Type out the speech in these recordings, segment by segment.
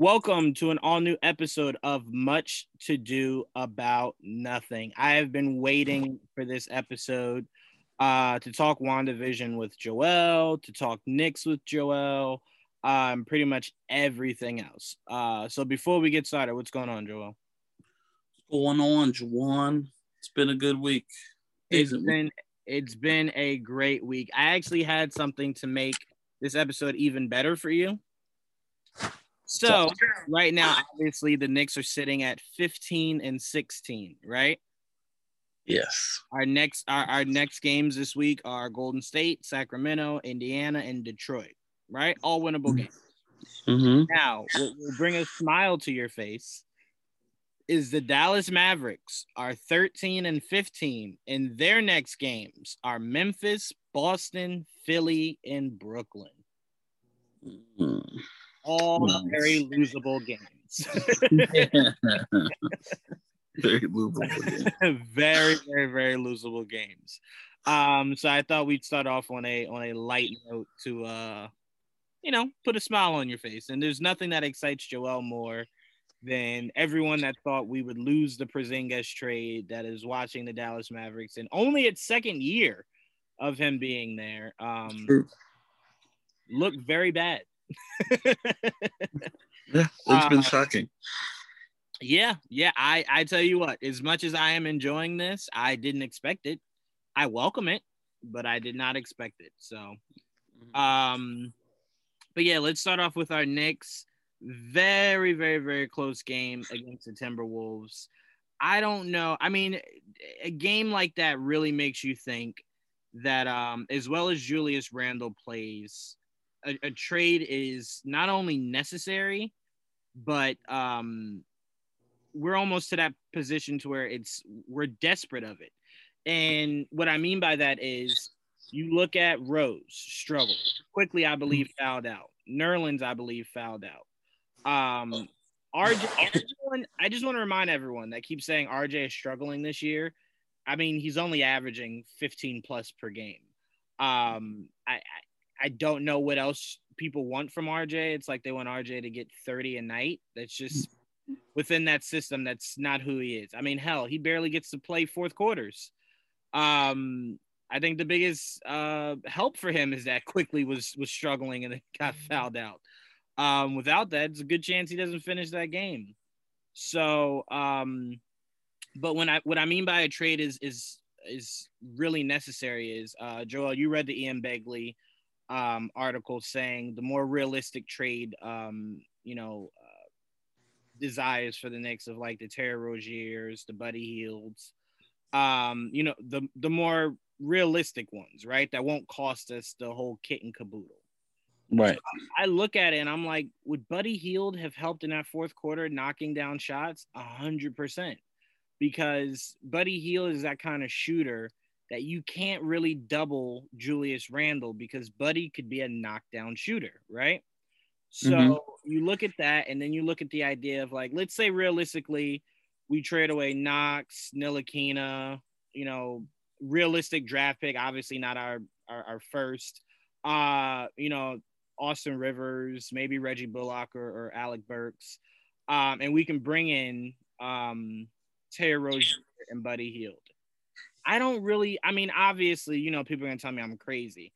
Welcome to an all new episode of Much to Do About Nothing. I have been waiting for this episode uh, to talk WandaVision with Joel, to talk Knicks with Joel, um, pretty much everything else. Uh, so before we get started, what's going on, Joel? What's going on, Juwaan? It's been a good week. It's been it's been a great week. I actually had something to make this episode even better for you. So right now, obviously, the Knicks are sitting at 15 and 16, right? Yes. Our next our, our next games this week are Golden State, Sacramento, Indiana, and Detroit, right? All winnable games. Mm-hmm. Now, what will bring a smile to your face is the Dallas Mavericks are 13 and 15, and their next games are Memphis, Boston, Philly, and Brooklyn. Mm. All Nice. very losable games. Very losable. very, very, very losable games. Um, so I thought we'd start off on a on a light note to uh, you know, put a smile on your face. And there's nothing that excites Joel more than everyone that thought we would lose the Porzingis trade that is watching the Dallas Mavericks and only its second year of him being there. Um, True. look very bad. Yeah, it's been Uh, shocking. Yeah, yeah. I I tell you what, as much as I am enjoying this, I didn't expect it. I welcome it, but I did not expect it. So, um, but yeah, let's start off with our Knicks. Very, very, very close game against the Timberwolves. I don't know. I mean, a game like that really makes you think that, um, as well as Julius Randle plays, a, a trade is not only necessary, but um, we're almost to that position to where it's we're desperate of it. And what I mean by that is you look at Rose struggle Quickley, I believe fouled out. Nerlens, I believe, fouled out. Um, RJ, everyone, I just want to remind everyone that keeps saying RJ is struggling this year. I mean, he's only averaging 15 plus per game. Um, I, I I don't know what else people want from RJ. It's like they want RJ to get 30 a night. That's just within that system. That's not who he is. I mean, hell, he barely gets to play fourth quarters. Um, I think the biggest uh, help for him is that Quickley was was struggling and got fouled out. Um, without that, it's a good chance he doesn't finish that game. So, um, but when I what I mean by a trade is is is really necessary is uh, Joel, you read the Ian Begley um, article saying the more realistic trade, um, you know, uh, desires for the Knicks of like the Terry Roziers, the Buddy Hields, um, you know, the the more realistic ones, right? That won't cost us the whole kit and caboodle. Right. I look at it and I'm like, would Buddy Hield have helped in that fourth quarter knocking down shots? A hundred percent. Because Buddy Hield is that kind of shooter that you can't really double Julius Randle because Buddy could be a knockdown shooter, right? So Mhm. you look at that, and then you look at the idea of like, let's say realistically, we trade away Knox, Ntilikina, you know, realistic draft pick, obviously not our our, our first. Uh, you know, Austin Rivers, maybe Reggie Bullock or, or Alec Burks. Um, and we can bring in um Terry Rozier and Buddy Hield. I don't really, I mean, obviously, you know, people are gonna tell me I'm crazy.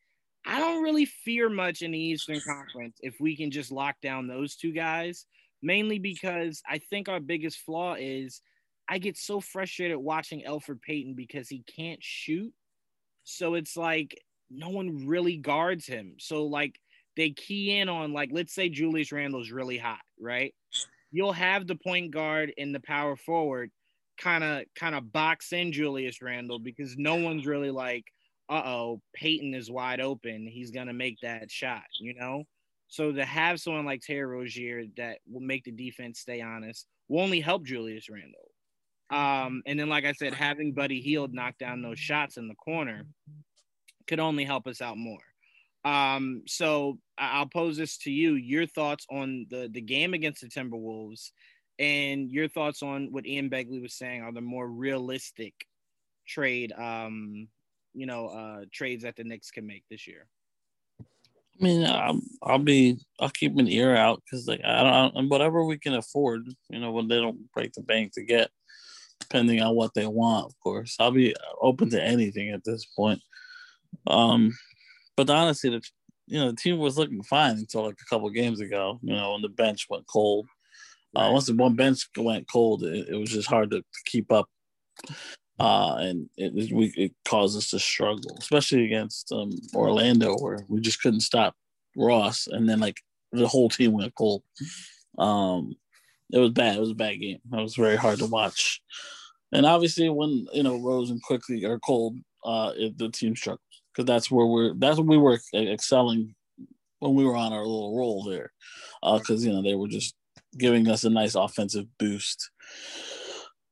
I don't really fear much in the Eastern Conference if we can just lock down those two guys, mainly because I think our biggest flaw is I get so frustrated watching Elfrid Payton because he can't shoot. So it's like no one really guards him. So like they key in on like let's say Julius Randle's really hot, right? You'll have the point guard and the power forward kind of kind of box in Julius Randle because no one's really like, uh-oh, Payton is wide open. He's gonna make that shot, you know? So to have someone like Terry Rozier that will make the defense stay honest will only help Julius Randle. Um, and then like I said, having Buddy Hield knock down those shots in the corner could only help us out more. Um, so I'll pose this to you: your thoughts on the the game against the Timberwolves, and your thoughts on what Ian Begley was saying are the more realistic trade, um, you know, uh, trades that the Knicks can make this year. I mean, I'll, I'll be, I'll keep an ear out because like I don't, and whatever we can afford, you know, when they don't break the bank to get, depending on what they want, of course, I'll be open to anything at this point. Um, but honestly, the you know the team was looking fine until like a couple games ago. You know, when the bench went cold. Uh, once the one bench went cold, it, it was just hard to, to keep up uh, and it, it, we, it caused us to struggle, especially against um, Orlando, where we just couldn't stop Ross, and then like the whole team went cold. Um, it was bad. It was a bad game. It was very hard to watch, and obviously when you know Rose and Quickley are cold, uh, it, the team struggles because that's where we're that's when we were excelling when we were on our little roll there, because uh, you know they were just giving us a nice offensive boost.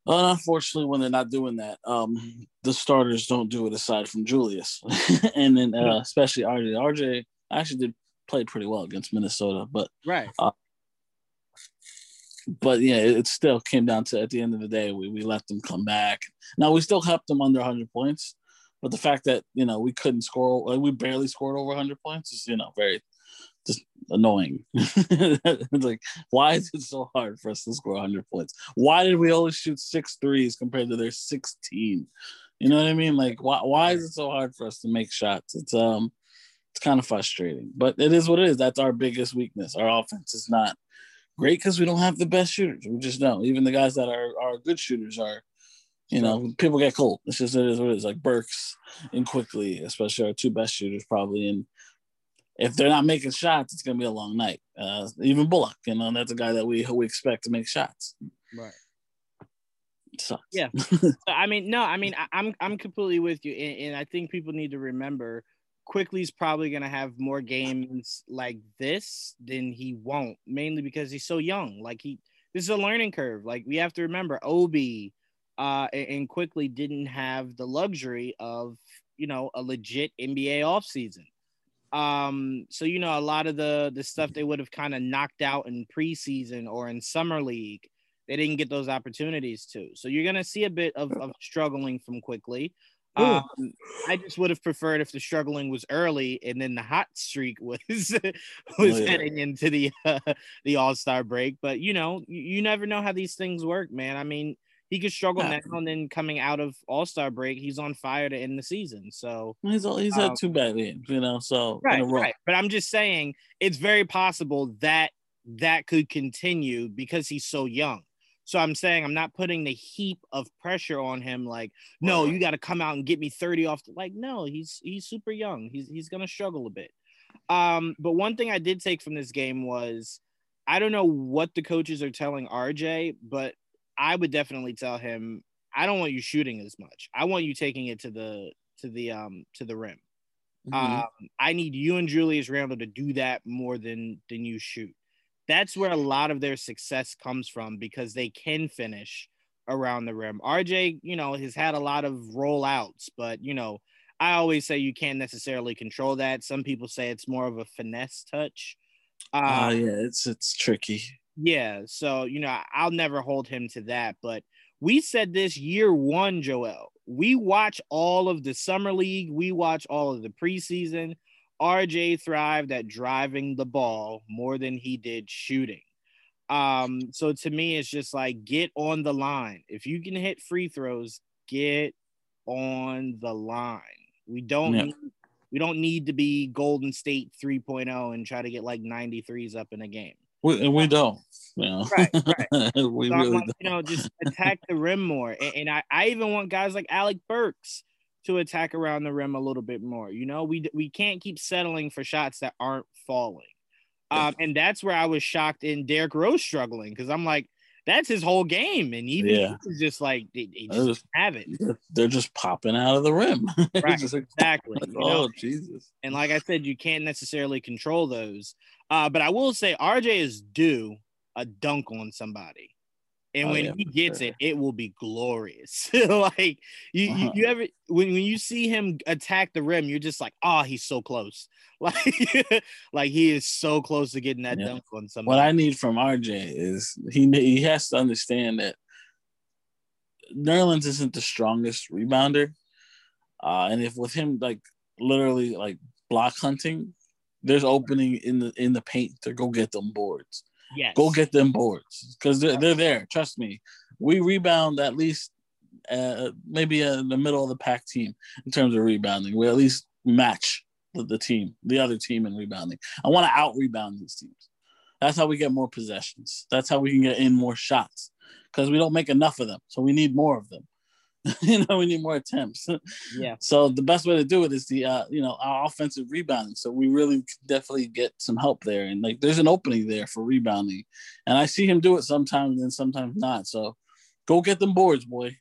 Unfortunately, when they're not doing that, um, the starters don't do it aside from Julius, and then uh, especially RJ. RJ actually did play pretty well against Minnesota, but right. Uh, but yeah, it, still came down to at the end of the day, we, we let them come back. Now we still kept them under 100 points, but the fact that you know we couldn't score, like we barely scored over 100 points, is you know very just annoying. it's like, why is it so hard for us to score 100 points? Why did we only shoot six threes compared to their 16? You know what I mean? Like, why, why is it so hard for us to make shots? It's um, it's kind of frustrating, but it is what it is. That's our biggest weakness. Our offense is not great because we don't have the best shooters. We just don't. Even the guys that are are good shooters are, you know, people get cold. It's just it is what it is. Like Burks and Quickley, especially our two best shooters, probably, and if they're not making shots, it's gonna be a long night. Uh, even Bullock, you know, that's a guy that we we expect to make shots. Right. So yeah, so, I mean, no, I mean, I, am I'm, I'm completely with you, and, and I think people need to remember Quickley's probably gonna have more games like this than he won't, mainly because he's so young. Like he, this is a learning curve. Like we have to remember, Obi, uh, and, and Quickley didn't have the luxury of you know a legit NBA offseason. Um, so you know, a lot of the the stuff they would have kind of knocked out in preseason or in summer league, they didn't get those opportunities to. So you're gonna see a bit of, of struggling from Quickley. Um, I just would have preferred if the struggling was early and then the hot streak was was oh, yeah. heading into the uh, the All Star break. But you know, you, you never know how these things work, man. I mean, he could struggle yeah. now and then coming out of All Star break, he's on fire to end the season. So he's he's um, had two bad games, you know. So right, right. But I'm just saying it's very possible that that could continue because he's so young. So I'm saying I'm not putting the heap of pressure on him. Like, no, you got to come out and get me 30 off. The, like, no, he's he's super young. He's he's gonna struggle a bit. Um, but one thing I did take from this game was I don't know what the coaches are telling RJ, but I would definitely tell him, I don't want you shooting as much. I want you taking it to the to the um to the rim. Mm-hmm. Um, I need you and Julius Randle to do that more than than you shoot. That's where a lot of their success comes from because they can finish around the rim. RJ, you know, has had a lot of rollouts, but you know, I always say you can't necessarily control that. Some people say it's more of a finesse touch. Oh uh, yeah, it's it's tricky. Yeah, so you know, I'll never hold him to that. But we said this year one, Joel. We watch all of the summer league, we watch all of the preseason. RJ thrived at driving the ball more than he did shooting. Um, so to me, it's just like get on the line. If you can hit free throws, get on the line. We don't yeah. need, we don't need to be Golden State 3.0 and try to get like 93s up in a game. We, we don't. You know? Right, right. we so really don't. You know, just attack the rim more. And, and, I, I even want guys like Alec Burks to attack around the rim a little bit more. You know, we we can't keep settling for shots that aren't falling. Um, and that's where I was shocked in Derrick Rose struggling because I'm like, that's his whole game, and even yeah. he's just like he, just, just have it. They're just popping out of the rim. Right, exactly. Like, oh Jesus! And like I said, you can't necessarily control those. Uh, but I will say RJ is due a dunk on somebody. And oh, when yeah, he gets sure. it, it will be glorious. like you, uh-huh. you, you, ever when, when you see him attack the rim, you're just like, oh, he's so close. Like, like he is so close to getting that yeah. dunk on somebody. What I need from RJ is he he has to understand that Nerlens isn't the strongest rebounder. Uh, and if with him like literally like block hunting, there's opening in the in the paint to go get them boards. Yes. Go get them boards because they're, they're there. Trust me. We rebound at least uh, maybe in the middle of the pack team in terms of rebounding. We at least match the, the team, the other team in rebounding. I want to out rebound these teams. That's how we get more possessions. That's how we can get in more shots because we don't make enough of them. So we need more of them. you know, we need more attempts. Yeah. So the best way to do it is the uh, you know, our offensive rebounding. So we really definitely get some help there. And like there's an opening there for rebounding. And I see him do it sometimes and sometimes not. So go get them boards, boy.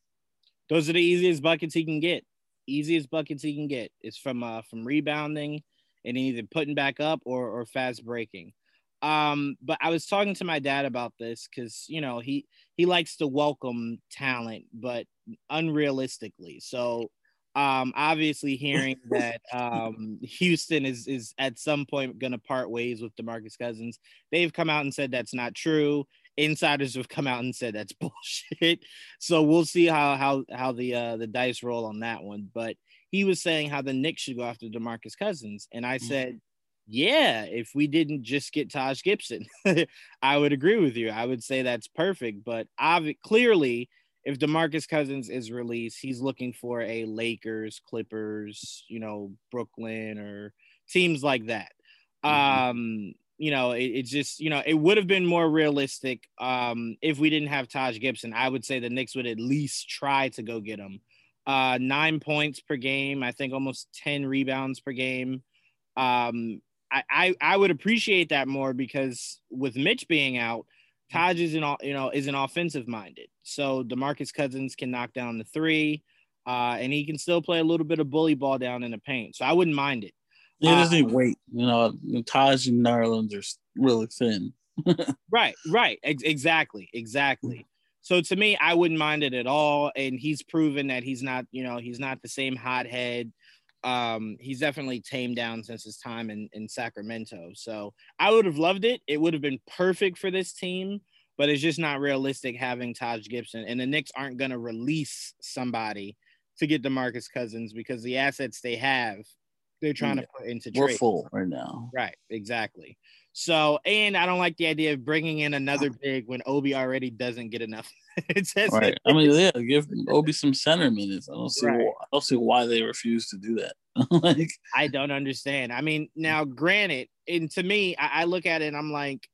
Those are the easiest buckets he can get. Easiest buckets he can get is from uh from rebounding and either putting back up or or fast breaking. Um, but I was talking to my dad about this because you know he he likes to welcome talent, but unrealistically. So um obviously hearing that um Houston is is at some point going to part ways with DeMarcus Cousins. They've come out and said that's not true. Insiders have come out and said that's bullshit. So we'll see how how how the uh the dice roll on that one, but he was saying how the Knicks should go after DeMarcus Cousins and I said yeah, if we didn't just get Taj Gibson, I would agree with you. I would say that's perfect. But obvi- clearly, if Demarcus Cousins is released, he's looking for a Lakers, Clippers, you know, Brooklyn or teams like that. Mm-hmm. Um, you know, it, it's just, you know, it would have been more realistic um, if we didn't have Taj Gibson. I would say the Knicks would at least try to go get him. Uh, nine points per game, I think almost 10 rebounds per game. Um, I, I, I would appreciate that more because with Mitch being out, Taj is an you know is an offensive minded. So Demarcus Cousins can knock down the three, uh, and he can still play a little bit of bully ball down in the paint. So I wouldn't mind it. He doesn't need weight. You know, Taj and Nerlens are really thin. right, right, Ex- exactly, exactly. So to me, I wouldn't mind it at all. And he's proven that he's not, you know, he's not the same hothead um, he's definitely tamed down since his time in, in Sacramento. So I would have loved it. It would have been perfect for this team, but it's just not realistic having Taj Gibson. And the Knicks aren't going to release somebody to get DeMarcus Cousins because the assets they have, they're trying yeah. to put into trade. We're full right now. Right, exactly. So, and I don't like the idea of bringing in another big when Obi already doesn't get enough. it says right. I mean, yeah, give Obi some center minutes. I don't see. Right. Why, I don't see why they refuse to do that. like, I don't understand. I mean, now, granted, and to me, I, I look at it and I'm like,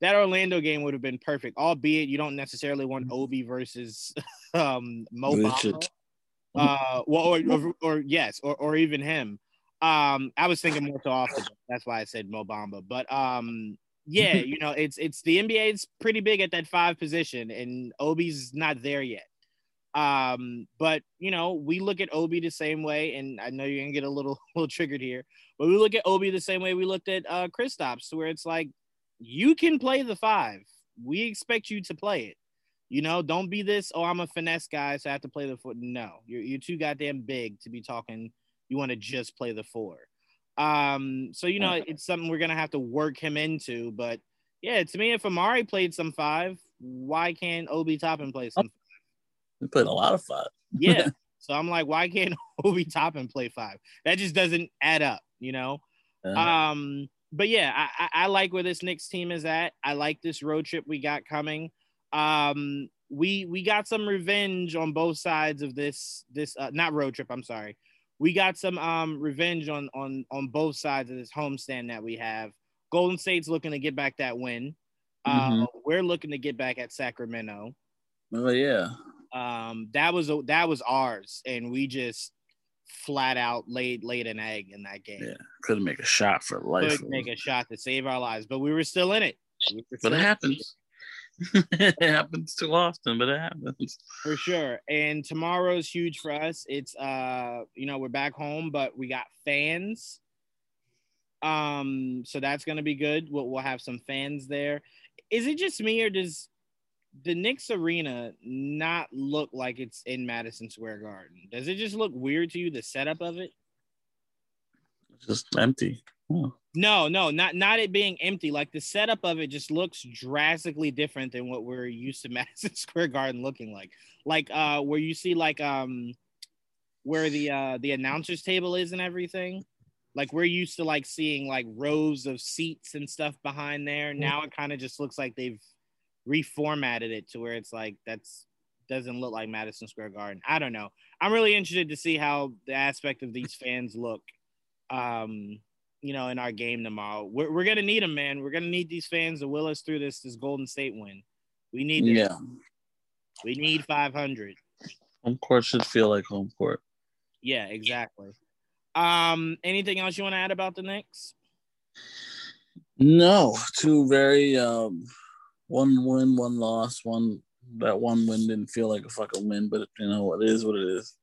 that Orlando game would have been perfect, albeit you don't necessarily want Obi versus um, Mo Uh, well, or, or, or, yes, or, or even him. Um, I was thinking more so often. That's why I said Mo Bamba. But um, yeah, you know, it's it's the NBA is pretty big at that five position, and Obi's not there yet. Um, but you know, we look at Obi the same way, and I know you're gonna get a little little triggered here, but we look at Obi the same way we looked at uh Kristaps, where it's like you can play the five. We expect you to play it. You know, don't be this, oh, I'm a finesse guy, so I have to play the foot. No, you're you're too goddamn big to be talking you want to just play the four. Um, so you know it's something we're gonna have to work him into. But yeah, to me, if Amari played some five, why can't Obi Toppin play some? Five? We played a lot of five. yeah. So I'm like, why can't Obi Toppin play five? That just doesn't add up, you know. Uh-huh. Um, but yeah, I, I, I like where this Knicks team is at. I like this road trip we got coming. Um, we we got some revenge on both sides of this this uh, not road trip. I'm sorry we got some um revenge on on on both sides of this homestand that we have. Golden State's looking to get back that win. Mm-hmm. Uh, we're looking to get back at Sacramento. Oh yeah. Um, that was a, that was ours, and we just flat out laid laid an egg in that game. Yeah, couldn't make a shot for life. Couldn't make a shot to save our lives, but we were still in it. We but it happens. it happens too often, but it happens. For sure. And tomorrow's huge for us. It's uh, you know, we're back home, but we got fans. Um, so that's gonna be good. We'll, we'll have some fans there. Is it just me or does the Knicks arena not look like it's in Madison Square Garden? Does it just look weird to you, the setup of it? Just empty. Oh. No, no, not not it being empty. Like the setup of it just looks drastically different than what we're used to Madison Square Garden looking like. Like uh where you see like um where the uh the announcers table is and everything. Like we're used to like seeing like rows of seats and stuff behind there. Mm-hmm. Now it kind of just looks like they've reformatted it to where it's like that's doesn't look like Madison Square Garden. I don't know. I'm really interested to see how the aspect of these fans look. Um, you know, in our game tomorrow, we're, we're gonna need them, man. We're gonna need these fans to will us through this this Golden State win. We need this. Yeah, We need 500. home court should feel like home court. Yeah, exactly. Um, anything else you want to add about the Knicks? No, two very um, one win, one loss. One that one win didn't feel like a fucking win, but you know it is what it is.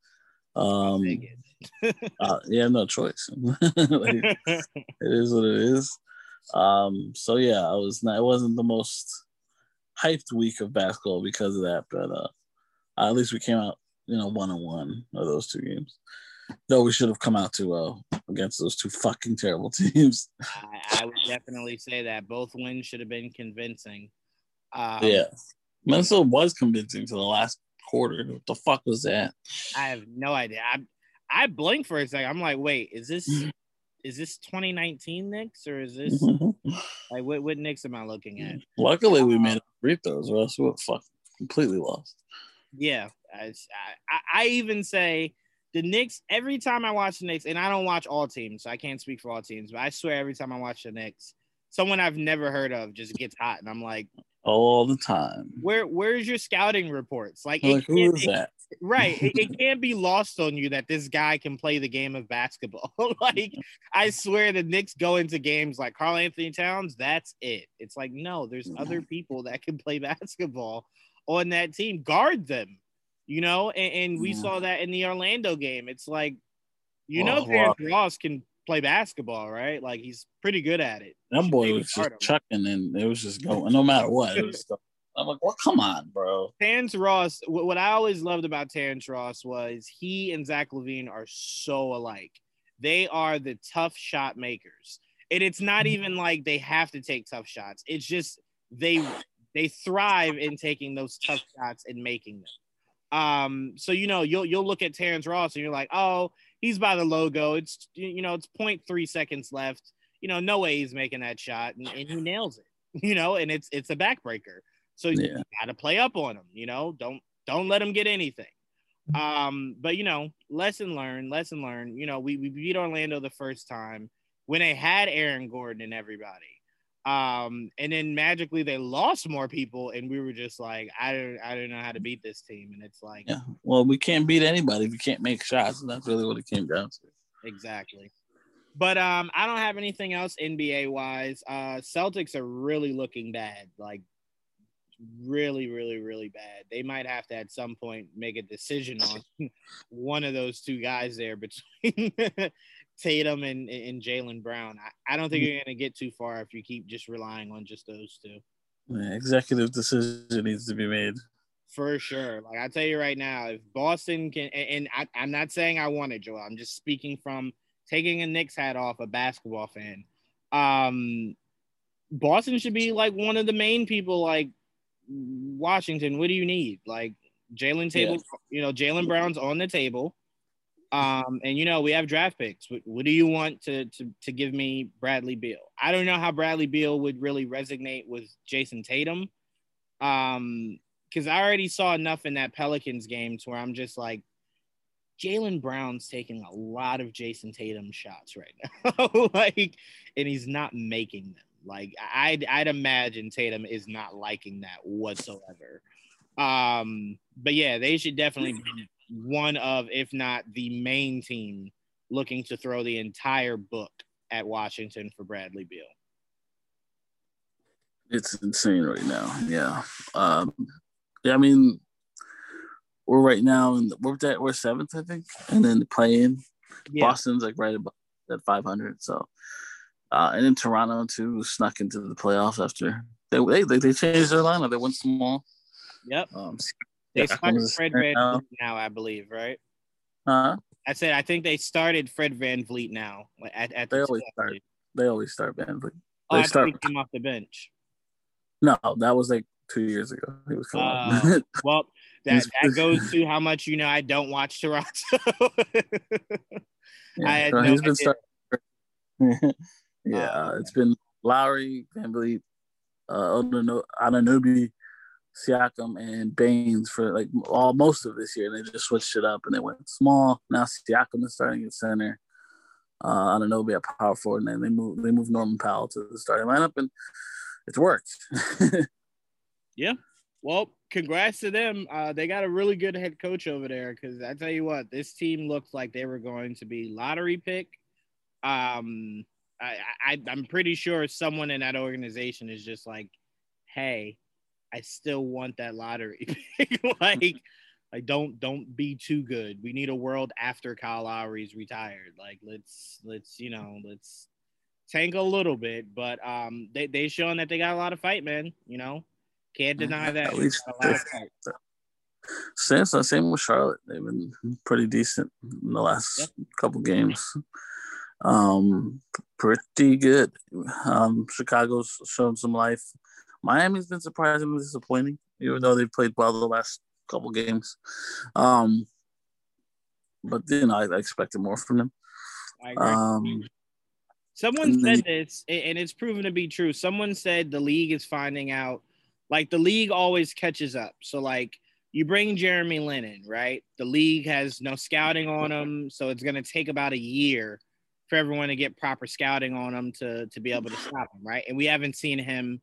Um. Uh, yeah, no choice. Like, it is what it is. Um, so yeah, I was not. It wasn't the most hyped week of basketball because of that, but uh, at least we came out, you know, one on one of those two games. Though we should have come out to uh against those two fucking terrible teams. I, I would definitely say that both wins should have been convincing. Um, yeah, Minnesota was convincing to the last quarter. What the fuck was that? I have no idea. I I blinked for a second. I'm like, wait, is this is this 2019 Knicks or is this like what what Knicks am I looking at? Luckily, we um, made free throws, or else we would fuck completely lost. Yeah, I, I I even say the Knicks every time I watch the Knicks, and I don't watch all teams, so I can't speak for all teams, but I swear every time I watch the Knicks, someone I've never heard of just gets hot, and I'm like, All the time. where where's your scouting reports? Like, Like, who it- that? Right it, it can't be lost on you that this guy can play the game of basketball like i swear the knicks go into games like karl anthony towns that's it it's like no there's other people that can play basketball on that team guard them you know and, and we Yeah. saw that in the orlando game it's like you Well, know Terrence well- ross can play basketball right like he's pretty good at it That boy was just chucking, and it was just going. No matter what, it was. I'm like, well, come on, bro. Terrence Ross, what I always loved about Terrence Ross was he and Zach LaVine are so alike. They are the tough shot makers. And it's not even like they have to take tough shots. It's just they they thrive in taking those tough shots and making them. Um, so you know, you'll you'll look at Terrence Ross and you're like, oh, he's by the logo. It's you know, it's 0.3 seconds left. You know, no way he's making that shot, and, and he nails it. You know, and it's it's a backbreaker. So you gotta play up on them, you know. Don't don't let them get anything. Um, but you know, lesson learned, lesson learned. You know, we, we beat Orlando the first time when they had Aaron Gordon and everybody. Um, and then magically they lost more people, and we were just like, I don't I don't know how to beat this team. And it's like Yeah. Well, we can't beat anybody if you can't make shots, and that's really what it came down to. exactly. But um, I don't have anything else NBA wise. Uh, Celtics are really looking bad. Like really, really, really bad. They might have to at some point make a decision on one of those two guys there between Tatum and, and Jaylen Brown. I, I don't think you're going to get too far if you keep just relying on just those two. Yeah, executive decision needs to be made. For sure. Like I tell you right now, if Boston can, and, and I, I'm not saying I want it, Joel. I'm just speaking from taking a Knicks hat off, a basketball fan. Um, Boston should be like one of the main people. Like Washington, what do you need? Like Jaylen table, you know, Jaylen Brown's on the table. Um, and you know, we have draft picks. What, what do you want to, to to give me Bradley Beal? I don't know how Bradley Beal would really resonate with Jayson Tatum. Um, because I already saw enough in that Pelicans game to where I'm just like, Jaylen Brown's taking a lot of Jayson Tatum shots right now, like, and he's not making them. Like, I'd I'd imagine Tatum is not liking that whatsoever. Um, but yeah, they should definitely be one of, if not the main team, looking to throw the entire book at Washington for Bradley Beal. It's insane right now. Yeah. Um, yeah, I mean, we're right now in the, we're that we're seventh, I think, and then the play-in. Yeah, Boston's like right above at 500. So, uh, and then Toronto too snuck into the playoffs after they they they, changed their lineup. They went small. yep. Um, They Yeah, started Fred Van now. Vleet now, I believe, right? uh, I said I think they started Fred VanVleet now at, at They the always start. they always start VanVleet. Oh, they I thought he start- came off the bench. No, that was like two years ago. He was coming. Up. Well, that, that goes to how much you know I don't watch Toronto. I had so no he's been idea. starting. Yeah, uh, it's been Lowry, VanVleet, uh, Anunoby, Siakam, and Baynes for like all most of this year. And they just switched it up and they went small. Now Siakam is starting at center. Uh, Anunoby at power forward, and then they move they move Norman Powell to the starting lineup, and it's worked. yeah. Well, congrats to them. Uh, they got a really good head coach over there because I tell you what, this team looked like they were going to be lottery pick. Um, I, I I'm pretty sure someone in that organization is just like, hey, I still want that lottery like, like don't don't be too good. We need a world after Kyle Lowry's retired. Like, let's let's you know let's tank a little bit, but um, they they showing that they got a lot of fight, man. You know, can't deny that. At least same, same with Charlotte. They've been pretty decent in the last yep. couple games. Um, pretty good. Um, Chicago's shown some life. Miami's been surprisingly disappointing, even though they've played well the last couple games. Um, but you know, I, I expected more from them. Um, Someone said this, and it's proven to be true. Someone said the league is finding out like the league always catches up. So like you bring Jeremy Lin in, right? The league has no scouting on him, so it's going to take about a year for everyone to get proper scouting on him to to be able to stop him, right? And we haven't seen him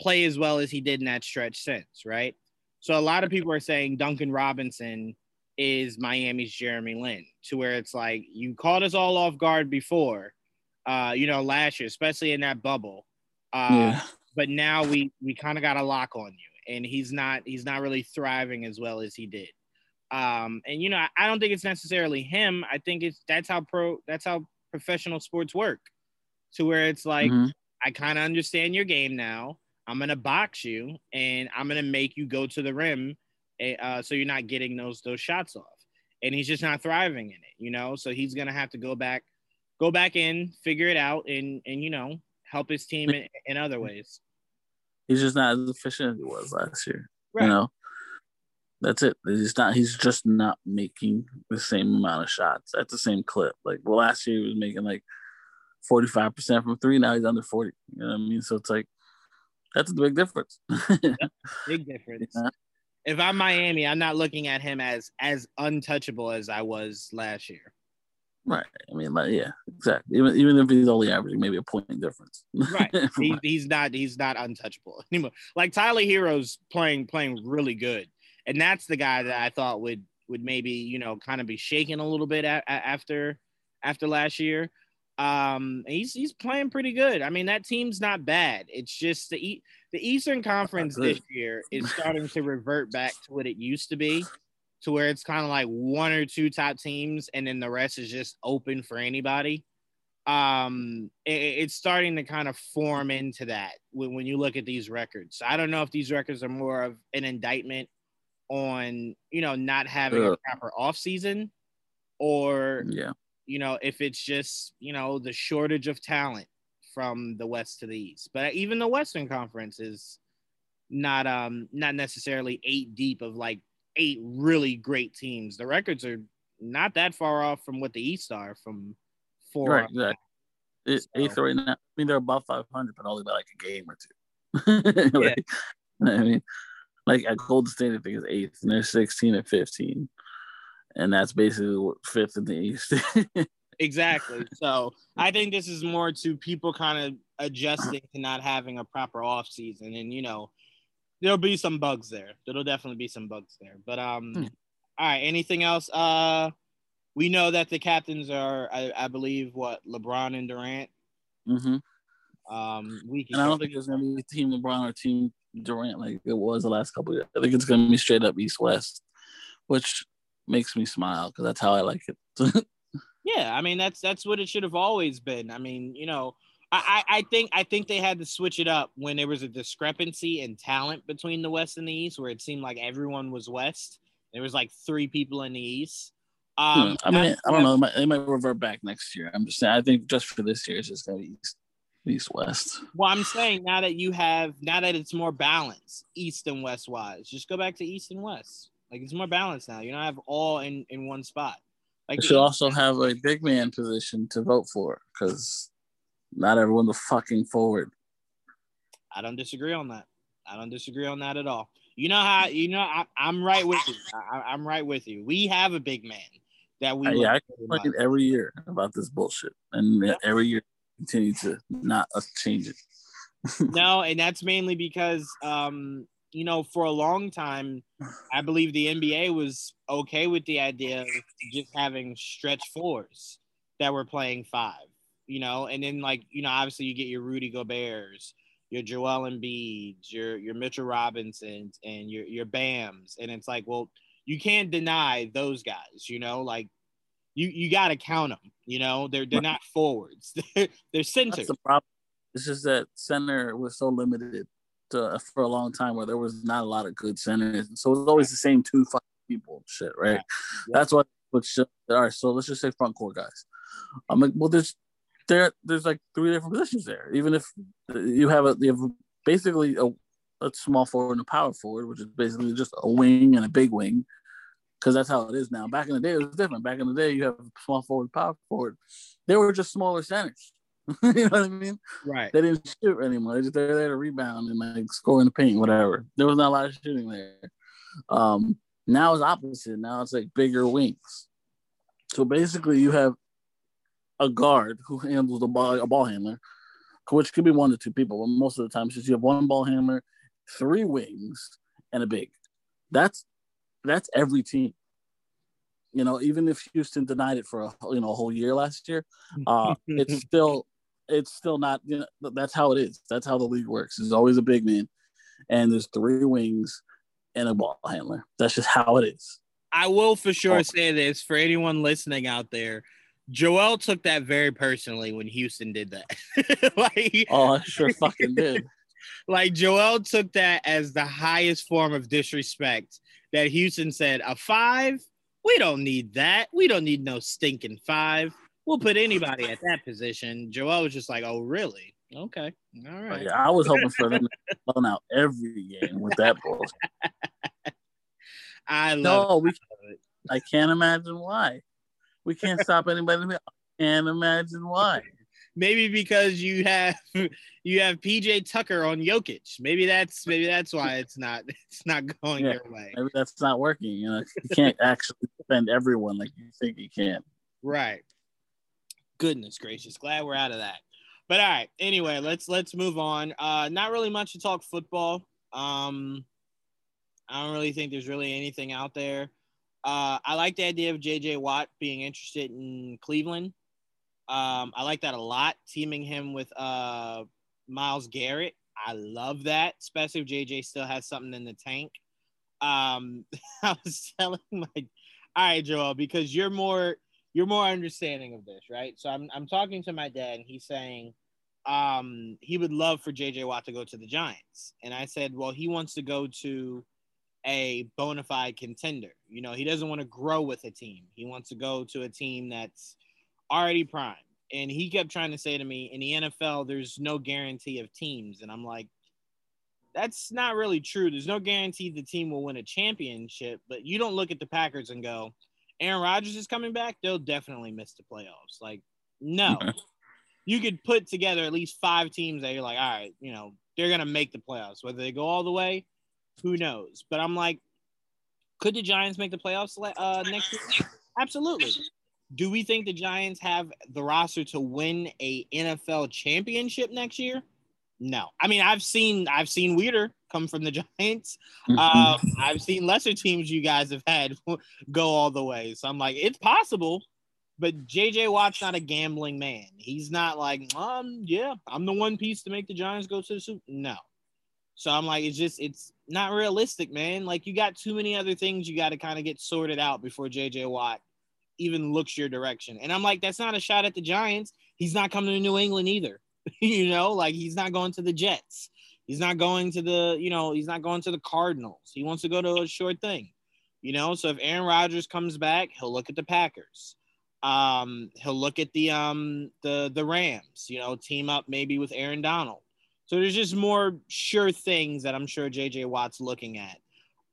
play as well as he did in that stretch since, right? So a lot of people are saying Duncan Robinson is Miami's Jeremy Lin, to where it's like you caught us all off guard before, uh, you know, last year, especially in that bubble. Uh, yeah but now we we kind of got a lock on you, and he's not he's not really thriving as well as he did. Um, and you know, I don't think it's necessarily him. I think it's that's how pro that's how professional sports work, to where it's like mm-hmm. I kind of understand your game now. I'm gonna box you, and I'm gonna make you go to the rim, eh, uh, so you're not getting those those shots off. And he's just not thriving in it, you know. So he's gonna have to go back, go back in, figure it out, and and you know, help his team in, in other ways. He's just not as efficient as he was last year. Right. You know, that's it. He's not. He's just not making the same amount of shots at the same clip. Like well, last year he was making like forty five percent from three. Now he's under forty. You know what I mean? So it's like that's a big difference. big difference. Yeah. If I'm Miami, I'm not looking at him as as untouchable as I was last year. Right. I mean, like, yeah, exactly. Even even if he's only averaging maybe a point difference. right. He, he's not he's not untouchable anymore. Like Tyler Herro's playing playing really good, and that's the guy that I thought would would maybe you know kind of be shaking a little bit a- after after last year. Um, he's he's playing pretty good. I mean, that team's not bad. It's just the e- the Eastern Conference this year is starting to revert back to what it used to be to where it's kind of like one or two top teams and then the rest is just open for anybody um it, it's starting to kind of form into that when, when you look at these records i don't know if these records are more of an indictment on you know not having a proper off season or yeah you know if it's just you know the shortage of talent from the west to the east but even the western conference is not um not necessarily eight deep of like eight really great teams. The records are not that far off from what the East are from four. Right, exactly. It, so. Eighth right now. I mean, they're above 500, but only by like a game or two. like, yeah. I mean, like at Golden State, I think is eighth, and they're 16 and 15, and that's basically fifth in the East. exactly. So I think this is more to people kind of adjusting to not having a proper off season, and you know, there'll be some bugs there. There'll definitely be some bugs there. But um, hmm. all right. Anything else? Uh, we know that the captains are, I, I believe, what LeBron and Durant. Mm-hmm. Um, we and I don't think there's gonna be Team LeBron or Team Durant like it was the last couple years. I think it's gonna be straight up East West, which makes me smile because that's how I like it. yeah, I mean that's that's what it should have always been. I mean, you know, I, I think I think they had to switch it up when there was a discrepancy in talent between the West and the East, where it seemed like everyone was West. There was like three people in the East. Um, hmm. I mean, I don't know. They might, they might, revert back next year. I'm just saying. I think just for this year, it's just gonna be East, East West. Well, I'm saying now that you have now that it's more balanced, East and West wise, just go back to East and West. Like it's more balanced now. You don't have all in in one spot. Like you should also have a big man position to vote for because Not everyone's a fucking forward. I don't disagree on that. I don't disagree on that at all. You know how you know I, am right with you. I, am right with you. We have a big man that we. Uh, yeah, I complain every year about this bullshit, and yeah. every year continue to not us change it. no, and that's mainly because um, you know, for a long time, I believe the NBA was okay with the idea of just having stretch fours that were playing five, you know, and then like, you know, obviously you get your Rudy Gobert's, your Joel Embiid's, your your Mitchell Robinsons, and your your Bams, and it's like, well, you can't deny those guys, you know, like you you got to count them, you know, they're they're not forwards, they're, they're centers. That's the problem. It's just that center was so limited to, for a long time where there was not a lot of good centers, so it was always the same two five people, shit, right? Yeah. That's what. Which all right, so let's just say front court guys. I'm like, well, there's there there's like three different positions there. Even if you have a you have basically a, a small forward and a power forward, which is basically just a wing and a big wing, because that's how it is now. Back in the day, it was different. Back in the day, you have small forward, power forward. They were just smaller centers. you know what I mean? Right. They didn't shoot anymore. They just they're there to rebound and like score in the paint, whatever. There was not a lot of shooting there. Um, now it's opposite. Now it's like bigger wings. So basically, you have a guard who handles the ball, a ball handler, which could be one to two people, but most of the time, since you have one ball handler, three wings, and a big. That's that's every team. You know, even if Houston denied it for a you know a whole year last year, uh, it's still it's still not. You know, that's how it is. That's how the league works. There's always a big man, and there's three wings and a ball handler. That's just how it is. I will for sure oh. say this for anyone listening out there. Joel took that very personally when Houston did that. like, oh, I sure fucking did. Like Joel took that as the highest form of disrespect that Houston said, a five? We don't need that. We don't need no stinking five. We'll put anybody at that position. Joel was just like, oh, really? Okay. All oh, right. oh. Yeah, I was hoping for them to run out every game with that bullshit. I love no, we, it. I can't imagine why. We can't stop anybody. I can't imagine why. Maybe because you have you have PJ Tucker on Jokic. Maybe that's maybe that's why it's not it's not going yeah, your way. Maybe that's not working. You know, you can't actually defend everyone like you think you can. Right. Goodness gracious. Glad we're out of that. But all right. Anyway, let's let's move on. Uh not really much to talk football. Um I don't really think there's really anything out there. Uh, I like the idea of JJ Watt being interested in Cleveland. Um, I like that a lot, teaming him with uh, Myles Garrett. I love that, especially if JJ still has something in the tank. Um, I was telling my, all right, Joel, because you're more you're more understanding of this, right? So I'm I'm talking to my dad, and he's saying um, he would love for JJ Watt to go to the Giants, and I said, well, he wants to go to a bona fide contender. You know, he doesn't want to grow with a team. He wants to go to a team that's already primed. And he kept trying to say to me, in the NFL, there's no guarantee of teams. And I'm like, that's not really true. There's no guarantee the team will win a championship, but you don't look at the Packers and go, Aaron Rodgers is coming back. They'll definitely miss the playoffs. Like, no. you could put together at least five teams that you're like, all right, you know, they're going to make the playoffs. Whether they go all the way, who knows? But I'm like, could the Giants make the playoffs uh, next year? Absolutely. Do we think the Giants have the roster to win a NFL championship next year? No. I mean, I've seen I've seen Weeder come from the Giants. Mm-hmm. Um, I've seen lesser teams you guys have had go all the way. So I'm like, it's possible, but JJ Watt's not a gambling man. He's not like, um, yeah, I'm the one piece to make the Giants go to the Super. No. So I'm like, it's just it's not realistic, man. Like you got too many other things you got to kind of get sorted out before JJ Watt even looks your direction. And I'm like, that's not a shot at the Giants. He's not coming to New England either. you know, like he's not going to the Jets. He's not going to the, you know, he's not going to the Cardinals. He wants to go to a short thing. You know, so if Aaron Rodgers comes back, he'll look at the Packers. Um, he'll look at the um the the Rams, you know, team up maybe with Aaron Donald. So there's just more sure things that I'm sure JJ Watt's looking at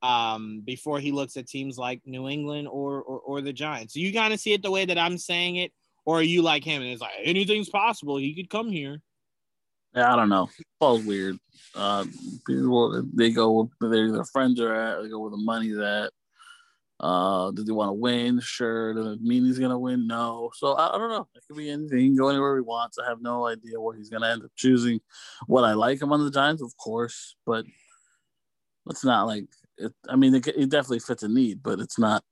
um, before he looks at teams like New England or, or, or the Giants. So you kind of see it the way that I'm saying it, or are you like him and it's like anything's possible? He could come here. Yeah, I don't know. Paul's weird. Uh, people they go where their friends are at. They go where the money's at. Uh, does he want to win? Sure. Does it mean he's gonna win? No. So I, I, don't know. It could be anything. He can go anywhere he wants. I have no idea what he's gonna end up choosing. What I like him on the Giants, of course, but it's not like it. I mean, it, it definitely fits a need, but it's not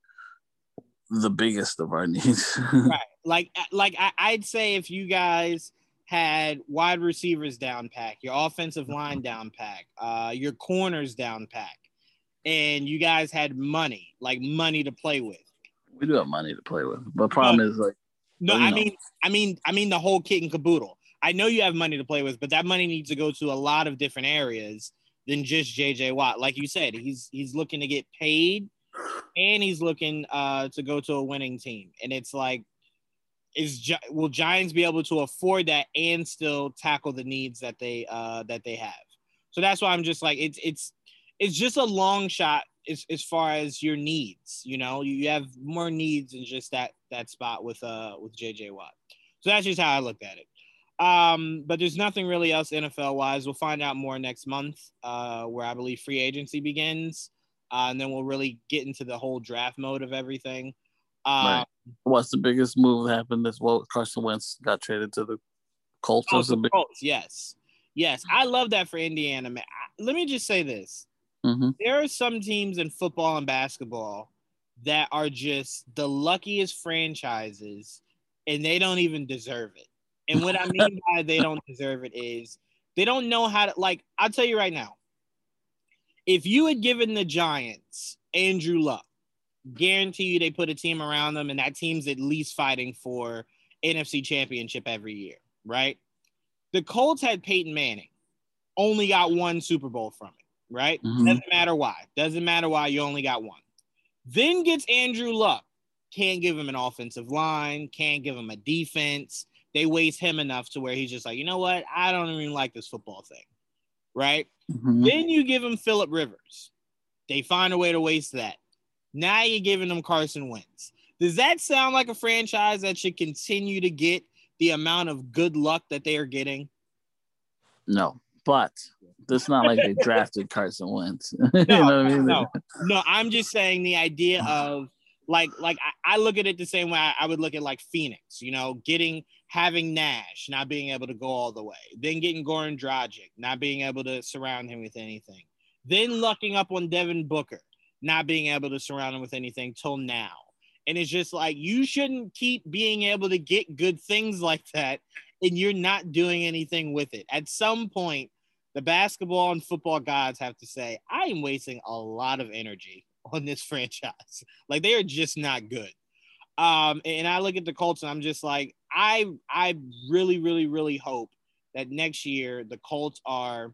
the biggest of our needs. right. Like, like I, I'd say if you guys had wide receivers down pack, your offensive line down pack, uh, your corners down pack and you guys had money, like money to play with. We do have money to play with, but problem no, is like. No, I know. mean, I mean, I mean the whole kit and caboodle. I know you have money to play with, but that money needs to go to a lot of different areas than just JJ Watt. Like you said, he's he's looking to get paid, and he's looking uh, to go to a winning team. And it's like, is will Giants be able to afford that and still tackle the needs that they uh, that they have? So that's why I'm just like, it's it's it's just a long shot as, as far as your needs. You know, you have more needs than just that that spot with uh with JJ Watt. So that's just how I looked at it. Um, but there's nothing really else NFL wise. We'll find out more next month, uh, where I believe free agency begins, uh, and then we'll really get into the whole draft mode of everything. Um, right. What's the biggest move that happened? This well, Carson Wentz got traded to the Colts. Oh, the big- Colts, yes, yes, I love that for Indiana. Man, let me just say this: Mm-hmm. There are some teams in football and basketball that are just the luckiest franchises and they don't even deserve it. And what I mean by they don't deserve it is they don't know how to like I'll tell you right now. If you had given the Giants Andrew Luck, guarantee you they put a team around them and that team's at least fighting for NFC championship every year, right? The Colts had Peyton Manning, only got one Super Bowl from it right? Mm-hmm. Doesn't matter why. Doesn't matter why you only got one. Then gets Andrew Luck. Can't give him an offensive line, can't give him a defense. They waste him enough to where he's just like, you know what? I don't even like this football thing. Right? Mm-hmm. Then you give him Philip Rivers. They find a way to waste that. Now you're giving them Carson Wentz. Does that sound like a franchise that should continue to get the amount of good luck that they are getting? No, but it's not like they drafted Carson Wentz. you no, know I mean? no, no. I'm just saying the idea of like like I, I look at it the same way I, I, would look at like Phoenix. You know, getting having Nash not being able to go all the way, then getting Goran Dragic not being able to surround him with anything, then lucking up on Devin Booker not being able to surround him with anything till now. And it's just like you shouldn't keep being able to get good things like that and you're not doing anything with it. At some point, the basketball and football gods have to say, I am wasting a lot of energy on this franchise. Like they are just not good. Um, and I look at the Colts and I'm just like, I I really, really, really hope that next year the Colts are,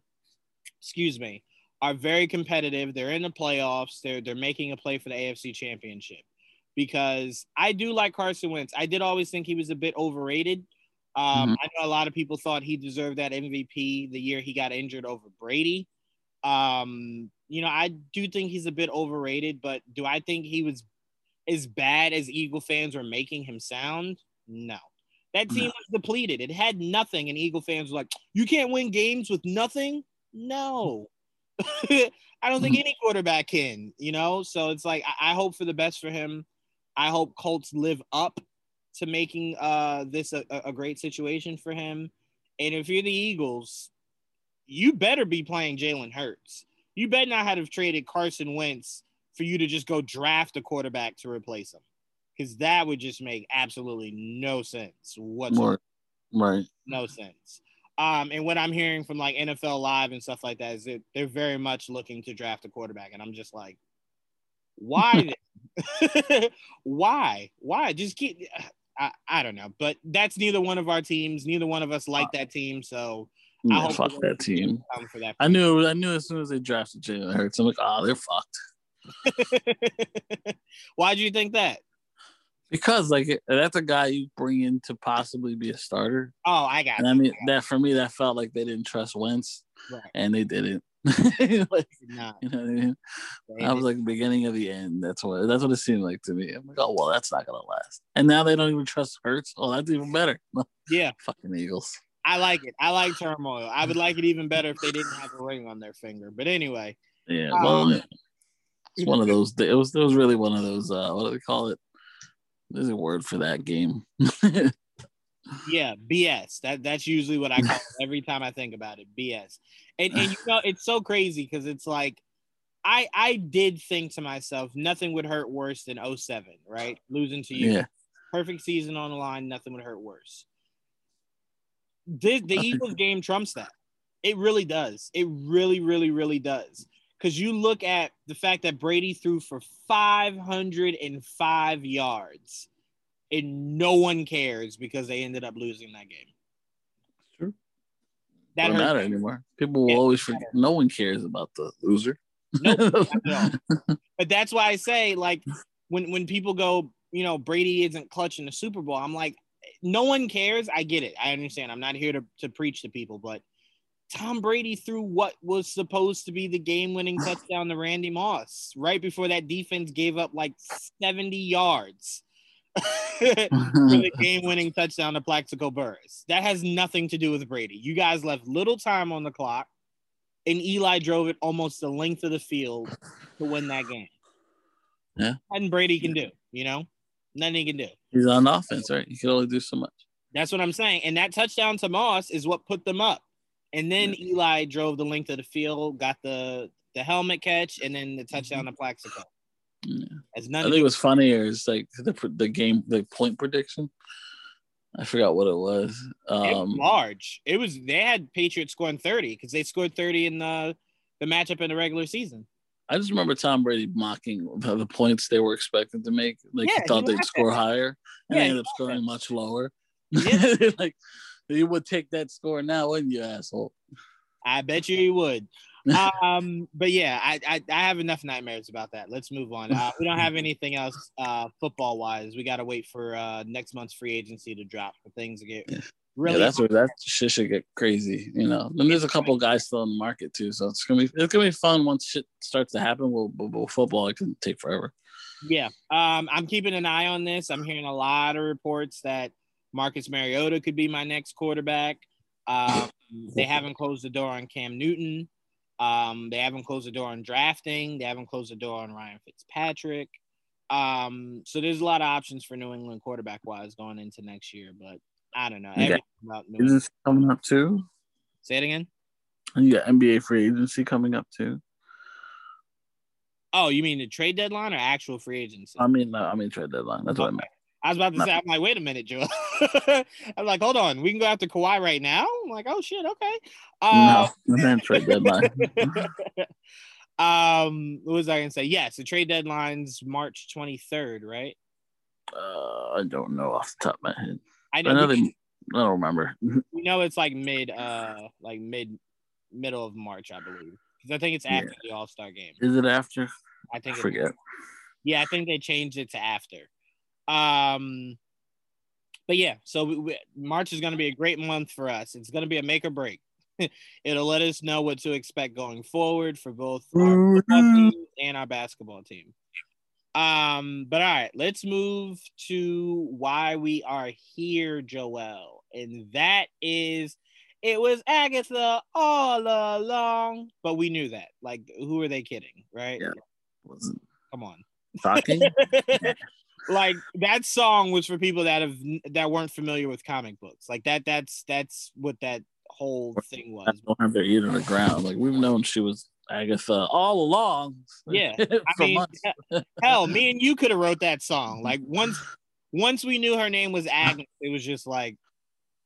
excuse me, are very competitive. They're in the playoffs. They're they're making a play for the AFC championship. Because I do like Carson Wentz. I did always think he was a bit overrated. Um, mm-hmm. I know a lot of people thought he deserved that MVP the year he got injured over Brady. Um, you know, I do think he's a bit overrated, but do I think he was as bad as Eagle fans were making him sound? No. That team no. was depleted. It had nothing, and Eagle fans were like, "You can't win games with nothing." No, I don't think any quarterback can. You know, so it's like I, I hope for the best for him. I hope Colts live up to making uh, this a, a great situation for him. And if you're the Eagles, you better be playing Jalen Hurts. You better not have traded Carson Wentz for you to just go draft a quarterback to replace him, because that would just make absolutely no sense whatsoever. Right. No sense. Um, and what I'm hearing from like NFL Live and stuff like that is that they're very much looking to draft a quarterback, and I'm just like, why? why? Why? Just keep. I, I don't know, but that's neither one of our teams. Neither one of us like that team, so yeah, I hope fuck that team. That I knew, I knew as soon as they drafted Jalen Hurts, I'm like, oh, they're fucked. Why do you think that? Because like that's a guy you bring in to possibly be a starter. Oh, I got. And I mean that for me, that felt like they didn't trust Wentz, Right. and they didn't. like, Nah, you know what I mean? they I was like the beginning of the end. That's what that's what it seemed like to me. I'm like, oh well, that's not gonna last. And now they don't even trust Hurts. Oh, that's even better. yeah, Fucking Eagles. I like it. I like turmoil. I would like it even better if they didn't have a ring on their finger. But anyway, Yeah. Um, Well, it's one of those. It was. It was really one of those. Uh, what do they call it? There's a word for that game. yeah, BS. That that's usually what I call it every time I think about it. BS. And and you know it's so crazy because it's like I I did think to myself nothing would hurt worse than 07, right? Losing to you. yeah. Perfect season on the line, nothing would hurt worse. The the Eagles game trumps that. It really does. It really, really, really does. Because you look at the fact that Brady threw for 505 yards and no one cares because they ended up losing that game. True. That Doesn't hurt. matter anymore. People will Yeah, always forget. No one cares about the loser. Nope, not at all. But that's why I say, like, when when people go, you know, Brady isn't clutching the Super Bowl, I'm like, no one cares. I get it. I understand. I'm not here to, to preach to people, but Tom Brady threw what was supposed to be the game winning touchdown to Randy Moss right before that defense gave up like 70 yards for the game winning touchdown to Plaxico Burress. That has nothing to do with Brady. You guys left little time on the clock, and Eli drove it almost the length of the field to win that game. Yeah. Nothing Brady can do, you know? Nothing he can do. He's on offense, right? He can only do so much. That's what I'm saying. And that touchdown to Moss is what put them up. And then Eli drove the length of the field, got the the helmet catch, and then the touchdown to Plaxico. Yeah. As I none think it was funnier. It's like the the game, the point prediction. I forgot what it was. it was Um, large. It was they had Patriots scoring 30 because they scored 30 in the the matchup in the regular season. I just remember Tom Brady mocking the, points they were expecting to make. Like Yeah, he thought he they'd score at higher, and Yeah, they he ended up scoring at much lower. Yeah. like you would take that score now, wouldn't you, asshole? I bet you he would. um, but yeah, I, I I have enough nightmares about that. Let's move on. Uh, we don't have anything else uh, football wise. We got to wait for uh, next month's free agency to drop for things to get really. yeah, that's where that shit should get crazy, you know. And there's a couple guys still in the market too, so it's gonna be it's gonna be fun once shit starts to happen. Well, well, well football it can take forever. Yeah. Um, I'm keeping an eye on this. I'm hearing a lot of reports that Marcus Mariota could be my next quarterback. Um, they haven't closed the door on Cam Newton. Um, they haven't closed the door on drafting. They haven't closed the door on Ryan Fitzpatrick. Um, so there's a lot of options for New England quarterback wise going into next year, but I don't know. Yeah. About New Is England. coming up too? Say it again. You got NBA free agency coming up too. Oh, you mean the trade deadline or actual free agency? I mean, no, I mean trade deadline. That's what I meant. I was about to say, I'm like, wait a minute, Joe. I'm like, hold on, we can go after Kawhi right now. I'm like, oh shit, okay. Uh, no, I meant trade deadline. um, what was I gonna say? Yes, the trade deadline's March 23rd, right? uh, I don't know off the top of my head. I I know, know they. I don't remember. we know it's like mid, uh, like mid, middle of March, I believe, because I think it's after the All Star game. Is it after? I I think. It's, forget. yeah, I think they changed it to after. Um, but yeah, so we, we, March is going to be a great month for us. It's going to be a make or break. It'll let us know what to expect going forward for both our football team and our basketball team. Um, but all right, let's move to why we are here, Joel, and that is it was Agatha all along, but we knew that. Like, who are they kidding, right? Yeah. Come on. it shocking? like that song was for people that have that weren't familiar with comic books. Like that that's that's what that whole thing I was. don't have their ear to the ground. Like we've known she was Agatha all along. Yeah, for mean. Hell, me and you could have wrote that song. Like once once we knew her name was Agnes, it was just like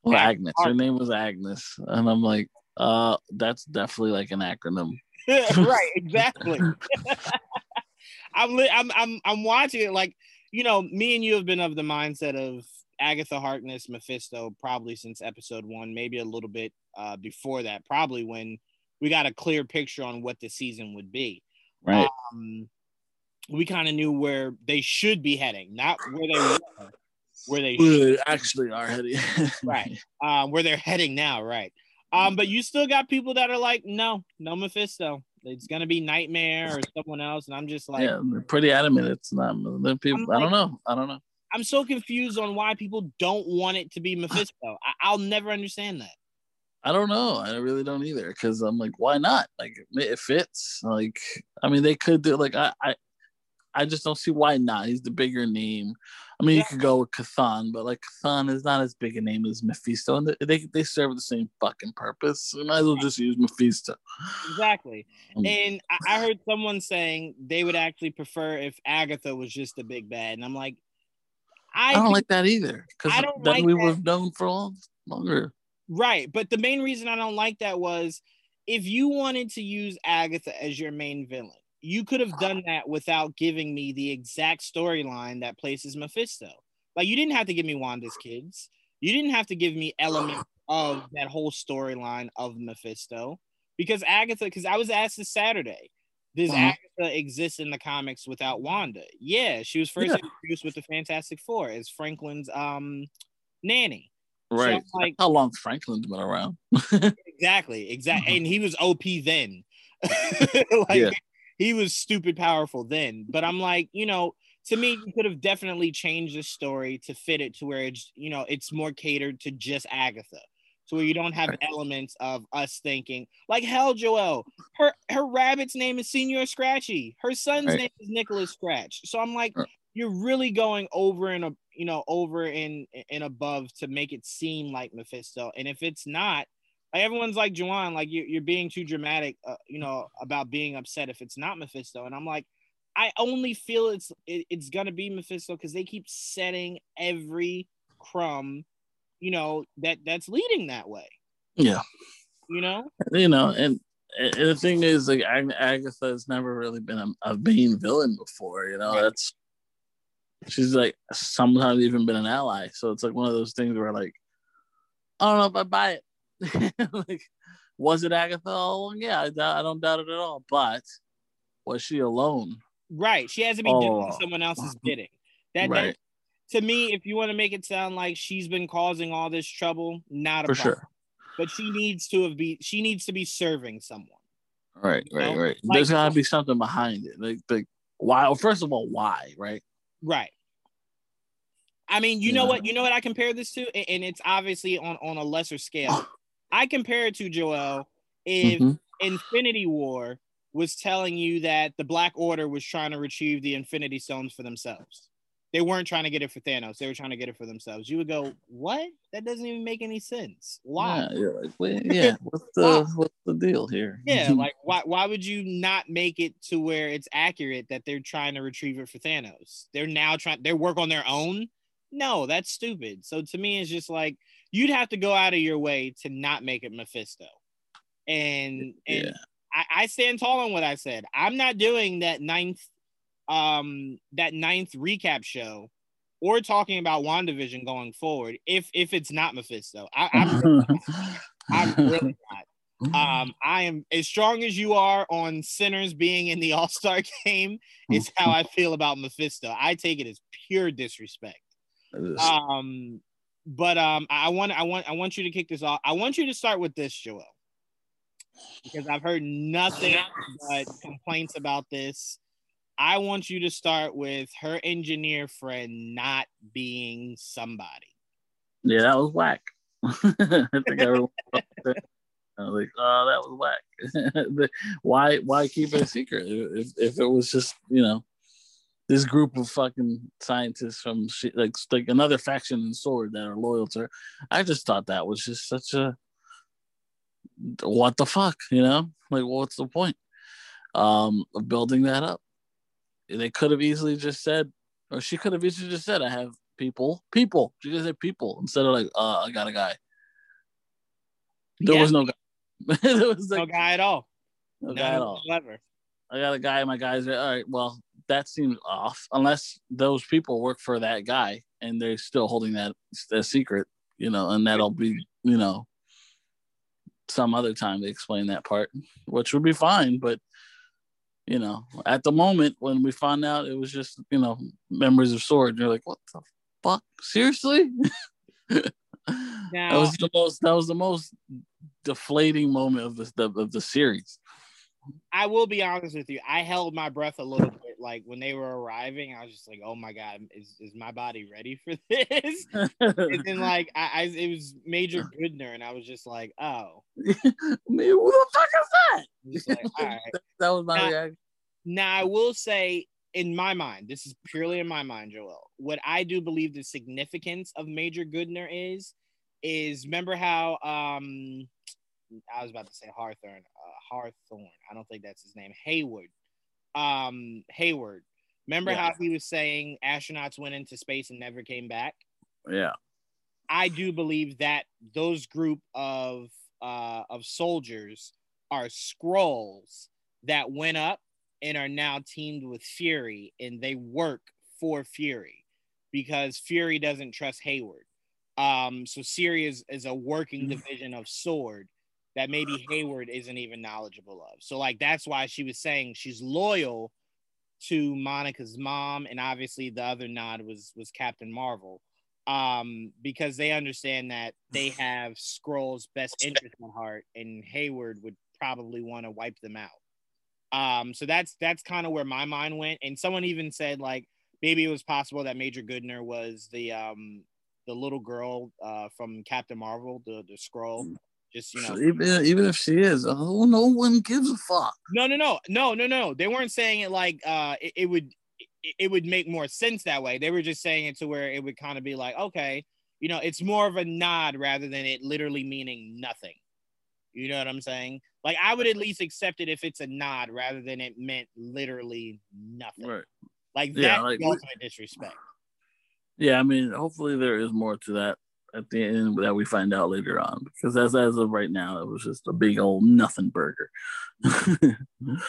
Well, Ag- Agnes. Her name was Agnes, and I'm like, uh, that's definitely like an acronym. right, exactly. I'm, li- I'm I'm I'm watching it like you know, me and you have been of the mindset of Agatha Harkness, Mephisto, probably since episode one, maybe a little bit uh, before that, probably when we got a clear picture on what the season would be. Right. Um, we kind of knew where they should be heading, not where they were, where they should. actually are heading. right. Um, where they're heading now, right. Um, but you still got people that are like, no, no Mephisto. It's gonna be Nightmare or someone else, and I'm just like, yeah, they're pretty adamant. It's not. People. Like, I don't know. I don't know. I'm so confused on why people don't want it to be Mephisto. I, will never understand that. I don't know. I really don't either. Because I'm like, why not? Like, it fits. Like, I mean, they could do. Like, I, I, I just don't see why not. He's the bigger name. I mean, yeah. you could go with Chthon, but like Chthon is not as big a name as Mephisto, and they they serve the same fucking purpose. So might as well just use Mephisto. Exactly. Um, and I heard someone saying they would actually prefer if Agatha was just a big bad, and I'm like, I, I don't like that either because then like we were known for long, longer. Right, but the main reason I don't like that was if you wanted to use Agatha as your main villain you could have done that without giving me the exact storyline that places Mephisto. Like you didn't have to give me Wanda's kids. You didn't have to give me elements of that whole storyline of Mephisto because Agatha. Because I was asked this Saturday, does uh-huh. Agatha exist in the comics without Wanda? Yeah, she was first yeah. introduced with the Fantastic Four as Franklin's um nanny. Right. So like, how long Franklin's been around? exactly. Exactly. Uh-huh. And he was OP then. like, yeah he was stupid powerful then. But I'm like, you know, to me, you could have definitely changed the story to fit it to where it's, you know, it's more catered to just Agatha. So where you don't have elements of us thinking like hell, Joel. Her her rabbit's name is Señor Scratchy. Her son's right. name is Nicholas Scratch. So I'm like, you're really going over and a you know over and and above to make it seem like Mephisto. And if it's not, like everyone's like Juwaan, like you, you're being too dramatic, uh, you know, about being upset if it's not Mephisto. And I'm like, I only feel it's it, it's gonna be Mephisto because they keep setting every crumb, you know, that that's leading that way. Yeah, you know, you know, and, and the thing is, like Ag- Agatha has never really been a, a main villain before. You know, right. that's she's like sometimes even been an ally. So it's like one of those things where like I don't know if I buy it. like, was it Agatha all along? Yeah, I, I, don't doubt it at all. But was she alone? Right. She hasn't been oh. doing someone else's bidding. That, right. that to me, if you want to make it sound like she's been causing all this trouble, not a for problem. sure. But she needs to have be she needs to be serving someone. Right, right, know? right. Like, There's gotta be something behind it. Like, like why? Well, first of all, why? Right. Right. I mean, you yeah. know what? You know what I compare this to, and it's obviously on on a lesser scale. I compare it to Joel if mm-hmm. Infinity War was telling you that the Black Order was trying to retrieve the Infinity Stones for themselves. They weren't trying to get it for Thanos. They were trying to get it for themselves. You would go, "What? That doesn't even make any sense. Why? Yeah, like, well, yeah. what's the what's the deal here? yeah, like why? Why would you not make it to where it's accurate that they're trying to retrieve it for Thanos? They're now trying. They work on their own. No, that's stupid. So to me, it's just like you'd have to go out of your way to not make it Mephisto. And and yeah. I, I stand tall on what I said. I'm not doing that ninth um that ninth recap show or talking about WandaVision going forward if if it's not Mephisto. I, am really, I'm really not. Um, I am as strong as you are on Sinners being in the All Star game. Is how I feel about Mephisto. I take it as pure disrespect. Um, but um, I want I want I want you to kick this off. I want you to start with this, Joel, because I've heard nothing but complaints about this. I want you to start with her engineer friend not being somebody. Yeah, that was whack. I think everyone I was like, oh, that was whack. why why keep it a secret if if it was just you know this group of fucking scientists from like like another faction in Sword that are loyal to her. I just thought that was just such a what the fuck, you know? Like, what's the point um, of building that up? They could have easily just said, or she could have easily just said, "I have people, people." She just said people instead of like, uh, "I got a guy." There yeah. was no guy. there was like, no guy at all. No, no guy at all. Clever. I got a guy. My guys. All right. Well, that seems off unless those people work for that guy and they're still holding that a secret, you know, and that'll be, you know, some other time to explain that part, which would be fine. But you know, at the moment when we found out it was just, you know, memories of Sword, you're like, what the fuck? Seriously? Now, that was the most that was the most deflating moment of the of the series. I will be honest with you. I held my breath a little bit. Like when they were arriving, I was just like, "Oh my god, is, is my body ready for this?" and then like I, I, it was Major Goodner, and I was just like, "Oh, me, who the fuck is that?" Like, right. that was my now, reaction. Now I will say, in my mind, this is purely in my mind, Joel. What I do believe the significance of Major Goodner is, is remember how um I was about to say Hawthorne, uh, Hawthorne. I don't think that's his name. Hayward. Um, Hayward. Remember yeah. how he was saying astronauts went into space and never came back? Yeah. I do believe that those group of uh, of soldiers are Skrulls that went up and are now teamed with Fury, and they work for Fury because Fury doesn't trust Hayward. Um, so Siri is, is a working mm. division of Sword that maybe Hayward isn't even knowledgeable of. So like that's why she was saying she's loyal to Monica's mom, and obviously the other nod was was Captain Marvel, um, because they understand that they have Skrull's best interest in heart, and Hayward would probably want to wipe them out. Um, so that's that's kind of where my mind went, and someone even said like maybe it was possible that Major Goodner was the um the little girl uh from Captain Marvel, the the Skrull just you know, even even if she is, oh, no one gives a fuck. No, no, no, no, no, no. They weren't saying it like uh, it, it would it, it would make more sense that way. They were just saying it to where it would kind of be like, okay, you know, it's more of a nod rather than it literally meaning nothing. You know what I'm saying? Like I would at least accept it if it's a nod rather than it meant literally nothing. Right. Like yeah, that's like, ultimate disrespect. Yeah, I mean, hopefully there is more to that at the end that we find out later on because as as of right now it was just a big old nothing burger.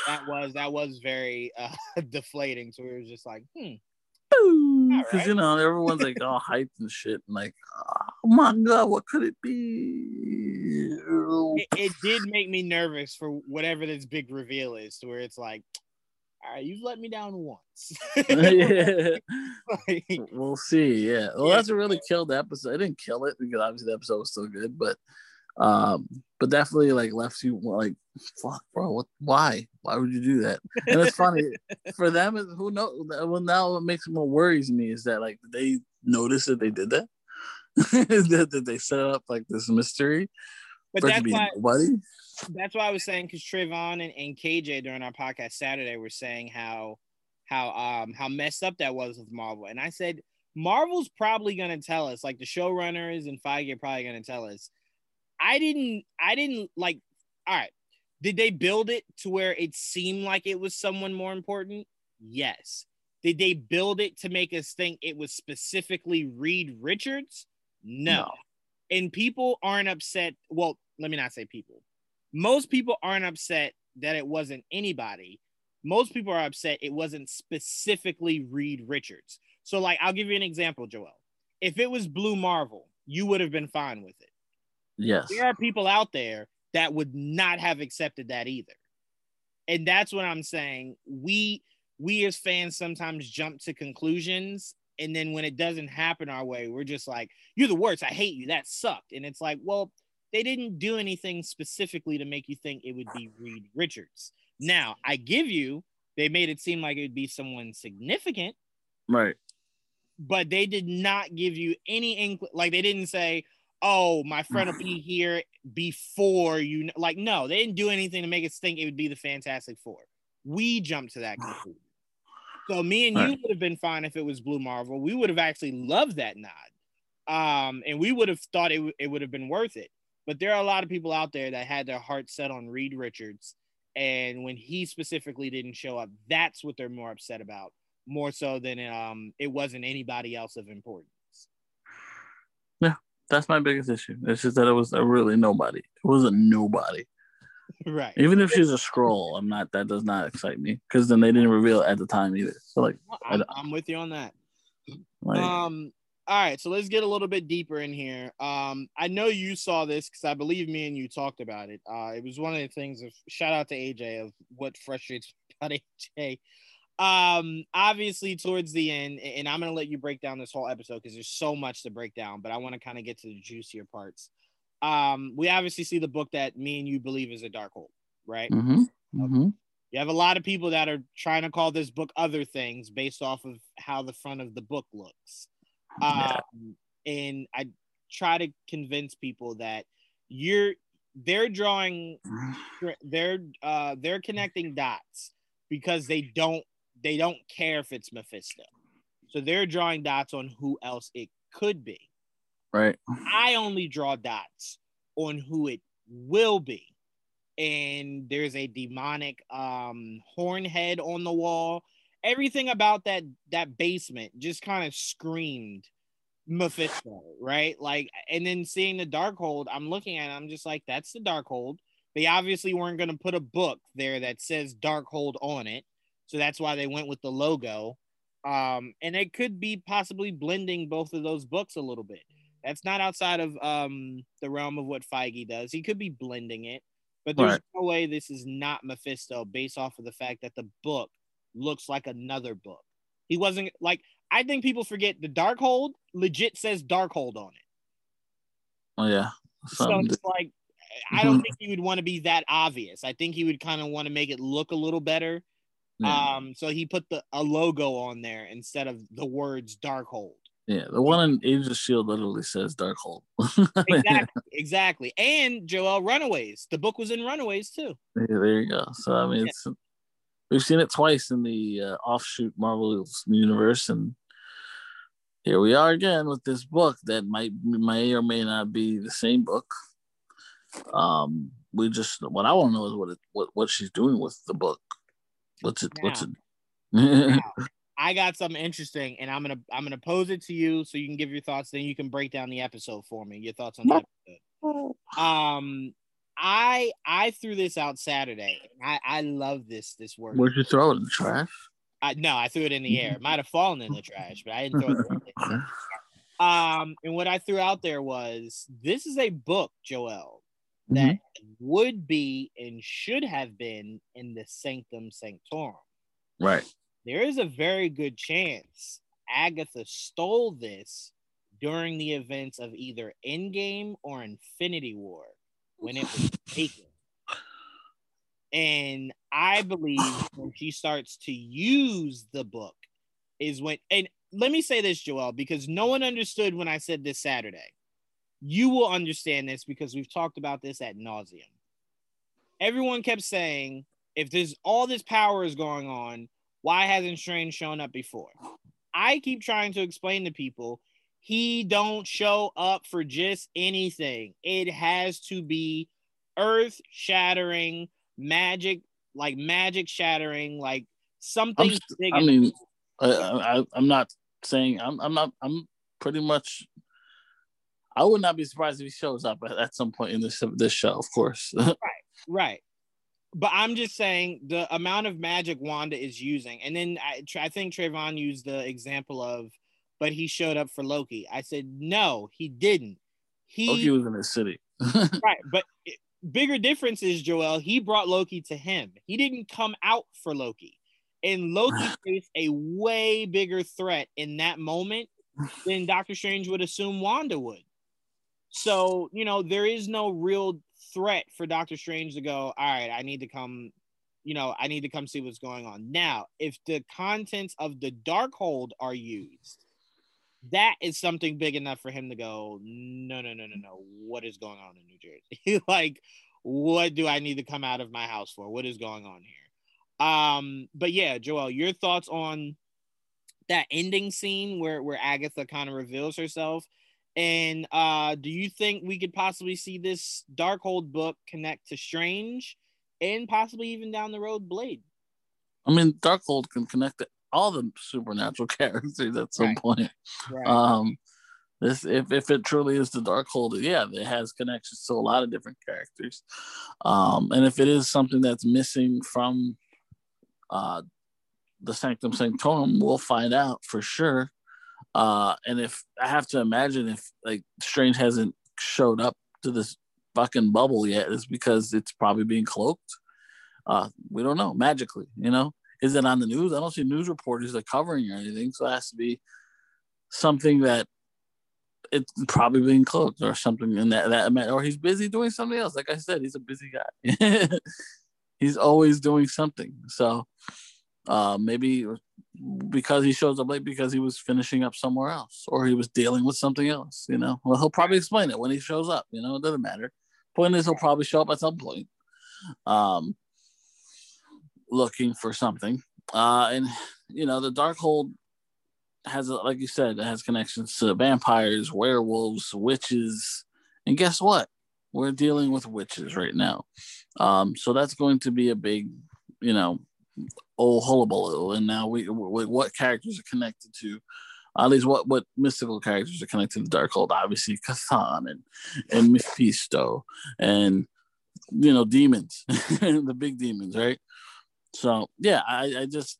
That was that was very uh, deflating. So we were just like hmm. Because right. you know everyone's like all hyped and shit and like oh my god what could it be? It, it did make me nervous for whatever this big reveal is to where it's like all right, you've let me down once. yeah. like, we'll see. Yeah. Well, yeah. that's a really killed episode. I didn't kill it because obviously the episode was still good, but um, but definitely like left you like, fuck, bro, what? Why? Why would you do that? And it's funny for them. Who knows? Well, now what makes more worries me is that like they notice that they did that. that, they set up like this mystery but that's why nobody? That's why I was saying because Trayvon and, and KJ during our podcast Saturday were saying how how um how messed up that was with Marvel, and I said Marvel's probably gonna tell us, like the showrunners and Feige are probably gonna tell us. I didn't I didn't like. All right, did they build it to where it seemed like it was someone more important? Yes. Did they build it to make us think it was specifically Reed Richards? No. no and people aren't upset. Well, let me not say people. Most people aren't upset that it wasn't anybody. Most people are upset it wasn't specifically Reed Richards. So, like, I'll give you an example, Joel. If it was Blue Marvel, you would have been fine with it. Yes. There are people out there that would not have accepted that either. And that's what I'm saying. We we as fans sometimes jump to conclusions and then when it doesn't happen our way we're just like you're the worst i hate you that sucked and it's like well they didn't do anything specifically to make you think it would be reed richards now i give you they made it seem like it would be someone significant right but they did not give you any ink like they didn't say oh my friend will be here before you like no they didn't do anything to make us think it would be the fantastic four we jumped to that conclusion so me and you would have been fine if it was Blue Marvel. We would have actually loved that nod. Um, and we would have thought it, it would have been worth it. But there are a lot of people out there that had their heart set on Reed Richards. And when he specifically didn't show up, that's what they're more upset about, more so than um, it wasn't anybody else of importance. Yeah, that's my biggest issue. It's just that it was a really nobody. It wasn't nobody. right. Even if she's a Skrull, I'm not. That does not excite me because then they didn't reveal at the time either. So like, I'm, I'm with you on that. Like, um. All right, so let's get a little bit deeper in here. Um, I know you saw this because I believe me and you talked about it. Uh, it was one of the things of shout out to AJ of what frustrates me about AJ. Um, obviously, towards the end, and I'm gonna let you break down this whole episode because there's so much to break down, but I want to kind of get to the juicier parts. Um, we obviously see the book that me and you believe is a Darkhold, right? Mm-hmm. Mm-hmm. You have a lot of people that are trying to call this book other things based off of how the front of the book looks. Yeah. Um, and I try to convince people that you're they're drawing they're uh they're connecting dots because they don't they don't care if it's Mephisto. So they're drawing dots on who else it could be. Right. I only draw dots on who it will be. And there's a demonic um horn head on the wall. Everything about that that basement just kind of screamed Mephisto, right? Like, and then seeing the Darkhold, I'm looking at it, I'm just like, that's the Darkhold. They obviously weren't going to put a book there that says Darkhold on it. So that's why they went with the logo. Um, and it could be possibly blending both of those books a little bit. That's not outside of um, the realm of what Feige does. He could be blending it, but there's Right. no way this is not Mephisto based off of the fact that the book looks like another book. He wasn't like I think people forget the Darkhold legit says Darkhold on it. Oh yeah. So it's like I don't think he would want to be that obvious. I think he would kind of want to make it look a little better. yeah. Um, so he put the a logo on there instead of the words Darkhold. yeah. The one in Agents of Shield literally says Darkhold. Exactly, exactly. And Joel Runaways. The book was in Runaways too. Yeah, there you go. So I mean, Yeah. it's we've seen it twice in the uh, offshoot Marvel universe, and here we are again with this book that might may or may not be the same book. Um, we just what I want to know is what it, what what she's doing with the book. What's it? What's it? I got something interesting, and I'm gonna I'm gonna pose it to you so you can give your thoughts. Then you can break down the episode for me. Your thoughts on the episode. Um, I I threw this out Saturday. I I love this this word. Where'd you throw it in the trash? I, no, I threw it in the air. It might have fallen in the trash, but I didn't throw it. in the Okay. Um, and what I threw out there was this is a book, Joel, that would be and should have been in the Sanctum Sanctorum. Right. There is a very good chance Agatha stole this during the events of either Endgame or Infinity War when it was taken. And I believe when she starts to use the book is when, and let me say this, Joel, because no one understood when I said this Saturday. You will understand this because we've talked about this at nauseum. Everyone kept saying, if there's all this power is going on, why hasn't Strange shown up before? I keep trying to explain to people he don't show up for just anything. It has to be earth shattering, magic, like magic shattering, like something. I mean, I, I, I'm not saying I'm. I'm not. I'm pretty much. I would not be surprised if he shows up at, at some point in this this show. Of course. Right. But I'm just saying the amount of magic Wanda is using. And then I, I think Trayvon used the example of, but he showed up for Loki. I said, no, he didn't. He, Loki was in the city. right. But it, bigger difference is, Joel, he brought Loki to him. He didn't come out for Loki. And Loki faced a way bigger threat in that moment than Doctor Strange would assume Wanda would. So, you know, there is no real threat for Doctor Strange to go, all right, I need to come, you know, I need to come see what's going on. Now, if the contents of the Darkhold are used, that is something big enough for him to go, no, no, no, no, no. What is going on in New Jersey? like, what do I need to come out of my house for? What is going on here? Um, but yeah, Joel, your thoughts on that ending scene where where Agatha kind of reveals herself and uh, do you think we could possibly see this Darkhold book connect to Strange and possibly even down the road Blade? I mean, Darkhold can connect to all the supernatural characters at some Right. point. Right. Um, this if if it truly is the Darkhold, yeah, it has connections to a lot of different characters. Um, and if it is something that's missing from uh the Sanctum Sanctorum, we'll find out for sure. Uh, and if I have to imagine if like Strange hasn't showed up to this fucking bubble yet, is because it's probably being cloaked. Uh, we don't know magically, you know. Is it on the news? I don't see news reporters that covering or anything, so it has to be something that it's probably being closed or something in that that or he's busy doing something else. Like I said, he's a busy guy. he's always doing something. So uh, maybe because he shows up late because he was finishing up somewhere else or he was dealing with something else. You know, well he'll probably explain it when he shows up. You know, it doesn't matter. Point is, he'll probably show up at some point, um, looking for something. Uh, and you know, the Darkhold has, a, like you said, it has connections to vampires, werewolves, witches, and guess what? We're dealing with witches right now. Um, so that's going to be a big, you know, oh hullabaloo. And now we, we what characters are connected to at least what what mystical characters are connected to the Darkhold. Obviously, Chthon and and Mephisto and you know demons, the big demons, right? So yeah, I, I just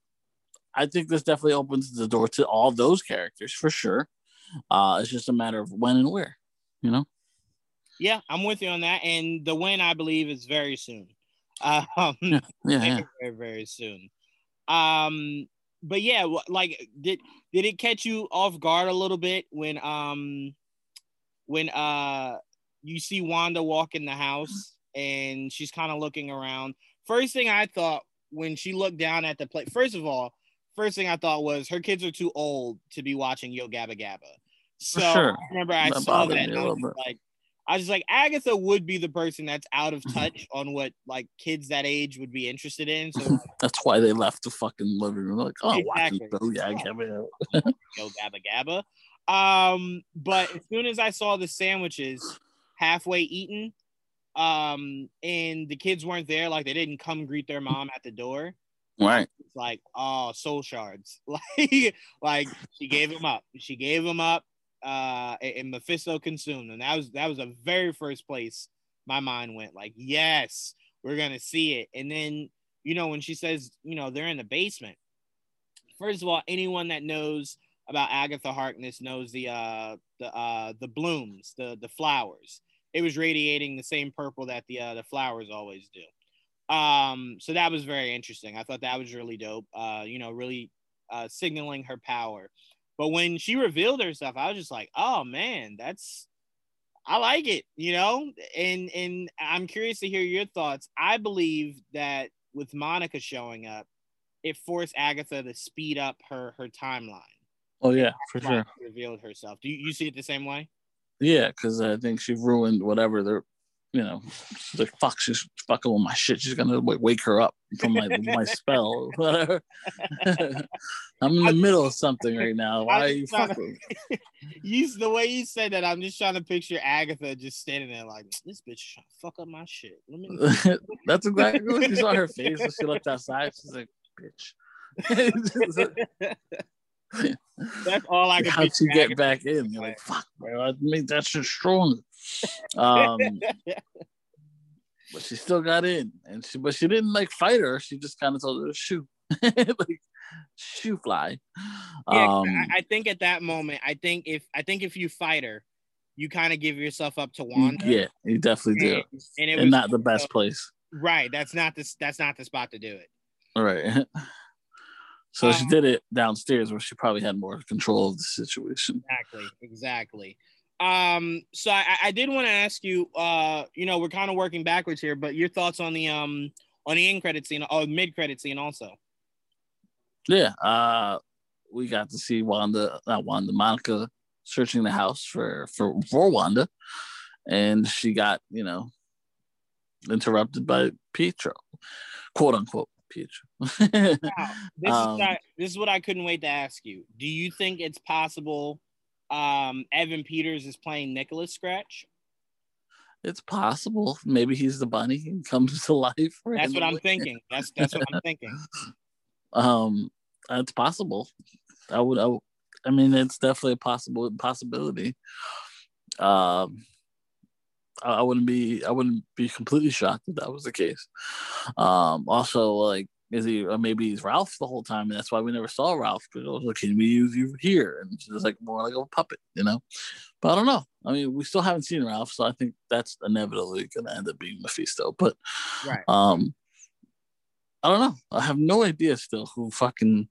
I think this definitely opens the door to all those characters for sure. Uh, it's just a matter of when and where, you know. Yeah, I'm with you on that, and the win I believe is very soon. Um, yeah, yeah, yeah. very very soon. Um, but yeah, like did did it catch you off guard a little bit when um when uh you see Wanda walk in the house and she's kind of looking around. First thing I thought when she looked down at the plate, first of all, first thing I thought was her kids are too old to be watching Yo Gabba Gabba. So sure. I remember I that saw that and I was like, I was like, Agatha would be the person that's out of touch on what like kids that age would be interested in. So that's why they left the fucking living room. Like, oh, exactly. watching Yo Gabba Gabba. Yo Gabba Gabba. Um, but as soon as I saw the sandwiches halfway eaten, um, and the kids weren't there, like they didn't come greet their mom at the door. Right. It's like, oh, soul shards. like, like she gave him up. She gave him up uh, and Mephisto consumed, and that was that was the very first place my mind went. Like, yes, we're gonna see it. And then you know when she says, you know, they're in the basement. First of all, anyone that knows about Agatha Harkness knows the uh the uh the blooms, the the flowers. It was radiating the same purple that the uh, the flowers always do. Um, so that was very interesting. I thought that was really dope. Uh, you know, really uh, signaling her power. But when she revealed herself, I was just like, oh man, that's I like it, you know? And and I'm curious to hear your thoughts. I believe that with Monica showing up, it forced Agatha to speed up her her timeline. Oh yeah, for sure. Revealed herself. Do you, you see it the same way? Yeah, because I think she ruined whatever they're you know, she's like, fuck, she's fucking with my shit. She's gonna wake her up from my my spell. Whatever. I'm in the middle of something right now. Why are you fucking? To, you the way you said that, I'm just trying to picture Agatha just standing there like this bitch trying to fuck up my shit. Let me. That's exactly what you saw her face when she looked outside. She's like, bitch. That's all I can. How to get back in? You're like, fuck, bro. I made that shit strong. Um, but she still got in, and she but she didn't like fight her. She just kind of told her to shoot, like shoo fly. Yeah, um, I, I, think at that moment, I think if I think if you fight her, you kind of give yourself up to Wanda. Yeah, you definitely do, and, and it was not the best place. Right, that's not the that's not the spot to do it. All right. So she did it downstairs where she probably had more control of the situation. Exactly, exactly. Um, so I, I did want to ask you, uh, you know, we're kind of working backwards here, but your thoughts on the um on the end credit scene, or mid credit scene also. Yeah, uh we got to see Wanda, not Wanda, Monica searching the house for for for Wanda, and she got you know interrupted by Pietro, quote unquote. Pietro. now, this, um, is this is what I couldn't wait to ask you. Do you think it's possible um, Evan Peters is playing Nicholas Scratch? It's possible. Maybe he's the bunny and comes to life. Randomly. That's what I'm thinking. That's that's what I'm thinking. um, it's possible. I would. I, would, I mean, it's definitely a possible possibility. Um, I wouldn't be I wouldn't be completely shocked if that was the case. Um, also, like, is he or maybe he's Ralph the whole time, and that's why we never saw Ralph because I like, can we use you here? And it's just like more like a puppet, you know. But I don't know. I mean, we still haven't seen Ralph, so I think that's inevitably going to end up being Mephisto. But right. um, I don't know. I have no idea still who fucking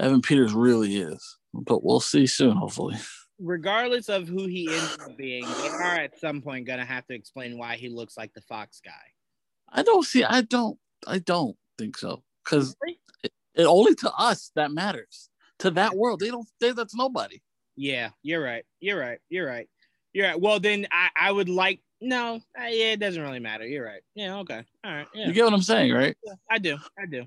Evan Peters really is, but we'll see soon, hopefully. Regardless of who he ends up being, they are at some point gonna have to explain why he looks like the Fox guy. I don't see. I don't. I don't think so because it, it, only to us that matters. To that world, they don't. They, that's nobody. Yeah, you're right. You're right. You're right. You're right. Well, then I, I would like no. Uh, yeah, it doesn't really matter. You're right. Yeah. Okay. All right. Yeah. You get what I'm saying, right? Yeah, I do. I do.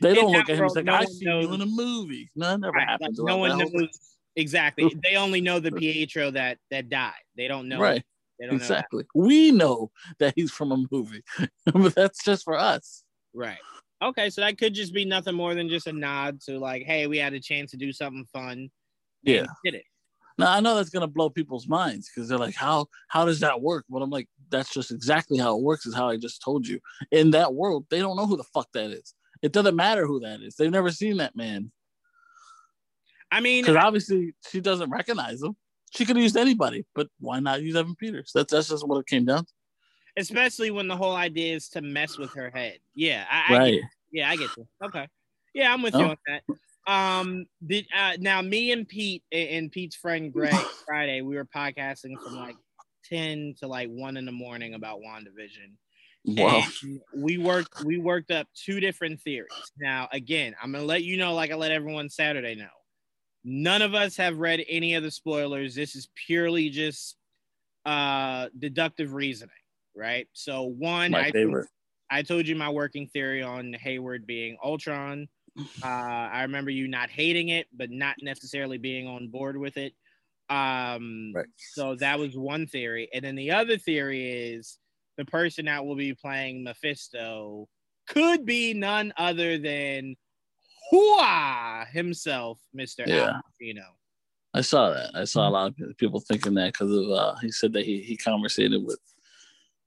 They don't look at him like no I see knows. you in a movie. No, never right, happens. Like, no one knows exactly. they only know the Pietro that that died. They don't know. Right. Don't exactly. Know we know that he's from a movie, but that's just for us. Right. Okay, so that could just be nothing more than just a nod to like, hey, we had a chance to do something fun. Yeah. Did it. Now I know that's gonna blow people's minds because they're like, how how does that work? But I'm like, that's just exactly how it works, is how I just told you. In that world, they don't know who the fuck that is. It doesn't matter who that is. They've never seen that man. I mean, because obviously she doesn't recognize him. She could have used anybody, but why not use Evan Peters? That's that's just what it came down to. Especially when the whole idea is to mess with her head. Yeah, I, right. I yeah, I get you. Okay. Yeah, I'm with oh. you on that. Um, did uh, now me and Pete and Pete's friend Greg Friday, we were podcasting from like 10 to like one in the morning about WandaVision. Wow. And we worked we worked up two different theories. Now, again, I'm gonna let you know, like I let everyone Saturday know. None of us have read any of the spoilers. This is purely just uh deductive reasoning, right? So one my I favorite. Told, I told you my working theory on Hayward being Ultron. Uh, I remember you not hating it, but not necessarily being on board with it. Um, right. So that was one theory, and then the other theory is the person that will be playing Mephisto could be none other than Hua himself, Mister yeah. Al Pacino. I saw that. I saw a lot of people thinking that because of uh, he said that he he conversated with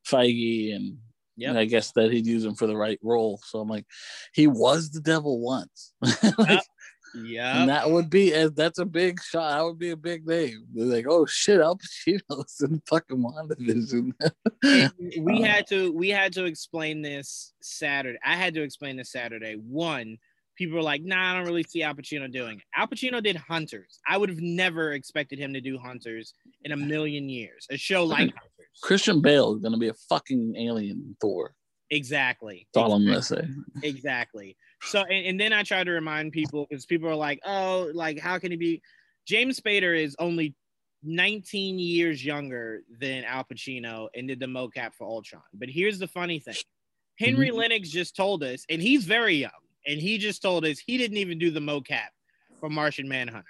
Feige and yeah, I guess that he'd use him for the right role. So I'm like, he was the devil once. like, yeah, and that would be that's a big shot. That would be a big name. They're like, oh shit, Al Pacino's in fucking WandaVision. we uh, had to we had to explain this Saturday. I had to explain this Saturday. One, people were like, nah, I don't really see Al Pacino doing it. Al Pacino did Hunters. I would have never expected him to do Hunters in a million years. A show like Hunters. Christian Bale is gonna be a fucking alien Thor. Exactly. That's all exactly. I'm gonna say. Exactly. So and, and then I try to remind people because people are like, oh, like how can he be? James Spader is only 19 years younger than Al Pacino and did the mocap for Ultron. But here's the funny thing. Henry mm-hmm. Lennix just told us, and he's very young, and he just told us he didn't even do the mocap for Martian Manhunter.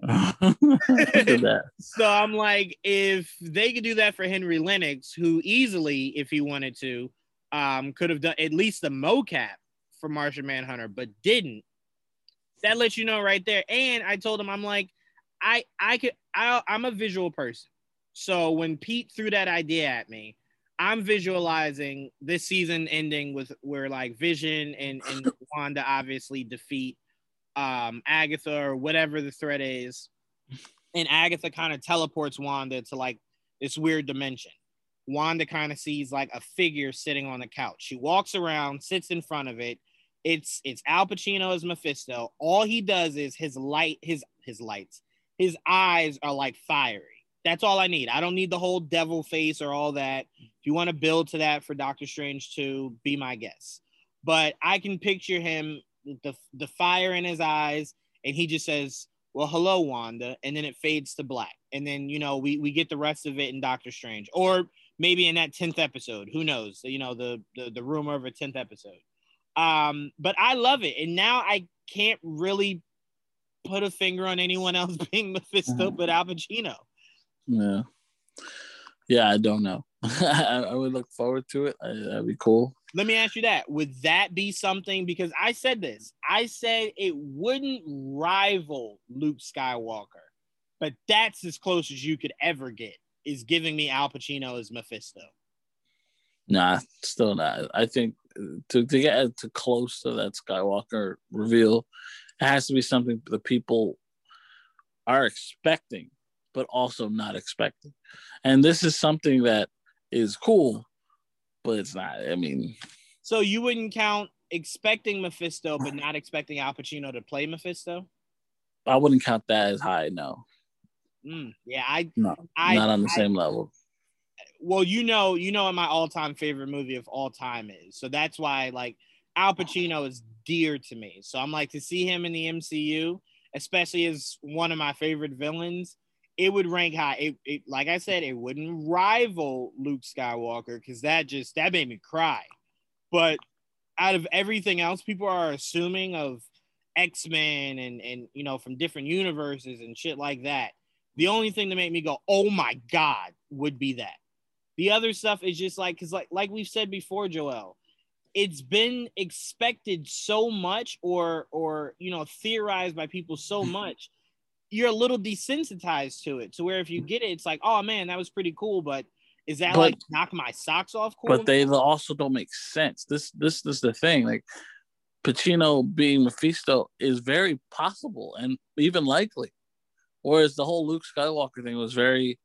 so I'm like, if they could do that for Henry Lennix, who easily, if he wanted to, um, could have done at least the mocap for Martian Manhunter, but didn't. That lets you know right there. And I told him, I'm like, I I could I, I'm a visual person. So when Pete threw that idea at me, I'm visualizing this season ending with where like Vision and, and Wanda obviously defeat um, Agatha or whatever the threat is. And Agatha kind of teleports Wanda to like this weird dimension. Wanda kind of sees like a figure sitting on the couch. She walks around, sits in front of it. It's it's Al Pacino as Mephisto. All he does is his light, his his lights, his eyes are like fiery. That's all I need. I don't need the whole devil face or all that. If you want to build to that for Doctor Strange to be my guest. But I can picture him the the fire in his eyes, and he just says, "Well, hello, Wanda," and then it fades to black, and then you know we we get the rest of it in Doctor Strange, or maybe in that tenth episode. Who knows? You know the the, the rumor of a tenth episode. Um, but I love it, and now I can't really put a finger on anyone else being Mephisto, mm-hmm. but Al Pacino. Yeah, yeah, I don't know. I, I, would look forward to it. I, that'd be cool. Let me ask you that. Would that be something? Because I said this. I said it wouldn't rival Luke Skywalker, but that's as close as you could ever get. Is giving me Al Pacino as Mephisto. Nah, still not. I think to, to get to close to that Skywalker reveal, it has to be something the people are expecting, but also not expecting. And this is something that is cool, but it's not. I mean, so you wouldn't count expecting Mephisto, but not expecting Al Pacino to play Mephisto. I wouldn't count that as high. No. Mm, yeah, I no, I, not on the I, same level. Well, you know, you know what my all-time favorite movie of all time is, so that's why like Al Pacino is dear to me. So I'm like to see him in the MCU, especially as one of my favorite villains. It would rank high. It, it like I said, it wouldn't rival Luke Skywalker because that just that made me cry. But out of everything else, people are assuming of X Men and and you know from different universes and shit like that. The only thing to make me go, "Oh my god," would be that. The other stuff is just like because like like we've said before, Joel, it's been expected so much or or you know theorized by people so much you're a little desensitized to it. To where if you get it it's like oh man that was pretty cool but is that but, like knock my socks off cool? But they also don't make sense. This this, this is the thing like Pacino being Mephisto is very possible and even likely. Whereas the whole Luke Skywalker thing was very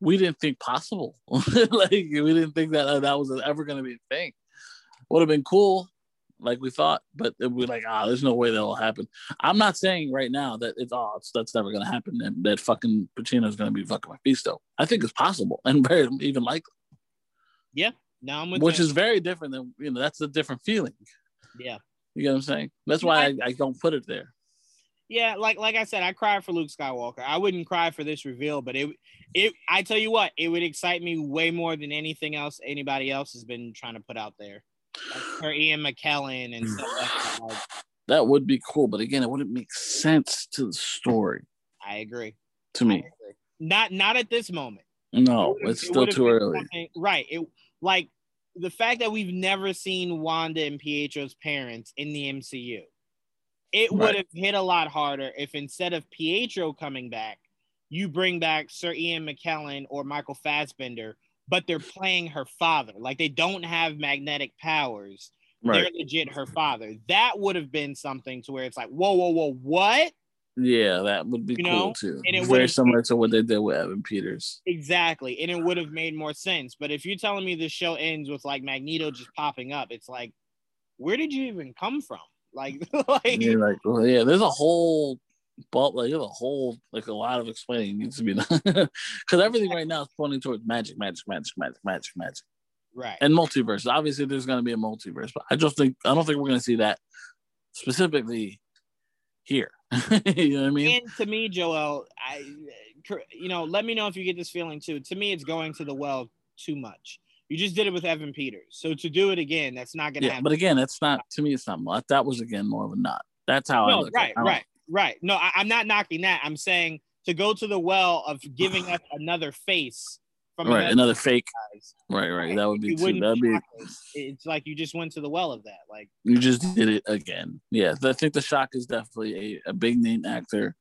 we didn't think possible. Like we didn't think that uh, that was ever going to be a thing. Would have been cool, like we thought, but we're like, ah, there's no way that'll happen. I'm not saying right now that it's oh, it's, that's never gonna happen and that fucking Pacino's gonna be fucking Mephisto. I think it's possible and very even likely. Yeah, now I'm which is very different than you know. That's a different feeling. Yeah, you get what I'm saying. That's why I, I don't put it there. Yeah, like like I said, I cried for Luke Skywalker. I wouldn't cry for this reveal, but it it I tell you what, it would excite me way more than anything else anybody else has been trying to put out there like Ian McKellen and stuff like that. That would be cool, but again, it wouldn't make sense to the story. I agree. To me, agree. not not at this moment. No, it it's it still too early. Right. It like the fact that we've never seen Wanda and Pietro's parents in the MCU. It would have hit a lot harder if instead of Pietro coming back, you bring back Sir Ian McKellen or Michael Fassbender but they're playing her father. Like they don't have magnetic powers. Right. They're legit her father. That would have been something to where it's like, whoa, whoa, whoa, what? Yeah, that would be you cool know? too. And it very similar to what they did with Evan Peters. Exactly. And it would have made more sense. But if you're telling me the show ends with like Magneto just popping up, it's like, where did you even come from? Like, like, yeah, like well, yeah, there's a whole but like you have a whole like a lot of explaining needs to be done because everything right now is pointing towards magic, magic, magic, magic, magic, magic. Right. And multiverse. Obviously, there's going to be a multiverse, but I just think I don't think we're going to see that specifically here. you know what I mean? And to me, Joel, I, you know, let me know if you get this feeling too. To me, it's going to the well too much. You just did it with Evan Peters, so to do it again, that's not going to yeah, happen. But again, it's not to me. It's not. That was again more of a not. That's how no, I look. Right, right. Right. No, I, am not knocking that. I'm saying to go to the well of giving us another face from right, another, another fake. Guys, right, right. That would be too. That'd be. It's like you just went to the well of that. Like you just did it again. Yeah, I think the shock is definitely a, a big name actor,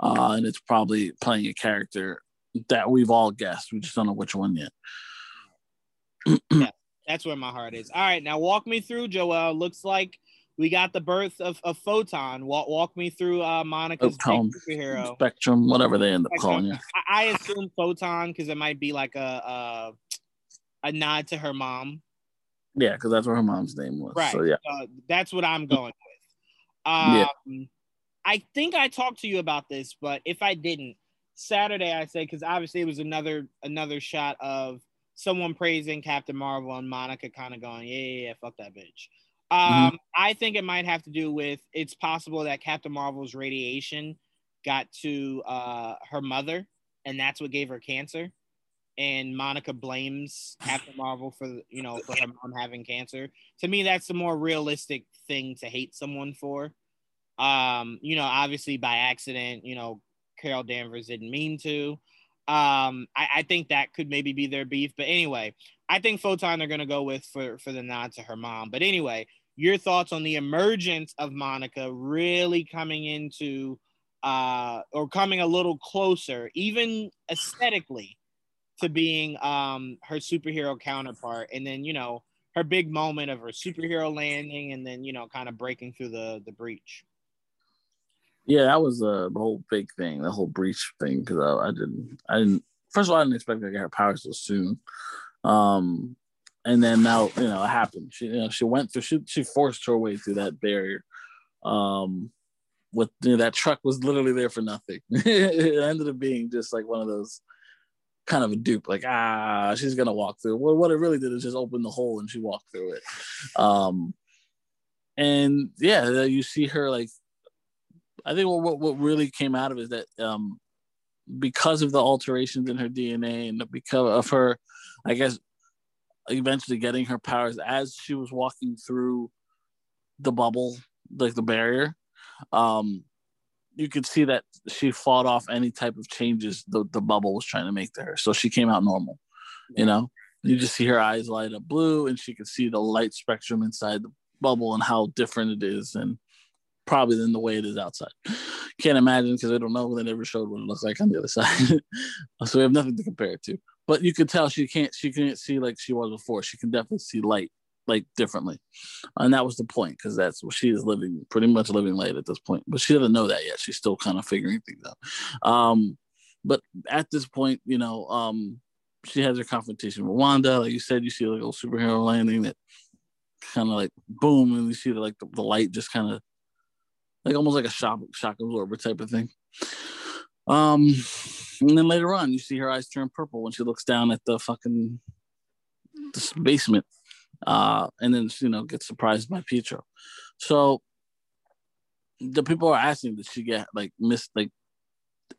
uh, and it's probably playing a character that we've all guessed. We just don't know which one yet. yeah, that's where my heart is. All right, now walk me through, Joel. Looks like we got the birth of, of Photon. Walk, walk me through uh, Monica's superhero. Spectrum, whatever they end up Spectrum. calling it. I, I assume Photon because it might be like a, a, a nod to her mom. Yeah, because that's what her mom's name was. Right. So yeah, uh, that's what I'm going with. Um, yeah. I think I talked to you about this, but if I didn't, Saturday I said because obviously it was another another shot of someone praising Captain Marvel and Monica kind of going, yeah, yeah, yeah, fuck that bitch. Mm-hmm. Um, mm-hmm. I think it might have to do with it's possible that Captain Marvel's radiation got to uh, her mother, and that's what gave her cancer. And Monica blames Captain Marvel for you know for her mom having cancer. To me, that's the more realistic thing to hate someone for. Um, you know, obviously by accident. You know, Carol Danvers didn't mean to. Um, I, I think that could maybe be their beef. But anyway, I think Photon they're gonna go with for for the nod to her mom. But anyway, your thoughts on the emergence of Monica really coming into uh, or coming a little closer, even aesthetically, to being um, her superhero counterpart, and then you know her big moment of her superhero landing, and then you know kind of breaking through the the breach. Yeah, that was a whole big thing, the whole breach thing, because I, I, didn't, I didn't. First of all, I didn't expect her to get her powers so soon. Um, and then now you know it happened. She you know she went through. She she forced her way through that barrier. Um, with you know, that truck was literally there for nothing. it ended up being just like one of those kind of a dupe, like ah, she's gonna walk through. Well, what it really did is just open the hole and she walked through it. Um, and yeah, you see her like. I think what what really came out of it is that um, because of the alterations in her DNA and because of her, I guess, eventually getting her powers as she was walking through the bubble, like the barrier. Um, you could see that she fought off any type of changes the, the bubble was trying to make to her. So she came out normal, you know. You just see her eyes light up blue, and she could see the light spectrum inside the bubble and how different it is, and probably than the way it is outside. Can't imagine because I don't know. They never showed what it looks like on the other side, so we have nothing to compare it to. But you could tell she can't. She can't see like she was before. She can definitely see light like differently, and that was the point because that's what she is living, pretty much living light at this point. But she doesn't know that yet. She's still kind of figuring things out. Um, but at this point, you know, um, she has her confrontation with Wanda. Like you said, you see like a little superhero landing that kind of like boom, and you see the, like the, the light just kind of like almost like a shock shock absorber type of thing. Um, and then later on, you see her eyes turn purple when she looks down at the fucking basement uh, and then you know gets surprised by Pietro. So the people are asking, did she get like missed? Like,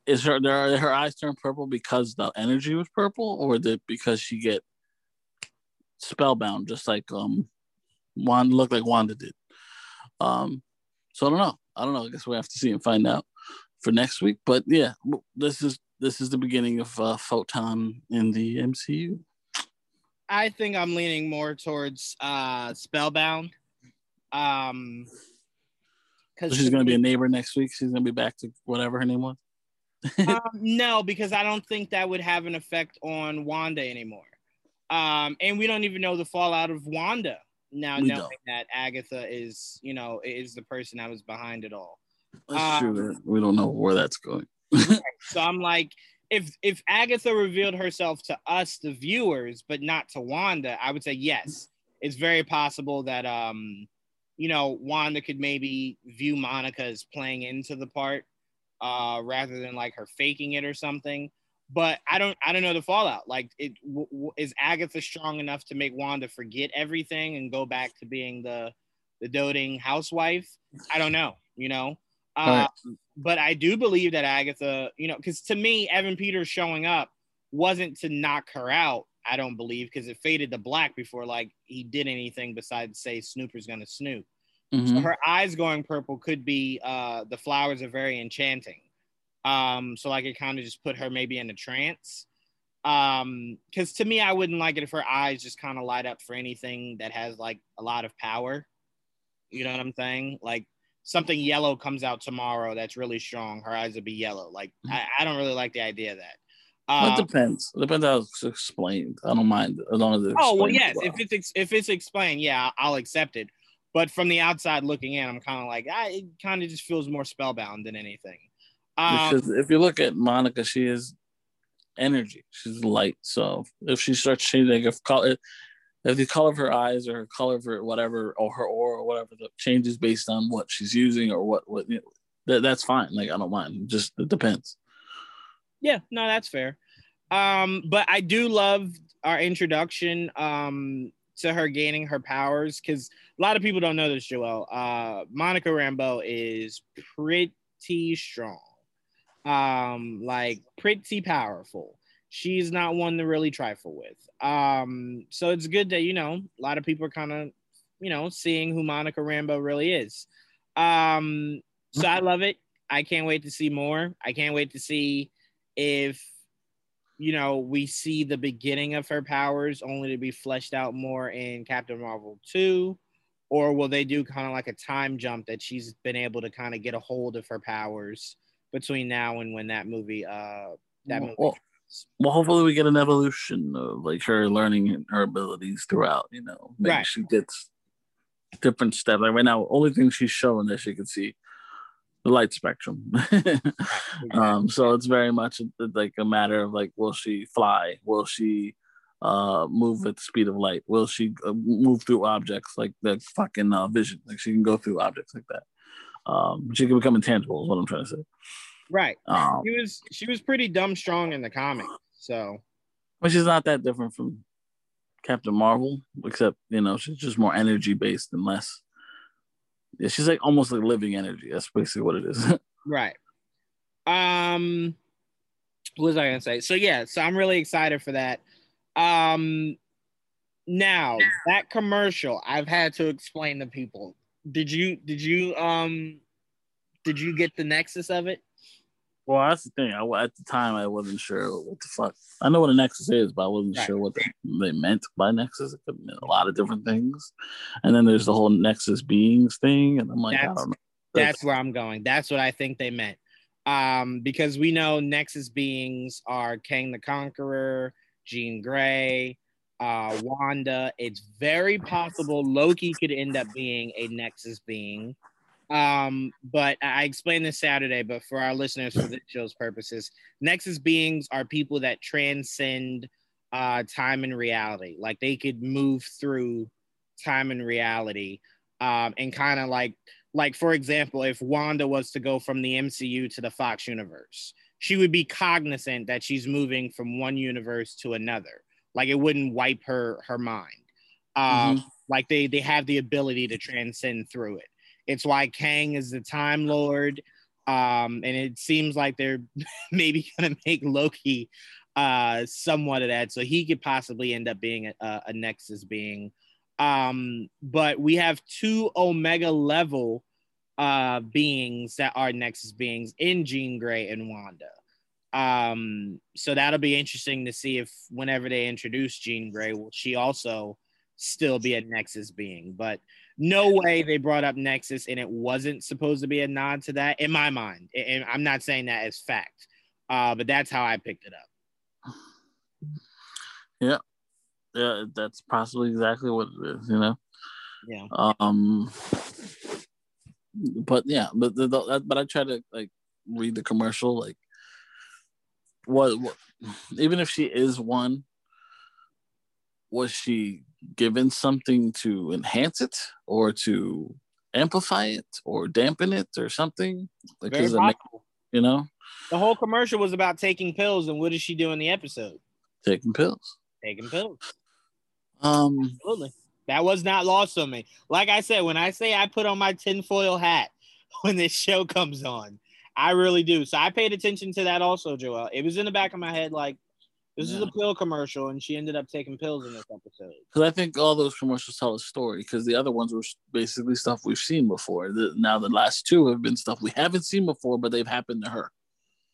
is her there her eyes turn purple because the energy was purple, or did because she get spellbound, just like um Wanda looked like Wanda did? Um, so I don't know. I don't know. I guess we have to see and find out for next week. But yeah, this is this is the beginning of uh, Photon in the MCU. I think I'm leaning more towards uh Spellbound. Um because she's gonna be a neighbor next week. She's gonna be back to whatever her name was. um, no, because I don't think that would have an effect on Wanda anymore. Um, and we don't even know the fallout of Wanda now, we knowing don't. that Agatha is, you know, is the person that was behind it all. That's um, true. We don't know where that's going. So I'm like, if if Agatha revealed herself to us, the viewers, but not to Wanda, I would say yes. It's very possible that um, you know, Wanda could maybe view Monica as playing into the part, uh, rather than like her faking it or something. But I don't, I don't know the fallout. Like, it w- w- is Agatha strong enough to make Wanda forget everything and go back to being the the doting housewife? I don't know. You know, uh, right. But I do believe that Agatha, you know, because to me, Evan Peters showing up wasn't to knock her out. I don't believe because it faded to black before like he did anything besides say Snooper's gonna snoop. Mm-hmm. So her eyes going purple could be uh, the flowers are very enchanting. Um, so like it kind of just put her maybe in a trance. Um, because to me, I wouldn't like it if her eyes just kind of light up for anything that has like a lot of power. You know what I'm saying? Like something yellow comes out tomorrow that's really strong, her eyes would be yellow. Like mm-hmm. I, I don't really like the idea of that. Um, it depends. It depends how it's explained. I don't mind as long as it's. Oh well, yes. Well. If it's ex- if it's explained, yeah, I'll accept it. But from the outside looking in, I'm kind of like, I, it kind of just feels more spellbound than anything. Um, because if you look at Monica, she is energy. She's light. So if she starts changing, if color, if the color of her eyes or her color of her whatever or her aura or whatever the changes based on what she's using or what what you know, that, that's fine. Like i don't mind. Just it depends. Yeah no that's fair. Um but i do love our introduction um to her gaining her powers because a lot of people don't know this joel uh monica rambeau is pretty strong. Um like pretty powerful she's not one to really trifle with. Um, so it's good that you know a lot of people are kind of you know seeing who Monica Rambeau really is. Um, so I love it. I can't wait to see more. I can't wait to see if you know we see the beginning of her powers only to be fleshed out more in Captain Marvel 2 or will they do kind of like a time jump that she's been able to kind of get a hold of her powers between now and when that movie uh that movie well, well, hopefully we get an evolution of like her learning her abilities throughout. You know, maybe right. she gets different steps. Like right now, only thing she's showing that she can see the light spectrum. um, so it's very much like a matter of like, will she fly? Will she uh move at the speed of light? Will she uh, move through objects like the fucking uh, vision? Like she can go through objects like that. Um, she can become intangible. Is what I'm trying to say. Right. Um, She was she was pretty dumb strong in the comic. So which is not that different from Captain Marvel, except you know she's just more energy based and less. Yeah, she's like almost like living energy. That's basically what it is. right. Um what was I gonna say? So yeah, so I'm really excited for that. Um now that commercial I've had to explain to people. Did you did you um did you get the nexus of it? Well, that's the thing. I, at the time, I wasn't sure what the fuck. I know what a nexus is, but I wasn't Right. sure what they, they meant by nexus. It could mean a lot of different things. And then there's the whole nexus beings thing, and I'm like, I That's- don't know. That's where I'm going. That's what I think they meant. Um, because we know Nexus beings are Kang the Conqueror, Jean Grey, uh, Wanda. It's very possible Loki could end up being a Nexus being. Um, but I explained this Saturday, but for our listeners, for this show's purposes, Nexus beings are people that transcend uh, time and reality. Like they could move through time and reality um, and kind of like like for example if wanda was to go from the mcu to the fox universe she would be cognizant that she's moving from one universe to another. Like it wouldn't wipe her her mind. Um like they they have the ability to transcend through it it's why kang is the time lord um and it seems like they're maybe gonna make loki uh somewhat of that so he could possibly end up being a, a, nexus being. Um but we have two omega level uh beings that are nexus beings in jean grey and wanda. Um so that'll be interesting to see if whenever they introduce jean grey will she also still be a nexus being. But no way they brought up nexus and it wasn't supposed to be a nod to that in my mind and i'm not saying that as fact uh but that's how i picked it up Yeah, Yeah, that's possibly exactly what it is. You know. yeah Um. But yeah, but the, the, but I try to like read the commercial like what, what even if she is one was she given something to enhance it or to amplify it or dampen it or something like very does make, you know the whole commercial was about taking pills and what does she do in the episode taking pills taking pills um Absolutely. That was not lost on me. Like I said, when I say I put on my tinfoil hat when this show comes on, I really do. So I paid attention to that also, Joel. It was in the back of my head like, this is a pill commercial, and she ended up taking pills in this episode. because I think all those commercials tell a story. Because the other ones were basically stuff we've seen before. The, now the last two have been stuff we haven't seen before, but they've happened to her.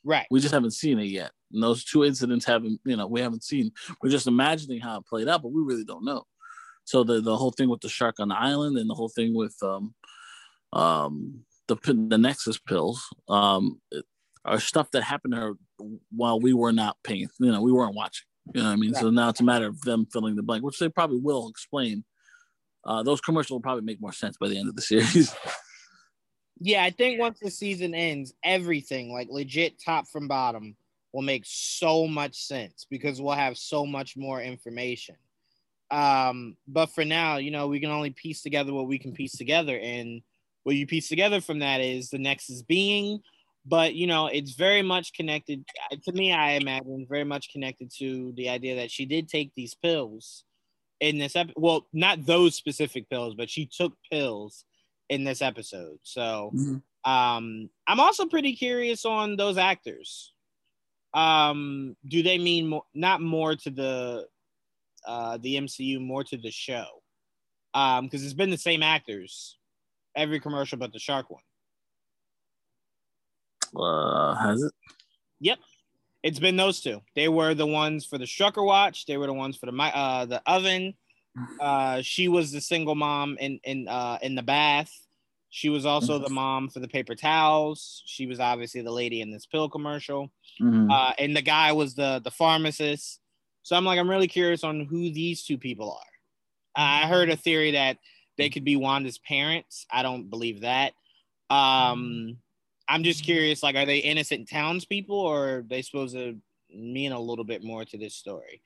Right. We just haven't seen it yet. And those two incidents haven't, you know, we haven't seen. We're just imagining how it played out, but we really don't know. So the the whole thing with the shark on the island and the whole thing with um um the the Nexus pills um it- are stuff that happened to her while we were not paying. You know, we weren't watching. You know what I mean? So now it's a matter of them filling the blank, which they probably will explain. Uh, those commercials will probably make more sense by the end of the series. Yeah, I think once the season ends, everything, like legit top from bottom, will make so much sense because we'll have so much more information. Um, but for now, you know, we can only piece together what we can piece together. And what you piece together from that is the Nexus being, but you know, it's very much connected to me, I imagine, very much connected to the idea that she did take these pills in this episode. Well, not those specific pills, but she took pills in this episode. So um I'm also pretty curious on those actors. Um do they mean more not more to the uh the MCU, more to the show? Um because it's been the same actors every commercial but the shark one. Uh, has it? Yep. It's been those two. They were the ones for the Strucker watch, they were the ones for the mi- uh the oven. Uh she was the single mom in in uh in the bath. She was also the mom for the paper towels. She was obviously the lady in this pill commercial. Mhm. Uh, and the guy was the the pharmacist. So I'm like, I'm really curious on who these two people are. I heard a theory that they could be Wanda's parents. I don't believe that. Um, I'm just curious, like, are they innocent townspeople or are they supposed to mean a little bit more to this story?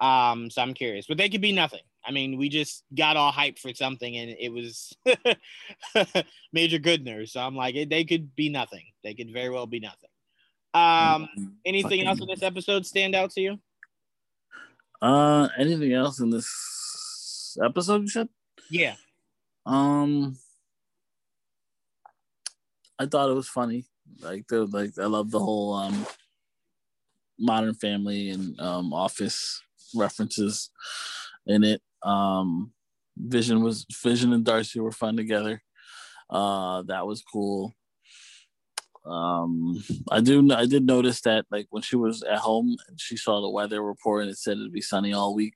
Um, so I'm curious, but they could be nothing. I mean, we just got all hyped for something, and it was Major Goodner. So I'm like, they could be nothing. They could very well be nothing. Um, anything Fucking else in this episode stand out to you? Uh, anything else in this episode? You said? Yeah. Um, I thought it was funny. Like the like, I love the whole um Modern Family and um Office references in it. Um, Vision was Vision and Darcy were fun together. Uh, that was cool. Um, I do I did notice that like when she was at home she saw the weather report and it said it'd be sunny all week,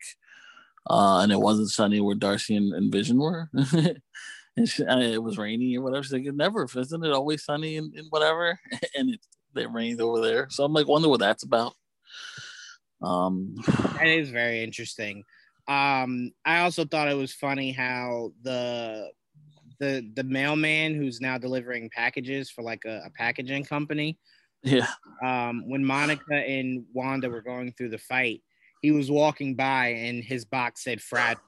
uh, and it wasn't sunny where Darcy and, and Vision were. she, uh, it was rainy or whatever. She's like, never isn't it always sunny and, and whatever? and it, it rained over there. So I'm like, wonder what that's about. Um, that is very interesting. Um, I also thought it was funny how the the the mailman who's now delivering packages for like a, a packaging company. Yeah. Um, when Monica and Wanda were going through the fight, he was walking by and his box said fragile.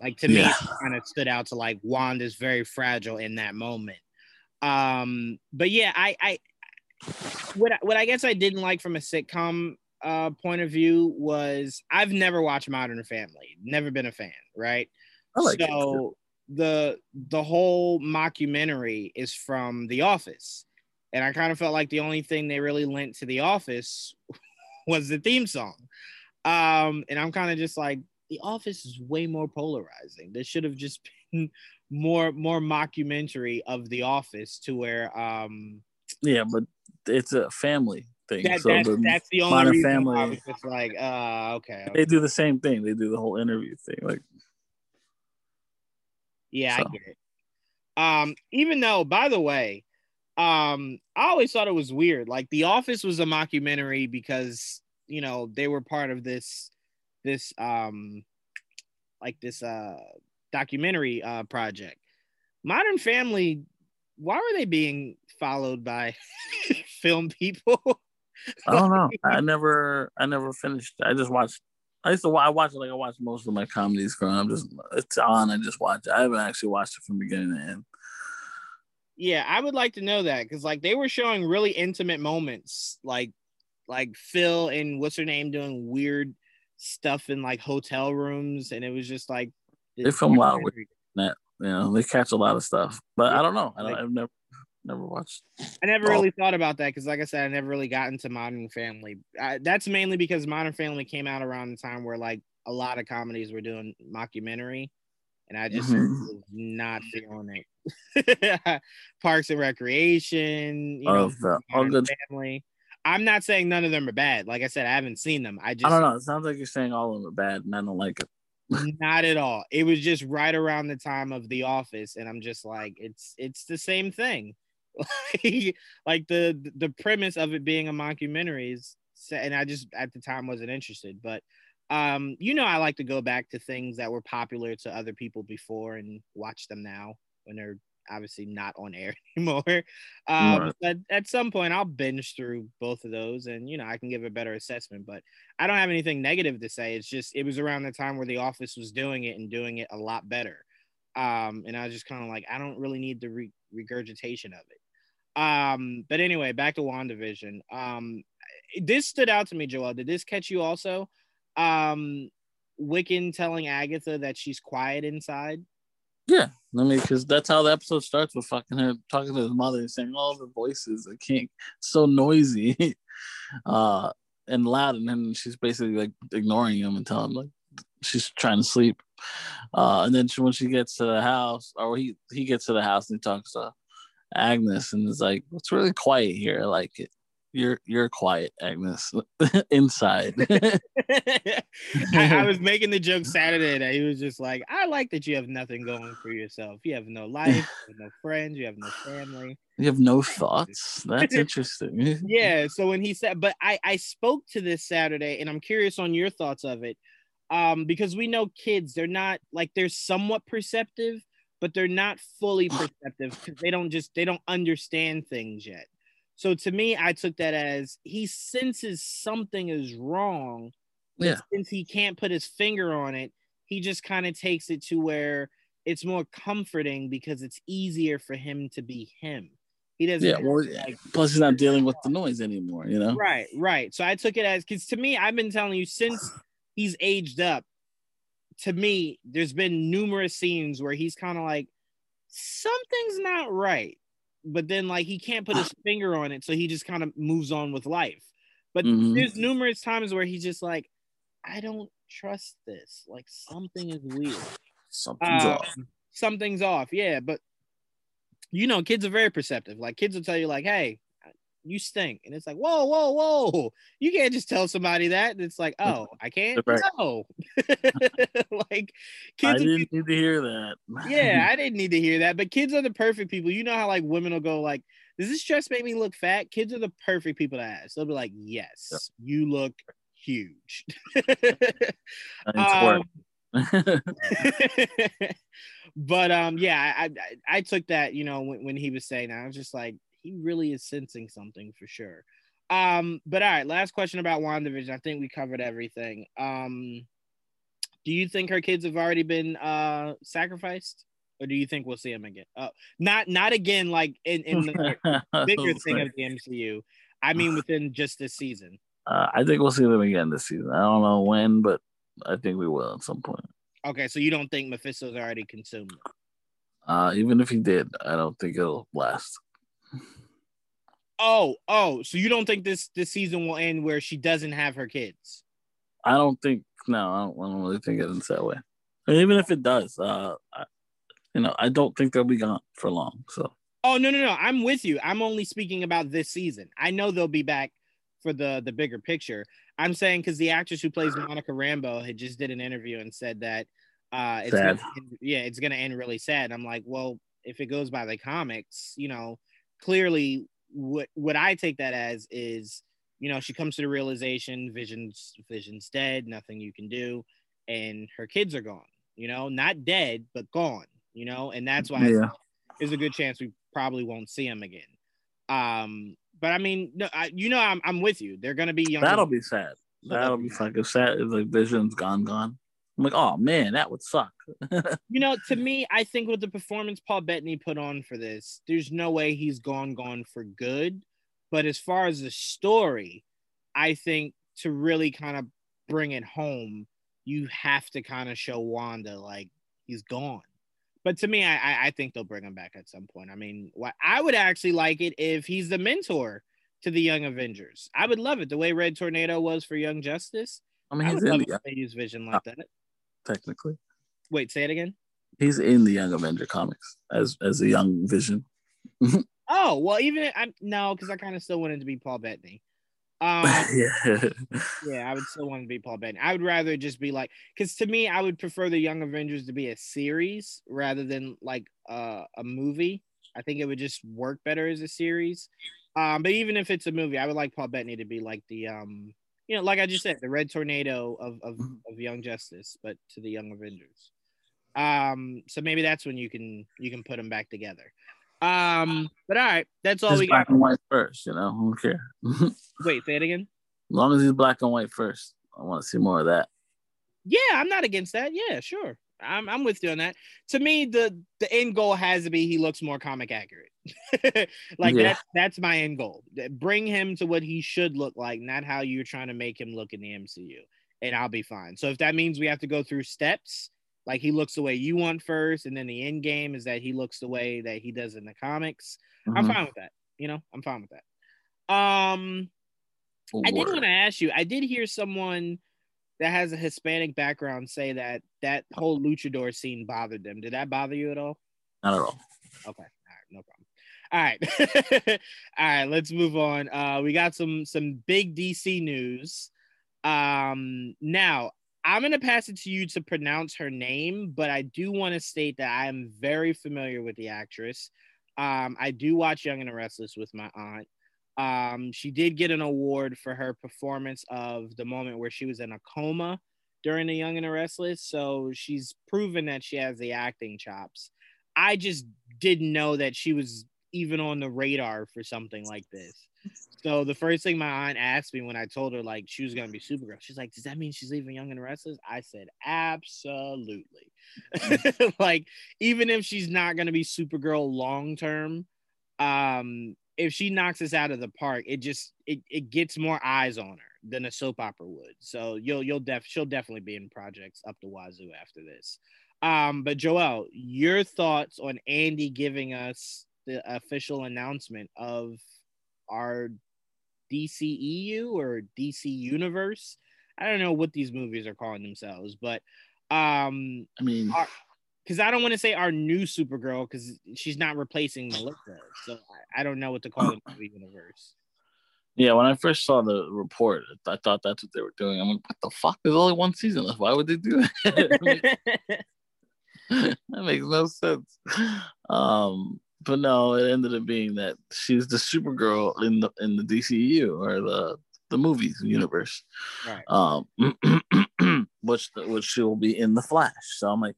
Like to yeah. me, kind of stood out to like Wanda's very fragile in that moment. Um, but yeah, I, I what what I guess I didn't like from a sitcom uh, point of view was I've never watched Modern Family, never been a fan, right? I like so it. the the whole mockumentary is from The Office, and I kind of felt like the only thing they really lent to The Office was the theme song, um, and I'm kind of just like The Office is way more polarizing. This should have just been more more mockumentary of The Office to where um yeah, but it's a family thing. That, so that's, the that's the only Modern reason Family, I was just like, uh, okay, okay, They do the same thing. They do the whole interview thing, like. Yeah, so. I get it. Um, even though, by the way, um, I always thought it was weird. Like, The Office was a mockumentary because you know they were part of this, this um, like this uh documentary uh project. Modern Family, why were they being followed by film people? I don't know. I never, I never finished. I just watched. I used to. I watch it like I watch most of my comedies growing up. Just it's on. I just watch it. I haven't actually watched it from beginning to end. Yeah, I would like to know that because like they were showing really intimate moments, like like Phil and what's her name doing weird stuff in like hotel rooms, and it was just like they film a lot of that. You know, they catch a lot of stuff, but. I don't know. I don't, I've never never watched. I never oh. really thought about that because, like I said, I never really got into Modern Family. I, that's mainly because Modern Family came out around the time where like a lot of comedies were doing mockumentary, and I just mm-hmm. was not feeling it. Parks and Recreation, you oh, know, all good. Family. I'm not saying none of them are bad. Like I said, I haven't seen them. I just I don't know. It sounds like you're saying all of them are bad, and I don't like it. not at all. It was just right around the time of The Office, and I'm just like, it's it's the same thing. like the the premise of it being a mockumentary is and I just at the time wasn't interested. But um, you know, I like to go back to things that were popular to other people before and watch them now when they're obviously not on air anymore. Um, right. But at some point, I'll binge through both of those, and you know, I can give a better assessment. But I don't have anything negative to say. It's just it was around the time where The Office was doing it and doing it a lot better. Um, and I was just kind of like, I don't really need the re- regurgitation of it. Um, but anyway, back to WandaVision. Um, this stood out to me, Joel. Did this catch you also? Um, Wiccan telling Agatha that she's quiet inside. Yeah, I mean, because that's how the episode starts with fucking her talking to his mother and saying all the voices. I can't, so noisy, uh, and loud, and then she's basically like ignoring him and telling him like she's trying to sleep. Uh, and then she, when she gets to the house, or he he gets to the house and he talks to Agnes and is like, "It's really quiet here. I like it. You're you're quiet, Agnes, inside." I, I, was making the joke Saturday that he was just like, "I like that you have nothing going for yourself. You have no life, have no friends, you have no family." You have no thoughts. That's interesting. yeah. So when he said, but I I spoke to this Saturday, and I'm curious on your thoughts of it, um, because we know kids, they're not like they're somewhat perceptive, but they're not fully perceptive because they don't just they don't understand things yet. So to me, I took that as he senses something is wrong, Yeah. Since he can't put his finger on it, he just kind of takes it to where it's more comforting because it's easier for him to be him. He doesn't. Yeah. Well, like, plus he's not dealing with the noise anymore. You know. Right. Right. So I took it as because to me, I've been telling you since he's aged up. To me, there's been numerous scenes where he's kind of like something's not right, but then like he can't put his finger on it, so he just kind of moves on with life. But mm-hmm. there's numerous times where he's just like, I don't trust this. Like something is weird. Something's um, off. Something's off. Yeah, but you know, kids are very perceptive. Like kids will tell you, like, "Hey, you stink," and it's like, "Whoa, whoa, whoa!" You can't just tell somebody that. And it's like, "Oh, I can't." Right. No, like kids. I didn't need to hear that. yeah, I didn't need to hear that. But kids are the perfect people. You know how like women will go like, "Does this dress make me look fat?" Kids are the perfect people to ask. They'll be like, "Yes, you look huge." um, but um, yeah, I, I, I took that, you know, when, when he was saying that, I was just like, he really is sensing something for sure. Um, but all right, last question about WandaVision. I think we covered everything. Um, do you think her kids have already been uh sacrificed? Or do you think we'll see them again? Uh, not not again like in, in the bigger thing of the MCU. I mean within just this season. Uh, I think we'll see them again this season. I don't know when, but I think we will at some point. Okay, so you don't think Mephisto's already consumed? Uh, even if he did, I don't think it'll last. Oh, oh, so you don't think this this season will end where she doesn't have her kids? I don't think. No, I don't, I don't really think it ends that way. And even if it does, uh, I, you know, I don't think they'll be gone for long. So. Oh no no no! I'm with you. I'm only speaking about this season. I know they'll be back for the the bigger picture. I'm saying because the actress who plays Monica Rambeau had just did an interview and said that uh it's gonna, yeah it's gonna end really sad. I'm like, well, if it goes by the comics, you know, clearly what what I take that as is you know she comes to the realization Vision's Vision's dead, nothing you can do, and her kids are gone. You know, not dead but gone. You know, and that's why yeah. there's a good chance we probably won't see him again. Um, but I mean, no, I, you know, I'm I'm with you. They're gonna be young. That'll be sad. That'll be fucking sad. If like Vision's gone, gone. I'm like, oh man, that would suck. you know, to me, I think with the performance Paul Bettany put on for this, there's no way he's gone, gone for good. But as far as the story, I think to really kind of bring it home, you have to kind of show Wanda like he's gone. But to me, I I think they'll bring him back at some point. I mean, what I would actually like it if he's the mentor to the Young Avengers. I would love it the way Red Tornado was for Young Justice. I mean, he's I would in the, use Vision like uh, that. Technically. Wait, say it again. He's in the Young Avenger comics as as a young Vision. oh well, even I'm no, because I kind of still wanted to be Paul Bettany. Um, yeah, yeah, I would still want to be Paul Bettany. I would rather just be like, because to me, I would prefer the Young Avengers to be a series rather than like uh, a movie. I think it would just work better as a series. Um, but even if it's a movie, I would like Paul Bettany to be like the um, you know, like I just said, the Red Tornado of of, of Young Justice, but to the Young Avengers. Um, so maybe that's when you can you can put them back together. Um, but all right, that's all Just we black got. and white first, you know. I don't care. Wait, say it again. As long as he's black and white first, I want to see more of that. Yeah, I'm not against that. Yeah, sure. I'm I'm with you on that. To me, the the end goal has to be he looks more comic accurate. like yeah. that's that's my end goal. Bring him to what he should look like, not how you're trying to make him look in the MCU, and I'll be fine. So if that means we have to go through steps, like he looks the way you want first, and then the end game is that he looks the way that he does in the comics. Mm-hmm. I'm fine with that. You know, I'm fine with that. Um. I did want to ask you. I did hear someone that has a Hispanic background say that that whole luchador scene bothered them. Did that bother you at all? Not at all. Okay. All right. No problem. All right. all right. Let's move on. Uh, we got some some big DC news. Um, now I'm to pass it to you to pronounce her name, but I do want to state that I am very familiar with the actress. Um, I do watch Young and the Restless with my aunt. Um, she did get an award for her performance of the moment where she was in a coma during the Young and the Restless. So she's proven that she has the acting chops. I just didn't know that she was even on the radar for something like this. So the first thing my aunt asked me when I told her like she was gonna be Supergirl, she's like, "Does that mean she's leaving Young and the Restless?" I said, "Absolutely." like even if she's not gonna be Supergirl long term, um, if she knocks us out of the park, it just it, it gets more eyes on her than a soap opera would. So you'll you'll def she'll definitely be in projects up the wazoo after this. Um, but Joel, your thoughts on Andy giving us the official announcement of our DCEU or DC Universe. I don't know what these movies are calling themselves, but um, I mean, because I don't want to say our new Supergirl because she's not replacing Melissa, so I, I don't know what to call the movie universe. Yeah, when I first saw the report, I thought that's what they were doing. I'm like, what the fuck? There's only one season left. Why would they do that? that makes no sense. Um, but no, it ended up being that she's the Supergirl in the in the DCU or the the movies universe. Right. Um, which which she will be in the Flash. So I'm like,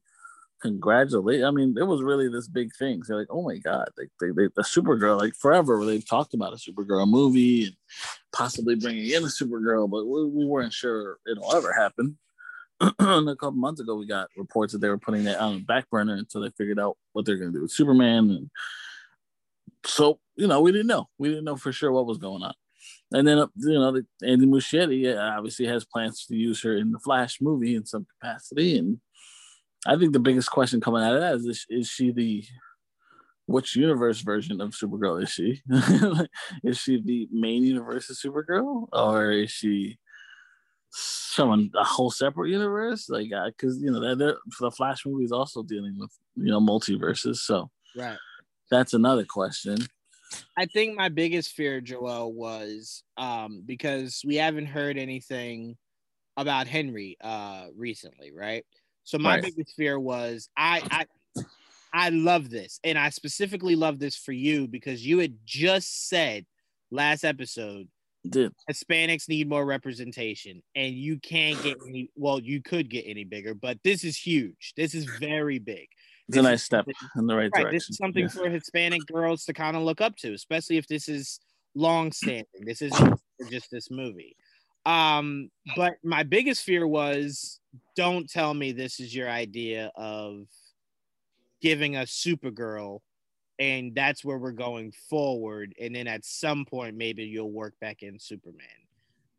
congratulate. I mean, it was really this big thing. So like, oh my god, they, they, they the Supergirl like forever they've talked about a Supergirl movie and possibly bringing in a Supergirl, but we, we weren't sure it'll ever happen. and a couple months ago, we got reports that they were putting that on the back burner until they figured out what they're going to do with Superman. And so, you know, we didn't know. We didn't know for sure what was going on. And then, uh, you know, Andy Muschietti obviously has plans to use her in the Flash movie in some capacity. And I think the biggest question coming out of that is: Is she the which universe version of Supergirl is she? is she the main universe of Supergirl, or is she someone a whole separate universe? Like because uh, you know they're, they're, the flash movie is also dealing with you know multiverses so right. that's another question. I think my biggest fear joel was um because we haven't heard anything about henry uh recently right so my right. biggest fear was i i i love this and i specifically love this for you because you had just said last episode did. Hispanics need more representation, and you can't get any. Well, you could get any bigger, but this is huge. This is very big. It's this a nice step in the right, right direction. This is something yeah. for Hispanic girls to kind of look up to, especially if this is long standing. This isn't just this movie. Um, but my biggest fear was don't tell me this is your idea of giving a Supergirl and that's where we're going forward and then at some point maybe you'll work back in superman.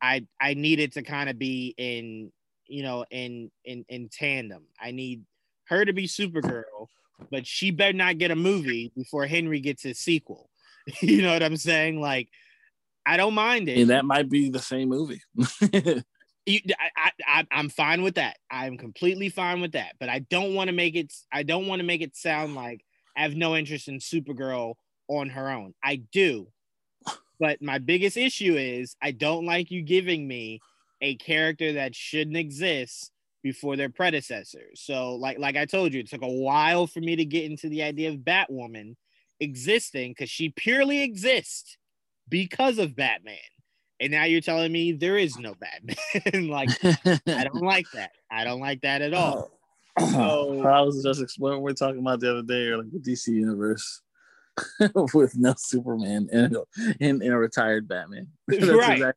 I i needed to kind of be in you know in in in tandem. I need her to be supergirl but she better not get a movie before henry gets his sequel. You know what i'm saying? Like i don't mind it and that might be the same movie I, I, I, I'm fine with that. I'm completely fine with that. But I don't want to make it. I don't want to make it sound like I have no interest in Supergirl on her own. I do. But my biggest issue is I don't like you giving me a character that shouldn't exist before their predecessors. So like like I told you, it took a while for me to get into the idea of Batwoman existing because she purely exists because of Batman. And now you're telling me there is no Batman. like I don't like that. I don't like that at all. So, I was just explaining we are talking about the other day, or like the DC universe with no Superman and in, in a retired Batman. that's right. Exactly,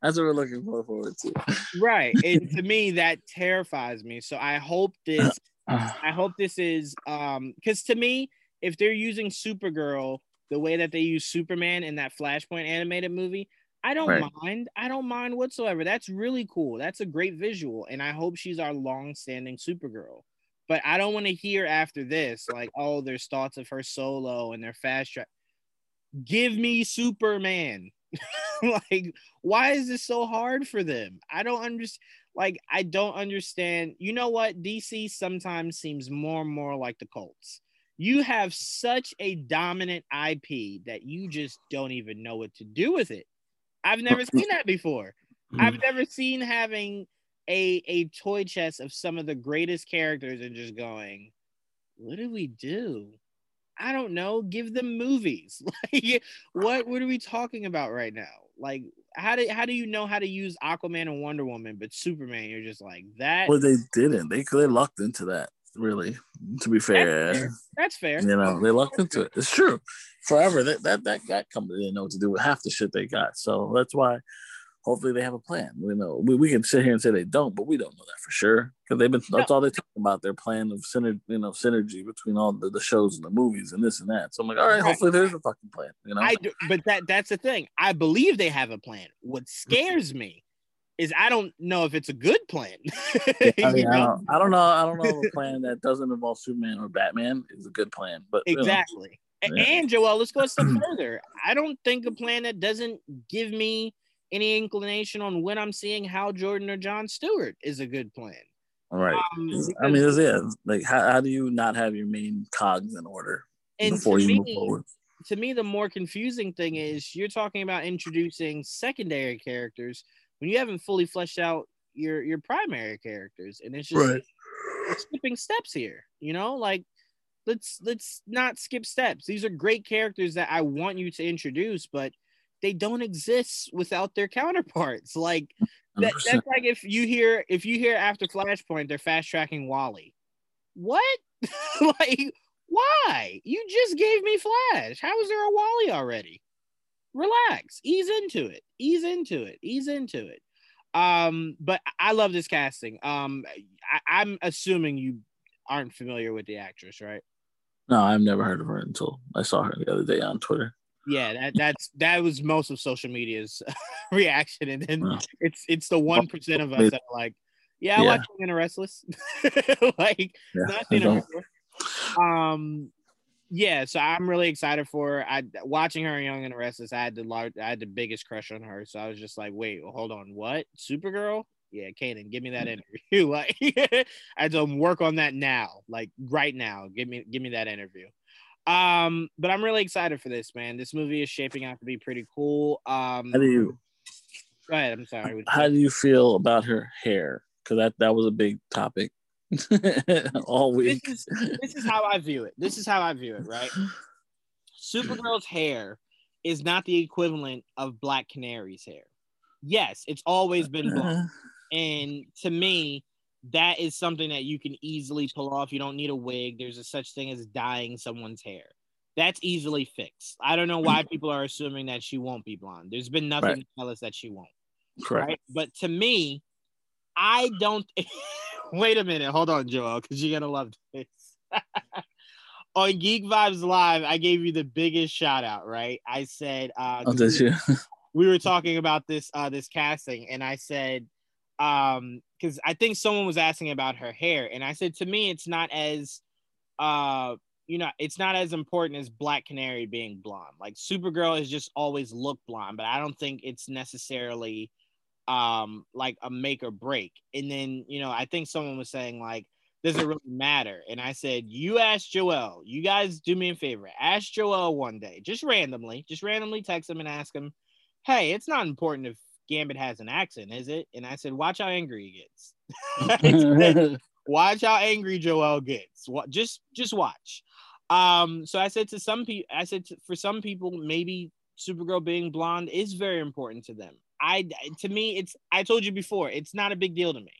that's what we're looking forward to. Right. And to me, that terrifies me. So I hope this I hope this is um because to me, if they're using Supergirl the way that they use Superman in that Flashpoint animated movie, I don't right. mind. I don't mind whatsoever. That's really cool. That's a great visual. And I hope she's our long-standing Supergirl. But I don't want to hear after this, like, oh, there's thoughts of her solo and their fast track. Give me Superman. like, why is this so hard for them? I don't understand. Like, I don't understand. You know what? DC sometimes seems more and more like the Colts. You have such a dominant IP that you just don't even know what to do with it I've never seen that before. Hmm. I've never seen having a a toy chest of some of the greatest characters and just going, what do we do? I don't know. Give them movies. Like, what what are we talking about right now? Like, how do how do you know how to use Aquaman and Wonder Woman, but Superman, you're just like that? Well, they didn't. They they lucked into that. Really. To be fair, That's fair. That's fair. you know, they lucked into it. It's true. Forever that that that that company didn't know what to do with half the shit they got. So that's why. Hopefully they have a plan. We know we, we can sit here and say they don't, but we don't know that for sure because they've been. That's all they talk about. Their plan of synergy, you know, synergy between all the, the shows and the movies and this and that. So I'm like, all right, Right. hopefully there's a fucking plan. You know, I do, but that that's the thing. I believe they have a plan. What scares me is I don't know if it's a good plan. I, mean, I, don't, I don't know. I don't know if a plan that doesn't involve Superman or Batman is a good plan. But you know, Exactly. Yeah. And Joel, let's go a step further. I don't think a plan that doesn't give me any inclination on when I'm seeing Hal Jordan or John Stewart is a good plan. all right. Um, I mean, it's, yeah. Like, how, how do you not have your main cogs in order and before you move forward? to me, the more confusing thing is you're talking about introducing secondary characters when you haven't fully fleshed out your your primary characters, and it's just Right. skipping steps here. You know, like let's let's not skip steps. These are great characters that I want you to introduce, but they don't exist without their counterparts. Like that, that's like if you hear if you hear after Flashpoint they're fast tracking Wally. What? like why? You just gave me Flash. How is there a Wally already? Relax. Ease into it. Ease into it. Ease into it. Um, but I love this casting. Um, I, I'm assuming you aren't familiar with the actress, right? No, I've never heard of her until I saw her the other day on Twitter. Yeah, that that's that was most of social media's reaction, and then Wow. it's it's the one percent of us that are like, yeah, I Yeah. watch Young and Restless, like Yeah, not I seen her don't. before. Um, yeah, so I'm really excited for her. I watching her Young and the Restless. I had the large, I had the biggest crush on her, so I was just like, wait, hold on, what? Supergirl? Yeah, Kanan, give me that interview. like, I had to work on that now, like right now. Give me, give me that interview. Um, but I'm really excited for this, man. This movie is shaping out to be pretty cool. Um, How do you go ahead. I'm sorry. how do you feel about her hair? Because that that was a big topic all week. This is this is how I view it. This is how I view it, right? Supergirl's hair is not the equivalent of Black Canary's hair. Yes, it's always been uh-huh. blonde. And to me, that is something that you can easily pull off. You don't need a wig. There's a such thing as dyeing someone's hair. That's easily fixed. I don't know why mm. people are assuming that she won't be blonde. There's been nothing Right. to tell us that she won't. Correct. Right. But to me, I don't wait a minute. Hold on, Joel, because you're gonna love this. on Geek Vibes Live, I gave you the biggest shout out, right? I said uh Oh, did you? we were talking about this uh this casting and I said um because I think someone was asking about her hair and I said to me it's not as uh you know it's not as important as Black Canary being blonde. Like Supergirl has just always looked blonde, but I don't think it's necessarily um like a make or break. And then you know I think someone was saying like does it really matter? And I said, you ask Joel. You guys do me a favor. Ask Joel one day, just randomly, just randomly text him and ask him, hey, it's not important if Gambit has an accent, is it? And I said, watch how angry he gets. Watch how angry Joel gets. What just just watch. Um, so I said to some people, I said to, for some people, maybe Supergirl being blonde is very important to them. I to me, it's I told you before, it's not a big deal to me.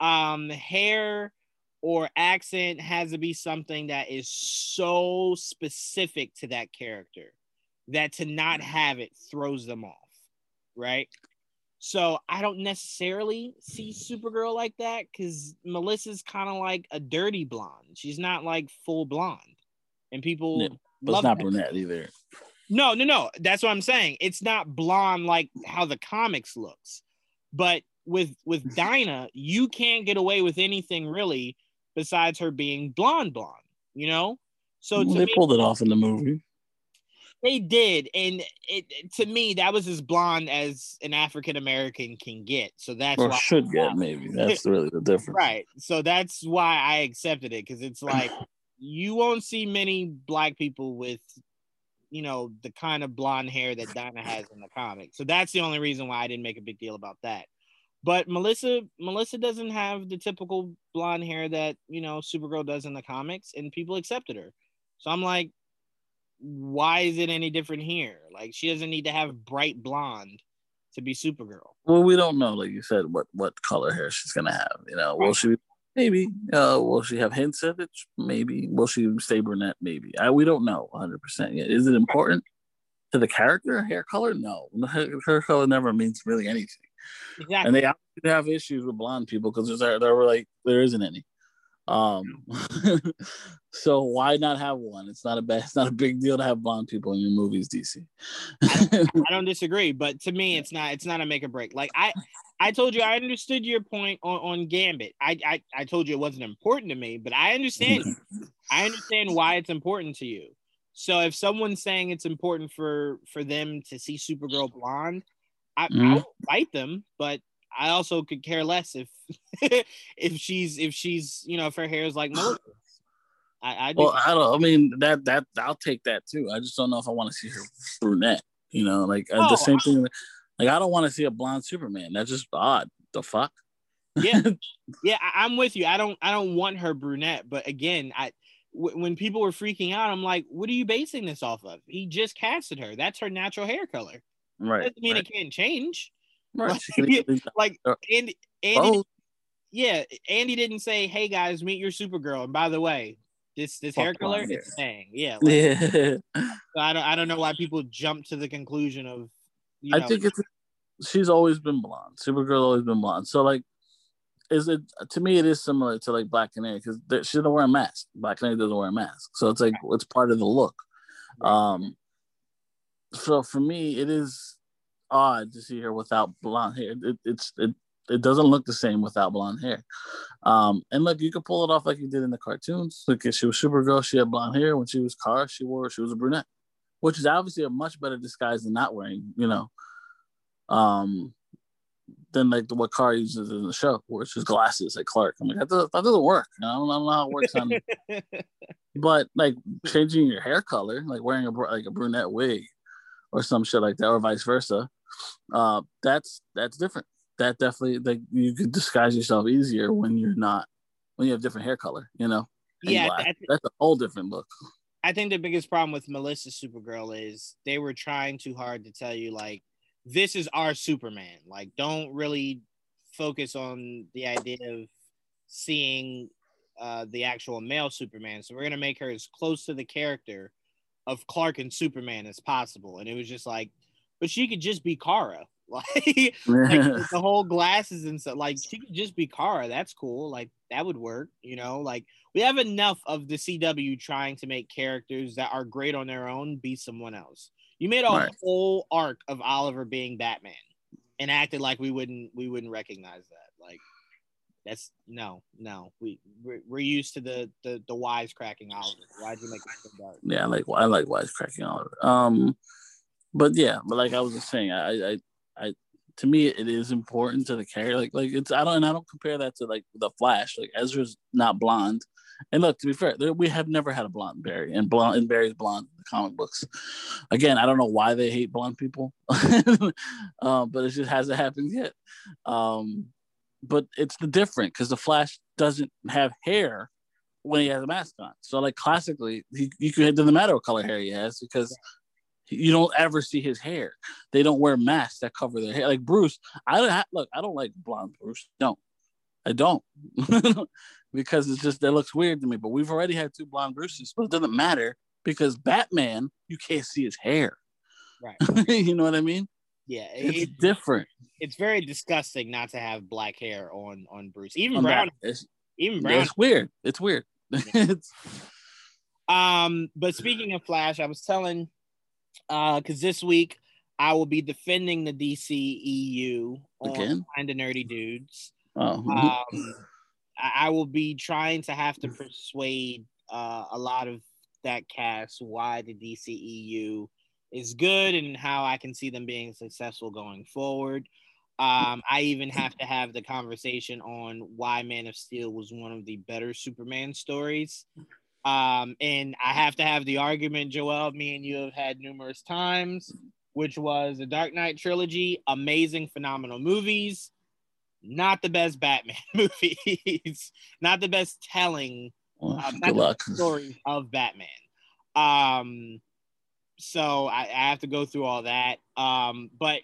Um, hair or accent has to be something that is so specific to that character that to not have it throws them off, right? So I don't necessarily see Supergirl like that because Melissa's kind of like a dirty blonde. She's not like full blonde, and people Yeah, But it's not that. brunette either. No, no, no. That's what I'm saying. It's not blonde like how the comics looks. But with with Dinah, you can't get away with anything really besides her being blonde blonde, you know? So Well, they me, pulled it off in the movie. they did, and it to me that was as blonde as an African American can get. So that's Or why should get, maybe. That's really the difference. right. So that's why I accepted it because it's like you won't see many black people with, you know, the kind of blonde hair that Dinah has in the comic. So that's the only reason why I didn't make a big deal about that. But Melissa, Melissa doesn't have the typical blonde hair that you know Supergirl does in the comics, and people accepted her. So I'm like, why is it any different here? Like she doesn't need to have bright blonde to be Supergirl. Well, we don't know, like you said, what what color hair she's gonna have. You know, will she be Maybe. Uh, will she have hints of it? Maybe. Will she stay brunette? Maybe. I, we don't know 100 percent yet. Is it important to the character hair color? No, her, hair color never means really anything. Exactly. And they have issues with blonde people because there, there were like there isn't any. Um, so why not have one? It's not a bad, it's not a big deal to have blonde people in your movies, DC. I, don't, I don't disagree, but to me, it's not, it's not a make or break. Like I, I told you, I understood your point on, on Gambit. I, I, I told you it wasn't important to me, but I understand. I understand why it's important to you. So if someone's saying it's important for for them to see Supergirl blonde, I, mm-hmm. I won't fight them, but I also could care less if if she's if she's you know if her hair is like Melissa. I, I well, I don't. I mean that that I'll take that too. I just don't know if I want to see her brunette. You know, like oh, the same thing. Like I don't want to see a blonde Superman. That's just odd. The fuck. yeah, yeah. I, am with you. I don't. I don't want her brunette. But again, I w- when people were freaking out, I'm like, what are you basing this off of? He just casted her. That's her natural hair color. Right. Doesn't mean right. it can't change. Right. Like, like uh, Andy, Andy oh. yeah, Andy didn't say, "Hey guys, meet your Supergirl." And by the way, this this Fuck hair color is staying. Yeah, like, yeah. So I don't I don't know why people jump to the conclusion of. I know, think it's she's always been blonde. Supergirl always been blonde. So like, is it to me? It is similar to like Black Canary because she doesn't wear a mask. Black Canary doesn't wear a mask, so it's like it's part of the look. Um, so for me, it is odd to see her without blonde hair. It, it's it it doesn't look the same without blonde hair. Um, and look, you could pull it off like you did in the cartoons. Look, she was Supergirl, she had blonde hair. When she was Kara, she wore she was a brunette, which is obviously a much better disguise than not wearing, you know, um, than like the, what Kara uses in the show, which is glasses like Clark. I'm like, that doesn't, that doesn't work. I don't, I don't know how it works on. but like changing your hair color, like wearing a like a brunette wig, or some shit like that, or vice versa, uh, that's that's different that definitely like you could disguise yourself easier when you're not when you have different hair color, you know. Yeah, th- that's a whole different look. I think the biggest problem with Melissa Supergirl is they were trying too hard to tell you like this is our Superman. Like don't really focus on the idea of seeing uh, the actual male Superman. So we're gonna make her as close to the character of Clark and Superman as possible. And it was just like, but she could just be Kara. Like, like the whole glasses and stuff. Like she could just be Kara. That's cool. Like that would work. You know, like we have enough of the CW trying to make characters that are great on their own be someone else. You made a right. whole arc of Oliver being Batman and acted like we wouldn't we wouldn't recognize that. Like that's no, no. We we're, we're used to the the the wisecracking Oliver. Why'd you make it so dark? Yeah, I like I like wisecracking Oliver. Um, but yeah, but like I was just saying, I I I to me it is important to the character. Like like it's I don't and I don't compare that to like the Flash. Like Ezra's not blonde. And look, to be fair, there, we have never had a blonde Barry, and blonde and Barry's blonde in the comic books. Again, I don't know why they hate blonde people, um, but it just hasn't happened yet. Um, but it's the different because the Flash doesn't have hair when he has a mask on. So like classically, he, you could it doesn't matter what color hair he has because you don't ever see his hair. They don't wear masks that cover their hair. Like Bruce, I don't have, look. I don't like blonde Bruce. Don't. I don't because it's just that looks weird to me. But we've already had two blonde Bruces, but it doesn't matter because Batman, you can't see his hair. Right. you know what I mean? Yeah, it's it, different. It's very disgusting not to have black hair on on Bruce. Even Brown. even Brown. It's weird. It's weird. Yeah. it's... Um, but speaking of Flash, I was telling because uh, this week I will be defending the DCEU on kind of nerdy dudes. Oh. Um, I will be trying to have to persuade uh, a lot of that cast why the DCEU is good and how I can see them being successful going forward. Um, I even have to have the conversation on why Man of Steel was one of the better Superman stories. Um, and I have to have the argument, Joel, me and you have had numerous times, which was the Dark Knight trilogy, amazing, phenomenal movies, not the best Batman movies, not the best telling uh, good luck. stories of Batman. Um, so I, I, have to go through all that. Um, but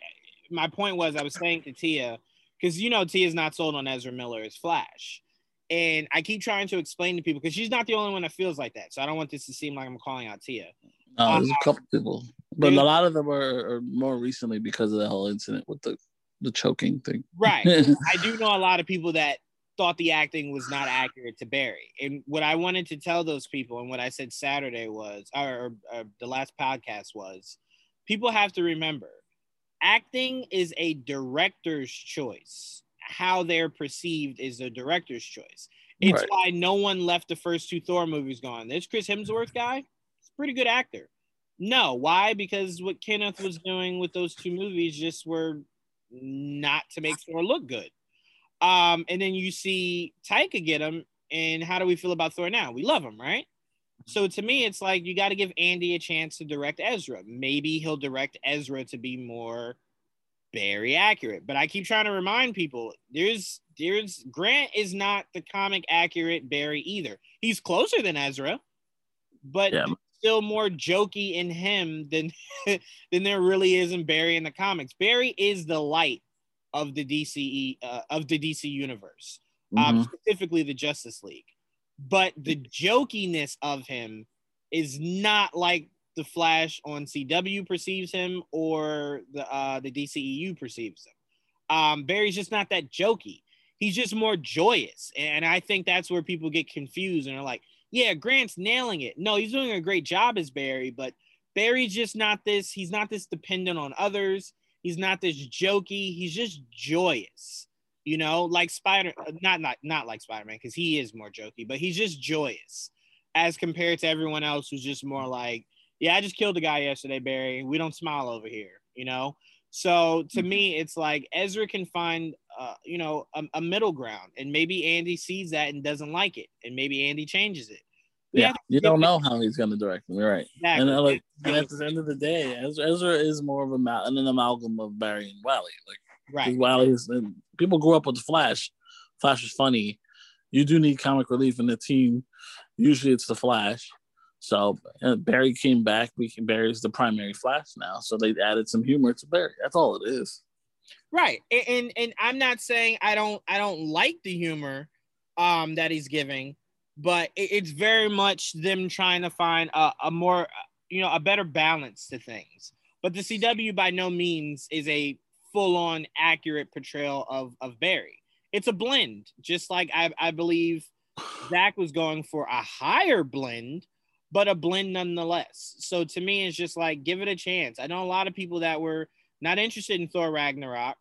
my point was, I was saying to Tia, because you know Tia's not sold on Ezra Miller as Flash, And I keep trying to explain to people because she's not the only one that feels like that. So I don't want this to seem like I'm calling out Tia. No, there's a um, couple people, but a lot of them are, are, more recently because of the whole incident with the the choking thing. Right. I do know a lot of people that thought the acting was not accurate to Barry. And what I wanted to tell those people, and what I said Saturday was, or, or, or the last podcast was, people have to remember, acting is a director's choice. How they're perceived is the director's choice. It's right. why no one left the first two Thor movies gone. This Chris Hemsworth guy, he's a pretty good actor. No, why? Because what Kenneth was doing with those two movies just were not to make Thor look good. Um, and then you see Taika get him, and how do we feel about Thor now? We love him, right? So to me, it's like you got to give Andy a chance to direct Ezra. Maybe he'll direct Ezra to be more very accurate. But I keep trying to remind people there's there's Grant is not the comic accurate Barry either. He's closer than Ezra, but yeah. still more jokey in him than than there really is in Barry in the comics. Barry is the light of the DCE uh, of the DC universe, um, mm-hmm. um, specifically the Justice League. But the jokiness of him is not like the Flash on CW perceives him or the uh, the DCEU perceives him. Um, Barry's just not that jokey. He's just more joyous, and I think that's where people get confused and are like, "Yeah, Grant's nailing it." No, he's doing a great job as Barry, but Barry's just not this. He's not this dependent on others. He's not this jokey. He's just joyous. You know, like Spider, not not not like Spider Man because he is more jokey, but he's just joyous as compared to everyone else who's just more like yeah, I just killed a guy yesterday, Barry. We don't smile over here, you know? So to mm-hmm. me, it's like Ezra can find, uh, you know, a, a, middle ground, and maybe Andy sees that and doesn't like it, and maybe Andy changes it. yeah, you don't know how he's going to direct them. You're right. Exactly. And, uh, like, and at the end of the day, Ezra, Ezra is more of a, an amalgam of Barry and Wally. Like, right. Wally is, and people grew up with the Flash. Flash is funny. You do need comic relief in the team. Usually, it's the Flash so Barry came back. We can Barry's the primary Flash now, so they added some humor to Barry. That's all it is. Right, and, and and, I'm not saying I don't I don't like the humor um that he's giving, but it, it's very much them trying to find a, a more you know a better balance to things. But the CW by no means is a full on accurate portrayal of of Barry. It's a blend, just like I I believe Zack was going for a higher blend but a blend nonetheless. So to me, it's just like give it a chance. I know a lot of people that were not interested in Thor Ragnarok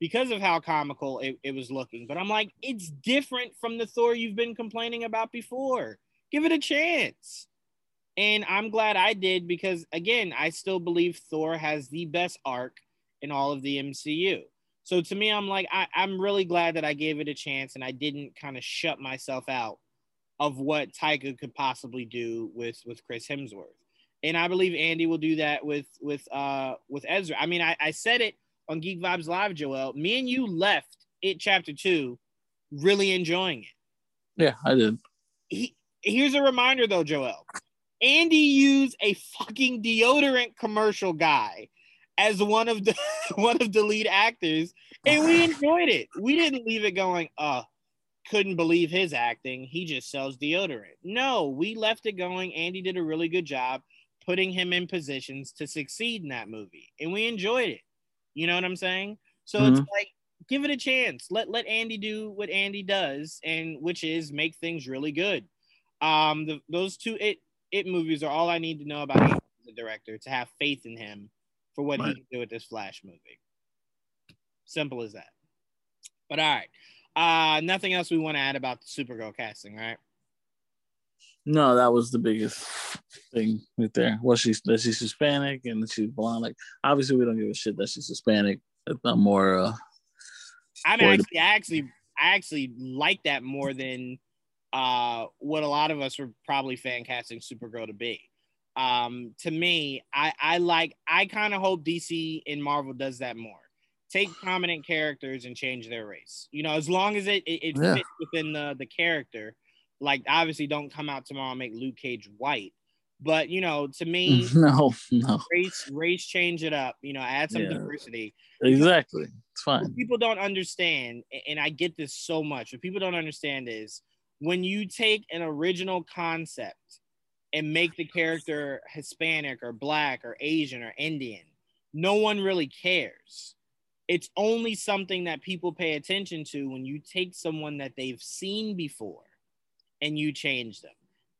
because of how comical it, it was looking. But I'm like, it's different from the Thor you've been complaining about before. Give it a chance. And I'm glad I did because again, I still believe Thor has the best arc in all of the MCU. So to me, I'm like, I, I'm really glad that I gave it a chance and I didn't kind of shut myself out of what Taika could possibly do with with Chris Hemsworth. And I believe Andy will do that with with uh with Ezra. I mean, I, I said it on Geek Vibes Live, Joel. Me and you left it chapter two really enjoying it. Yeah, I did. He, here's a reminder though, Joel. Andy used a fucking deodorant commercial guy as one of the one of the lead actors, and we enjoyed it. We didn't leave it going, uh, couldn't believe his acting. He just sells deodorant. No, we left it going. Andy did a really good job putting him in positions to succeed in that movie, and we enjoyed it. You know what I'm saying? So mm-hmm. it's like give it a chance. Let let Andy do what Andy does, and which is make things really good. Um, the, those two it it movies are all I need to know about the director to have faith in him for what right. he can do with this Flash movie. Simple as that. But all right. Uh, nothing else we want to add about the Supergirl casting, right? No, that was the biggest thing right there. Well, she's that she's Hispanic and she's blonde? Like, obviously, we don't give a shit that she's Hispanic. It's not more. Uh, I mean, actually, I actually, I actually like that more than uh, what a lot of us were probably fan casting Supergirl to be. Um, to me, I, I like, I kind of hope DC and Marvel does that more take prominent characters and change their race. You know, as long as it it, it yeah. fits within the the character. Like obviously, don't come out tomorrow and make Luke Cage white. But you know, to me, no, no race race change it up. You know, add some yeah. diversity. Exactly, it's fine. What people don't understand, and I get this so much. What people don't understand is when you take an original concept and make the character Hispanic or Black or Asian or Indian, no one really cares. It's only something that people pay attention to when you take someone that they've seen before and you change them.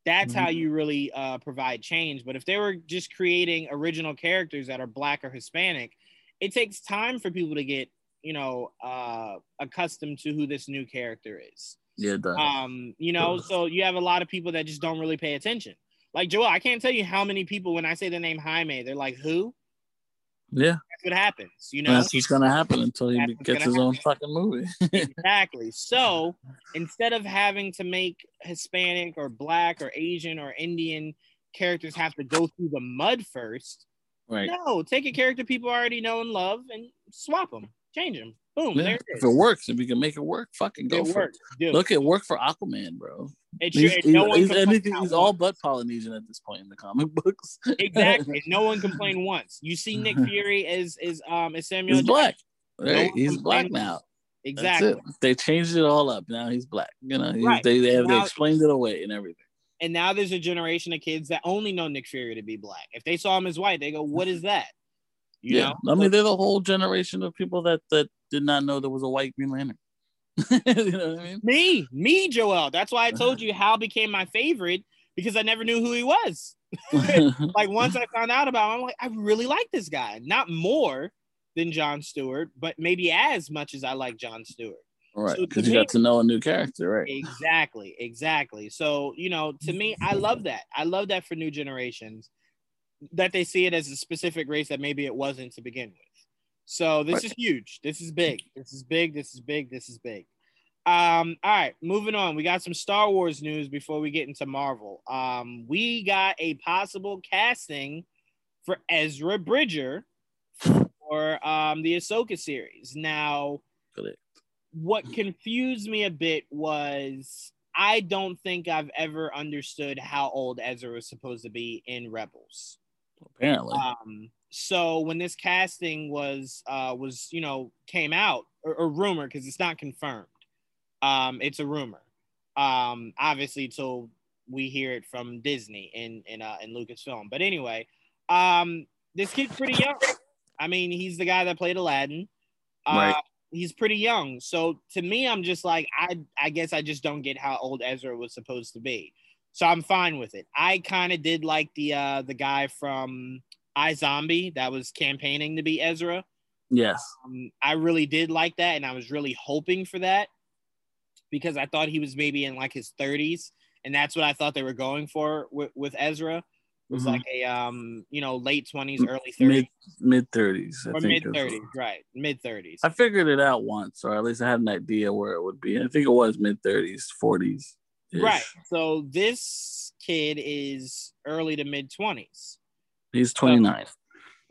That's mm-hmm. how you really uh, provide change. But if they were just creating original characters that are Black or Hispanic, it takes time for people to get, you know, uh, accustomed to who this new character is. Yeah. Um, you know, so you have a lot of people that just don't really pay attention. Like Joel, I can't tell you how many people when I say the name Jaime, they're like, "Who?" Yeah, that's what happens. You know, that's what's gonna happen until he gets his happen. own fucking movie. exactly. So instead of having to make Hispanic or Black or Asian or Indian characters have to go through the mud first, right? No, take a character people already know and love and swap them, change them. Boom. Yeah. It if it works, if we can make it work, fucking go it for works, it. Dude. Look at work for Aquaman, bro. It's he's, he's, no he's anything. He's all but Polynesian at this point in the comic books. exactly. No one complained once. You see Nick Fury as is um as Samuel. He's black. Right. No he's black now. Exactly. They changed it all up. Now he's black. You know, right. they they have now, they explained it away and everything. And now there's a generation of kids that only know Nick Fury to be black. If they saw him as white, they go, "What is that?" You yeah, know? I mean, they're the whole generation of people that that did not know there was a white Green Lantern. you know what I mean? Me, me, Joel. That's why I told uh-huh. you Hal became my favorite because I never knew who he was. like once I found out about him, I'm like, I really like this guy. Not more than John Stewart, but maybe as much as I like John Stewart. Right, because so you got to know a new character, right? Exactly, exactly. So you know, to me, I love that. I love that for new generations that they see it as a specific race that maybe it wasn't to begin with. So this is huge. This is big. This is big. This is big. This is big. Um, all right, moving on. We got some Star Wars news before we get into Marvel. Um, we got a possible casting for Ezra Bridger for um, the Ahsoka series. Now, Correct. what confused me a bit was I don't think I've ever understood how old Ezra was supposed to be in Rebels. Apparently. Um, so when this casting was uh was you know came out or, or rumor because it's not confirmed um it's a rumor um obviously till we hear it from disney in in uh in lucasfilm. But anyway um this kid's pretty young. I mean he's the guy that played aladdin. Uh, right. he's pretty young. So to me i'm just like i i guess i just don't get how old ezra was supposed to be. So i'm fine with it. I kind of did like the uh the guy from iZombie that was campaigning to be Ezra. Yes. Um, I really did like that, and I was really hoping for that because I thought he was maybe in like his 30s, and that's what I thought they were going for with, with Ezra. It was mm-hmm. like a um, you know, late 20s, early 30s. Mid 30s. Or mid 30s, right. Mid 30s. I figured it out once, or at least I had an idea where it would be. I think it was mid 30s, 40s. Right. So this kid is early to mid 20s. He's 29.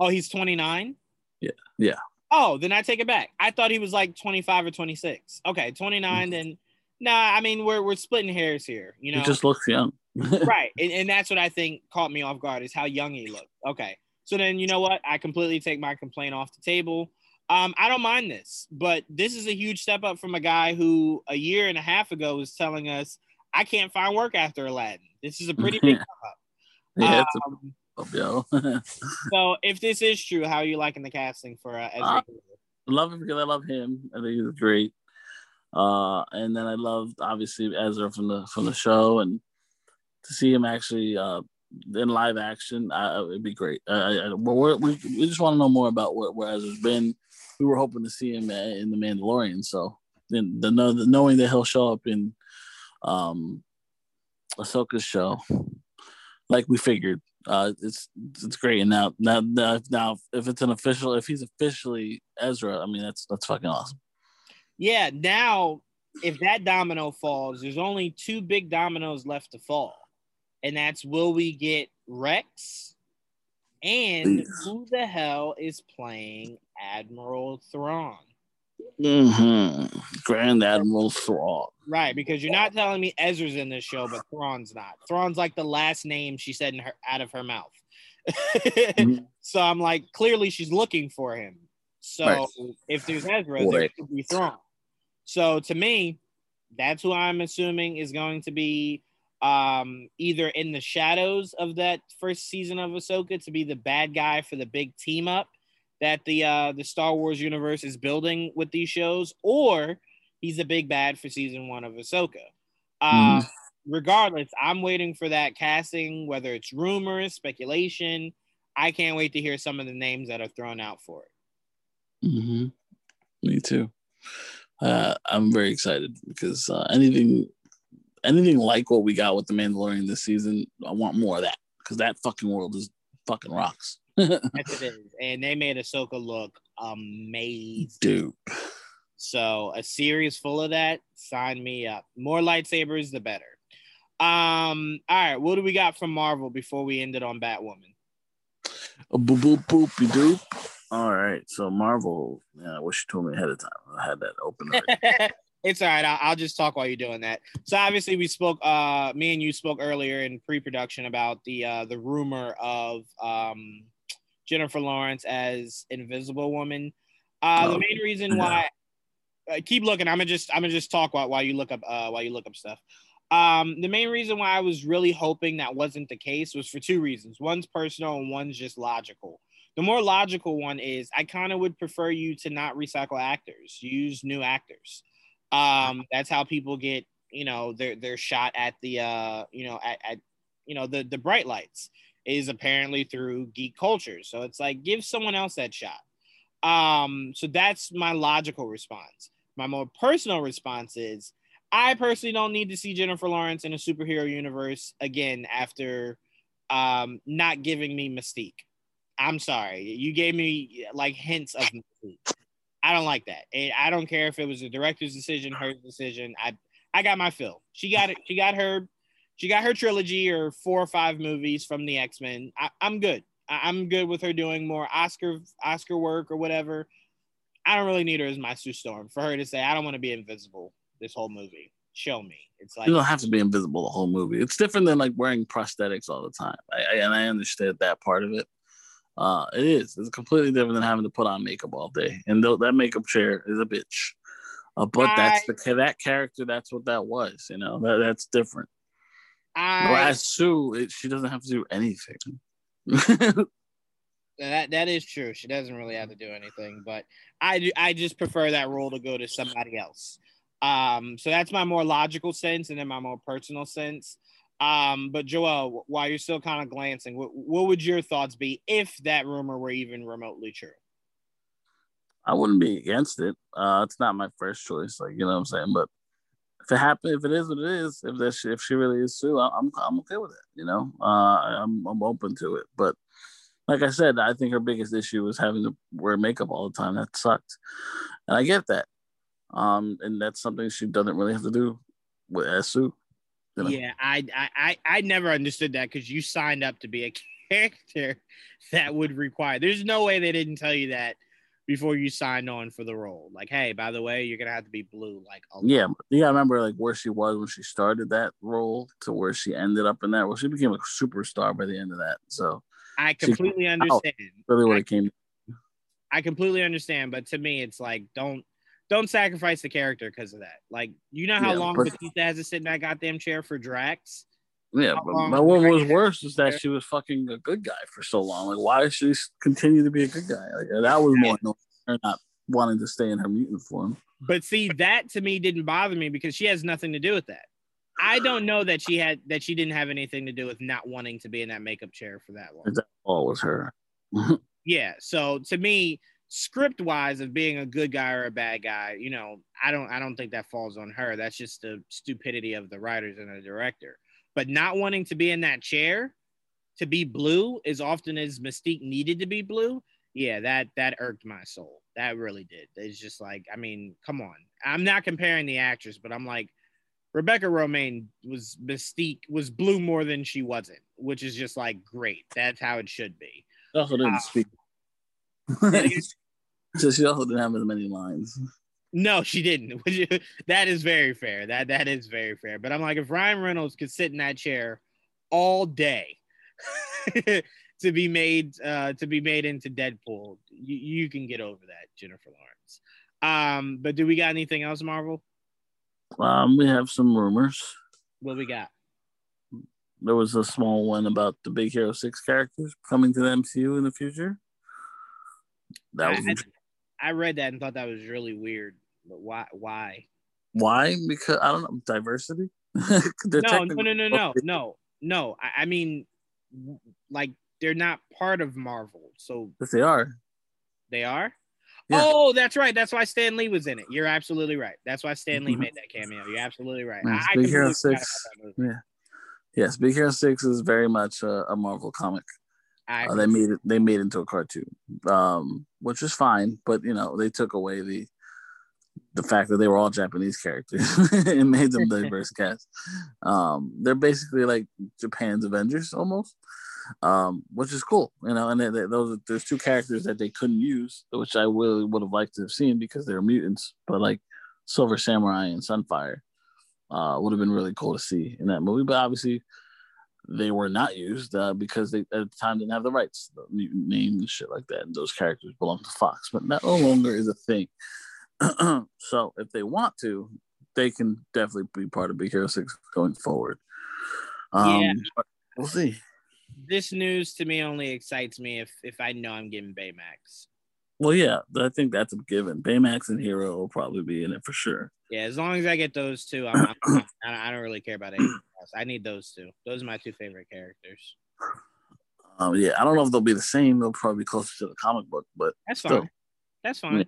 oh, he's 29? Yeah. Yeah. Oh, then I take it back. I thought he was like 25 or 26. Okay, 29 mm-hmm. then nah, I mean we're we're splitting hairs here, you know. He just looks young. right. And, and that's what I think caught me off guard is how young he looked. Okay. So then you know what? I completely take my complaint off the table. Um, I don't mind this, but this is a huge step up from a guy who a year and a half ago was telling us I can't find work after Aladdin. This is a pretty big step up. Yeah, um, up, yo. so if this is true, how are you liking the casting for uh, Ezra? Uh, love him because I love him. I think he's great. Uh, and then I love obviously Ezra from the from the show, and to see him actually uh, in live action, uh, it'd be great. Uh, we we we just want to know more about where, where Ezra's been. We were hoping to see him in the Mandalorian, so then the, the knowing that he'll show up in um Ahsoka's show, like we figured, uh, it's it's great. And now, now, now, if it's an official, if he's officially Ezra, I mean, that's that's fucking awesome. Yeah. Now, if that domino falls, there's only two big dominoes left to fall, and that's will we get Rex, and Please. who the hell is playing Admiral Thrawn? Mm-hmm. Grand Admiral Thrawn. Right, because you're not telling me Ezra's in this show, but Thrawn's not. Thrawn's like the last name she said in her out of her mouth. mm-hmm. So I'm like, clearly she's looking for him. So right. if there's Ezra, there could be Thrawn. So to me, that's who I'm assuming is going to be um, either in the shadows of that first season of Ahsoka to be the bad guy for the big team up that the uh, the Star Wars universe is building with these shows, or he's a big bad for season one of Ahsoka. Uh, mm. Regardless, I'm waiting for that casting, whether it's rumors, speculation. I can't wait to hear some of the names that are thrown out for it. Mm-hmm. Me too. Uh, I'm very excited because uh, anything anything like what we got with the Mandalorian this season, I want more of that because that fucking world is fucking rocks. Yes, it is, and they made Ahsoka look amazing, dude. So a series full of that, sign me up. More lightsabers, the better. Um, all right, what do we got from Marvel before we end it on Batwoman? A boop boop boopy doop. All right, so Marvel. Yeah, I wish you told me ahead of time. I had that open. it's all right. I'll, I'll, just talk while you're doing that. So obviously, we spoke. Uh, me and you spoke earlier in pre-production about the uh, the rumor of um, Jennifer Lawrence as Invisible Woman. Uh, oh, the main reason why. Uh, keep looking. I'm gonna just I'm gonna just talk while, while you look up uh, while you look up stuff. Um, the main reason why I was really hoping that wasn't the case was for two reasons. One's personal and one's just logical. The more logical one is I kind of would prefer you to not recycle actors, use new actors. Um, that's how people get, you know, their their shot at the uh, you know, at, at you know, the the bright lights is apparently through geek culture. So it's like give someone else that shot. Um, so that's my logical response. My more personal response is I personally don't need to see Jennifer Lawrence in a superhero universe again after um, not giving me Mystique. I'm sorry. You gave me like hints of Mystique. I don't like that. And I don't care if it was a director's decision, her decision. I I got my fill. She got it. She got her. She got her trilogy or four or five movies from the X Men. I'm good. I, I'm good with her doing more Oscar Oscar work or whatever. I don't really need her as my Sue Storm for her to say I don't want to be invisible this whole movie. Show me. It's like you don't have to be invisible the whole movie. It's different than like wearing prosthetics all the time. I, I, and I understand that part of it. Uh, it is. It's completely different than having to put on makeup all day. And th- that makeup chair is a bitch. Uh, but I, that's the that character. That's what that was. You know that that's different. I, Sue, it, she doesn't have to do anything. that that is true. She doesn't really have to do anything. But I I just prefer that role to go to somebody else. Um, so that's my more logical sense, and then my more personal sense. Um, but Joel, while you're still kind of glancing, what, what would your thoughts be if that rumor were even remotely true? I wouldn't be against it. Uh, it's not my first choice, like you know what I'm saying. But if it happened, if it is what it is, if that she, if she really is Sue, I'm I'm okay with it. You know, uh, I'm I'm open to it. But like I said, I think her biggest issue was having to wear makeup all the time. That sucked, and I get that. Um, and that's something she doesn't really have to do with as Sue. You know? Yeah, I, I I never understood that because you signed up to be a character that would require. There's no way they didn't tell you that before you signed on for the role. Like, hey, by the way, you're gonna have to be blue. Like, yeah, yeah. I remember like where she was when she started that role to where she ended up in that. Well, she became a superstar by the end of that. So I completely understand. Really, what I, it came. I completely understand, but to me, it's like don't don't sacrifice the character because of that. Like, you know how yeah, long Batista has to sit in that goddamn chair for Drax? Yeah, but, um, but what was worse is that she was fucking a good guy for so long. Like, why does she continue to be a good guy? Like, that was more annoying, her not wanting to stay in her mutant form. But see, that to me didn't bother me because she has nothing to do with that. I don't know that she had that she didn't have anything to do with not wanting to be in that makeup chair for that long. That all was her. yeah. So to me, script wise of being a good guy or a bad guy, you know, I don't I don't think that falls on her. That's just the stupidity of the writers and the director. But not wanting to be in that chair to be blue as often as Mystique needed to be blue, yeah, that that irked my soul. That really did. It's just like, I mean, come on. I'm not comparing the actress, but I'm like Rebecca Romijn was Mystique was blue more than she wasn't, which is just like great. That's how it should be. She Also didn't uh, speak so she also didn't have as many lines. No, she didn't. that is very fair. That that is very fair. But I'm like, if Ryan Reynolds could sit in that chair all day to be made uh, to be made into Deadpool. You, you can get over that, Jennifer Lawrence. Um, but do we got anything else, Marvel? Um, we have some rumors. What we got? There was a small one about the Big Hero Six characters coming to the MCU in the future. That was. I, I read that and thought that was really weird. But why? Why? Why? Because I don't know diversity. no, no, no, no, no, no, no. I, I mean, like they're not part of Marvel. So yes, they are. They are. Yeah. Oh, that's right. That's why Stan Lee was in it. You're absolutely right. That's why Stan Lee mm-hmm. made that cameo. You're absolutely right. Yes, I, Big Hero Six. Yeah. Yes, Big Hero Six is very much a, a Marvel comic. Uh, they made it. They made it into a cartoon, um, which is fine. But you know, they took away the the fact that they were all Japanese characters and made them diverse cast. Um, they're basically like Japan's Avengers almost um, which is cool, you know. And they, they, those there's two characters that they couldn't use, which I really would have liked to have seen because they're mutants. But like Silver Samurai and Sunfire uh, would have been really cool to see in that movie. But obviously, they were not used uh, because they at the time didn't have the rights, the mutant name and shit like that. And those characters belong to Fox, but that no longer is a thing. so if they want to, they can definitely be part of Big Hero Six going forward. Um, yeah, we'll see this news to me only excites me if if I know I'm getting Baymax. Well, yeah, I think that's a given. Baymax and Hero will probably be in it for sure. Yeah, as long as I get those two, I'm, I'm, I don't really care about anything else. I need those two. Those are my two favorite characters. Um, yeah, I don't know if they'll be the same. They'll probably be closer to the comic book, but that's still. fine. That's fine. Yeah.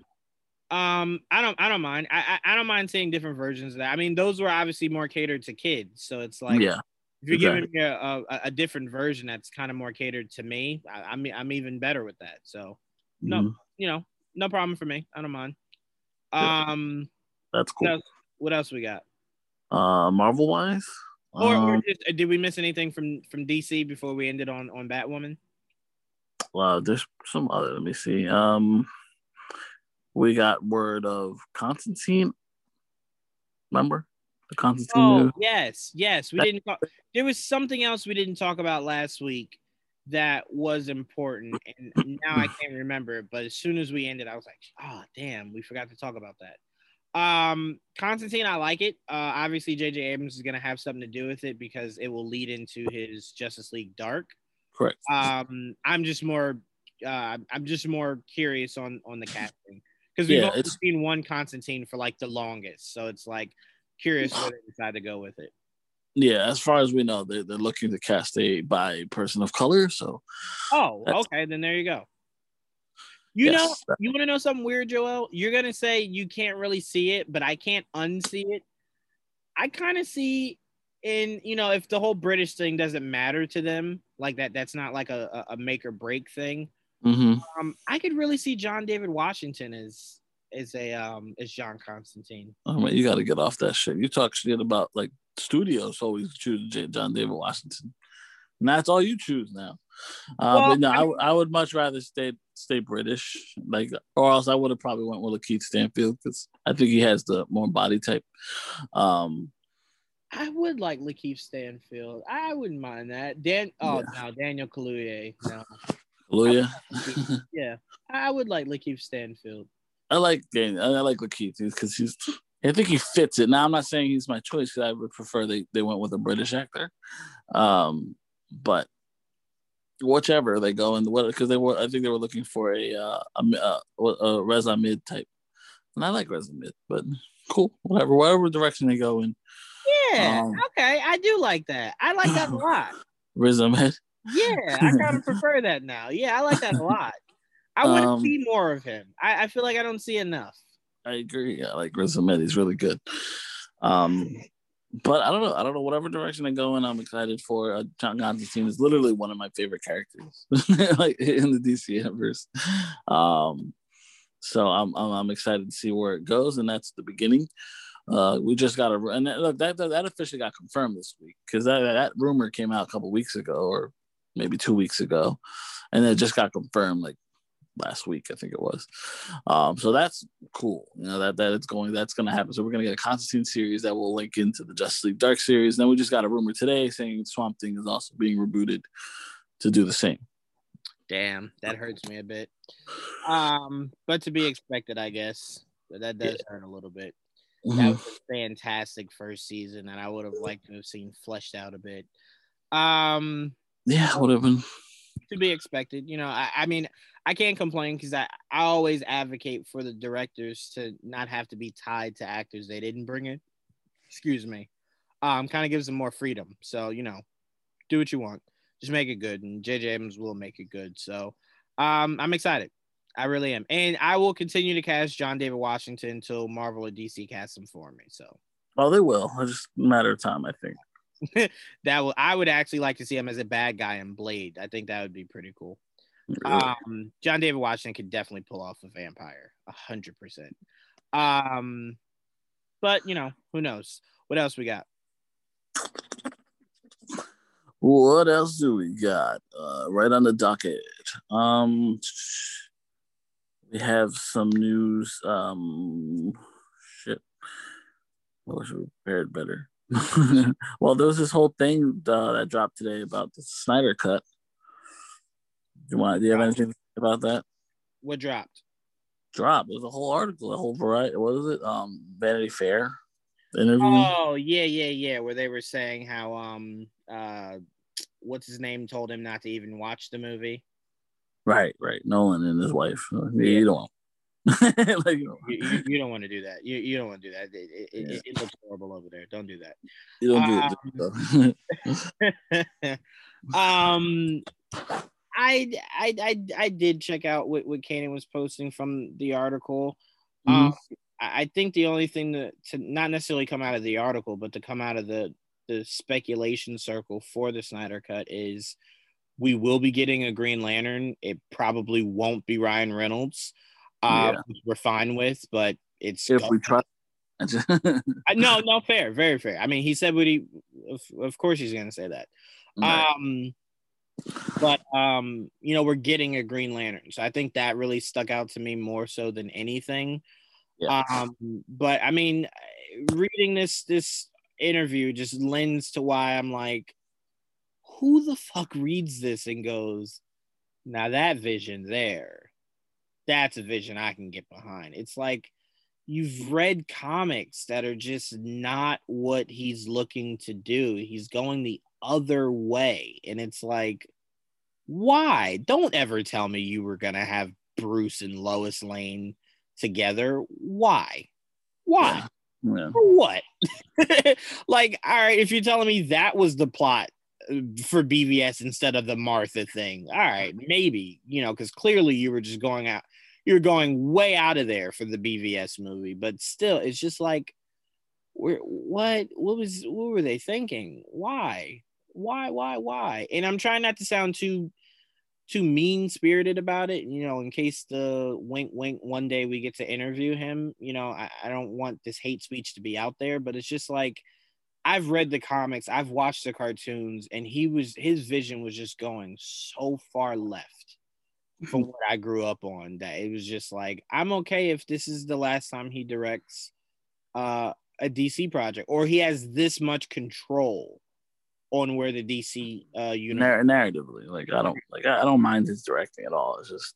Um, I don't, I don't mind. I, I, I don't mind seeing different versions of that. I mean, those were obviously more catered to kids, so it's like, yeah, if you're exactly. giving me a, a, a, different version that's kind of more catered to me, I, am I'm, I'm even better with that. So no, mm-hmm. you know, no problem for me. I don't mind. Um, that's cool. What else, what else we got? Uh, Marvel wise, or, um, or just, did we miss anything from from DC before we ended on on Batwoman? Well, there's some other. Let me see. Um, we got word of Constantine. Remember? The Constantine. Oh yes, yes. We that, didn't. Talk, there was something else we didn't talk about last week that was important, and now I can't remember. But as soon as we ended, I was like, "Oh, damn, we forgot to talk about that." Um, Constantine, I like it. Uh, obviously, J.J. Abrams is gonna have something to do with it because it will lead into his Justice League Dark. Correct. Um, I'm just more, uh, I'm just more curious on on the casting because we've yeah, only seen one Constantine for like the longest, so it's like curious where they decide to go with it. Yeah, as far as we know, they're, they're looking to cast a by person of color. So, oh, okay, then there you go. You yes. know, you want to know something weird, Joel? You're gonna say you can't really see it, but I can't unsee it. I kind of see in you know if the whole British thing doesn't matter to them, like that, that's not like a, a make or break thing. Mm-hmm. Um, I could really see John David Washington as is a um is John Constantine. Oh man, you got to get off that shit. You talk shit about like studios always choose John David Washington, and that's all you choose now. Uh, well, but no, I, I, I would much rather stay stay British, like, or else I would have probably went with Lakeith Stanfield because I think he has the more body type. Um, I would like Lakeith Stanfield. I wouldn't mind that. Dan, oh yeah. no, Daniel Kaluuya, no. Kaluuya, yeah, I would like Lakeith Stanfield. I like Daniel. I like Lakeith because he's. I think he fits it. Now I'm not saying he's my choice because I would prefer they, they went with a British actor, um, but whichever they go and what because they were I think they were looking for a uh, a, a, a Ahmed type, and I like Riz Ahmed, but cool whatever whatever direction they go in. Yeah, um, okay, I do like that. I like that a lot. Riz Ahmed. Yeah, I kind of prefer that now. Yeah, I like that a lot. I want to um, see more of him. I, I, feel like I don't see enough. I agree. I like Riz Ahmed. He's really good. Um, but I don't know. I don't know. Whatever direction they go in, I'm excited for. Uh, John Constantine is literally one of my favorite characters, like in the DC universe. Um, so I'm, I'm, I'm excited to see where it goes, and that's the beginning. Uh, we just got a and look that, that that officially got confirmed this week because that that rumor came out a couple weeks ago or maybe two weeks ago, and it just got confirmed like last week, I think it was. Um, so that's cool. You know that that it's going that's going to happen. So we're going to get a Constantine series that will link into the Justice League Dark series. And then we just got a rumor today saying Swamp Thing is also being rebooted to do the same. Damn, that hurts me a bit. Um, but to be expected, I guess. But that does yeah. hurt a little bit. Mm-hmm. That was a fantastic first season, and I would have liked to have seen fleshed out a bit. Um, yeah, would have been to be expected. You know, I, I mean, I can't complain because I, I always advocate for the directors to not have to be tied to actors they didn't bring in. Excuse me. Um, kind of gives them more freedom. So you know, do what you want, just make it good, and JJ Abrams will make it good. So, um, I'm excited. I really am, and I will continue to cast John David Washington until Marvel or DC cast him for me. So, oh, they will. It's just a matter of time, I think. that will I would actually like to see him as a bad guy in Blade. I think that would be pretty cool. Um, John David Washington could definitely pull off a vampire, a hundred percent. Um, but you know, who knows? What else we got? What else do we got? Uh, right on the docket. Um, we have some news. Um, shit. I wish we prepared better. well, there was this whole thing uh, that dropped today about the Snyder cut. Do you want? Do you have anything about that? What dropped? Drop. It was a whole article, a whole variety. What is it? Um, Vanity Fair interview. Oh yeah, yeah, yeah. Where they were saying how um uh, what's his name told him not to even watch the movie. Right, right. Nolan and his wife. Yeah. You don't. like, you, you, you, don't want to do that. You, you don't want to do that. It, it, yeah. it, it, looks horrible over there. Don't do that. You don't do it. Um, um I, I I I did check out what what Kanan was posting from the article. Mm-hmm. Um, I think the only thing that to not necessarily come out of the article, but to come out of the the speculation circle for the Snyder Cut is we will be getting a Green Lantern. It probably won't be Ryan Reynolds uh, yeah. we're fine with, but it's if we try. no, no, fair, very fair. I mean, he said what he, of, of course, he's going to say that. Right. Um, but um, you know, we're getting a Green Lantern, so I think that really stuck out to me more so than anything. Yeah. Um, but I mean, reading this this interview just lends to why I'm like, who the fuck reads this and goes, now that vision there that's a vision I can get behind. It's like you've read comics that are just not what he's looking to do. He's going the other way. And it's like, why? Don't ever tell me you were going to have Bruce and Lois Lane together. Why? Why? Yeah. For what? like, all right, if you're telling me that was the plot uh, for BVS instead of the Martha thing, all right, maybe, you know, because clearly you were just going out you're going way out of there for the BVS movie, but still, it's just like, where what what was what were they thinking? Why? Why? Why? Why? And I'm trying not to sound too too mean spirited about it. You know, in case the wink wink one day we get to interview him. You know, I, I don't want this hate speech to be out there, but it's just like. I've read the comics, I've watched the cartoons, and he was his vision was just going so far left from what I grew up on that it was just like I'm okay if this is the last time he directs uh, a DC project or he has this much control on where the DC uh Narr- narratively like I don't like I don't mind his directing at all it's just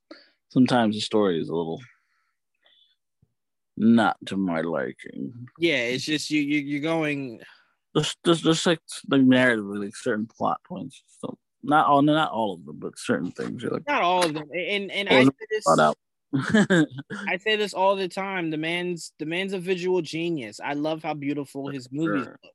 sometimes the story is a little not to my liking yeah it's just you, you you're going just just just like like narratively like certain plot points so not all, not all of them, but certain things. You're like not all of them. And and I say this, I say this all the time. The man's the man's a visual genius. I love how beautiful his movies sure. look.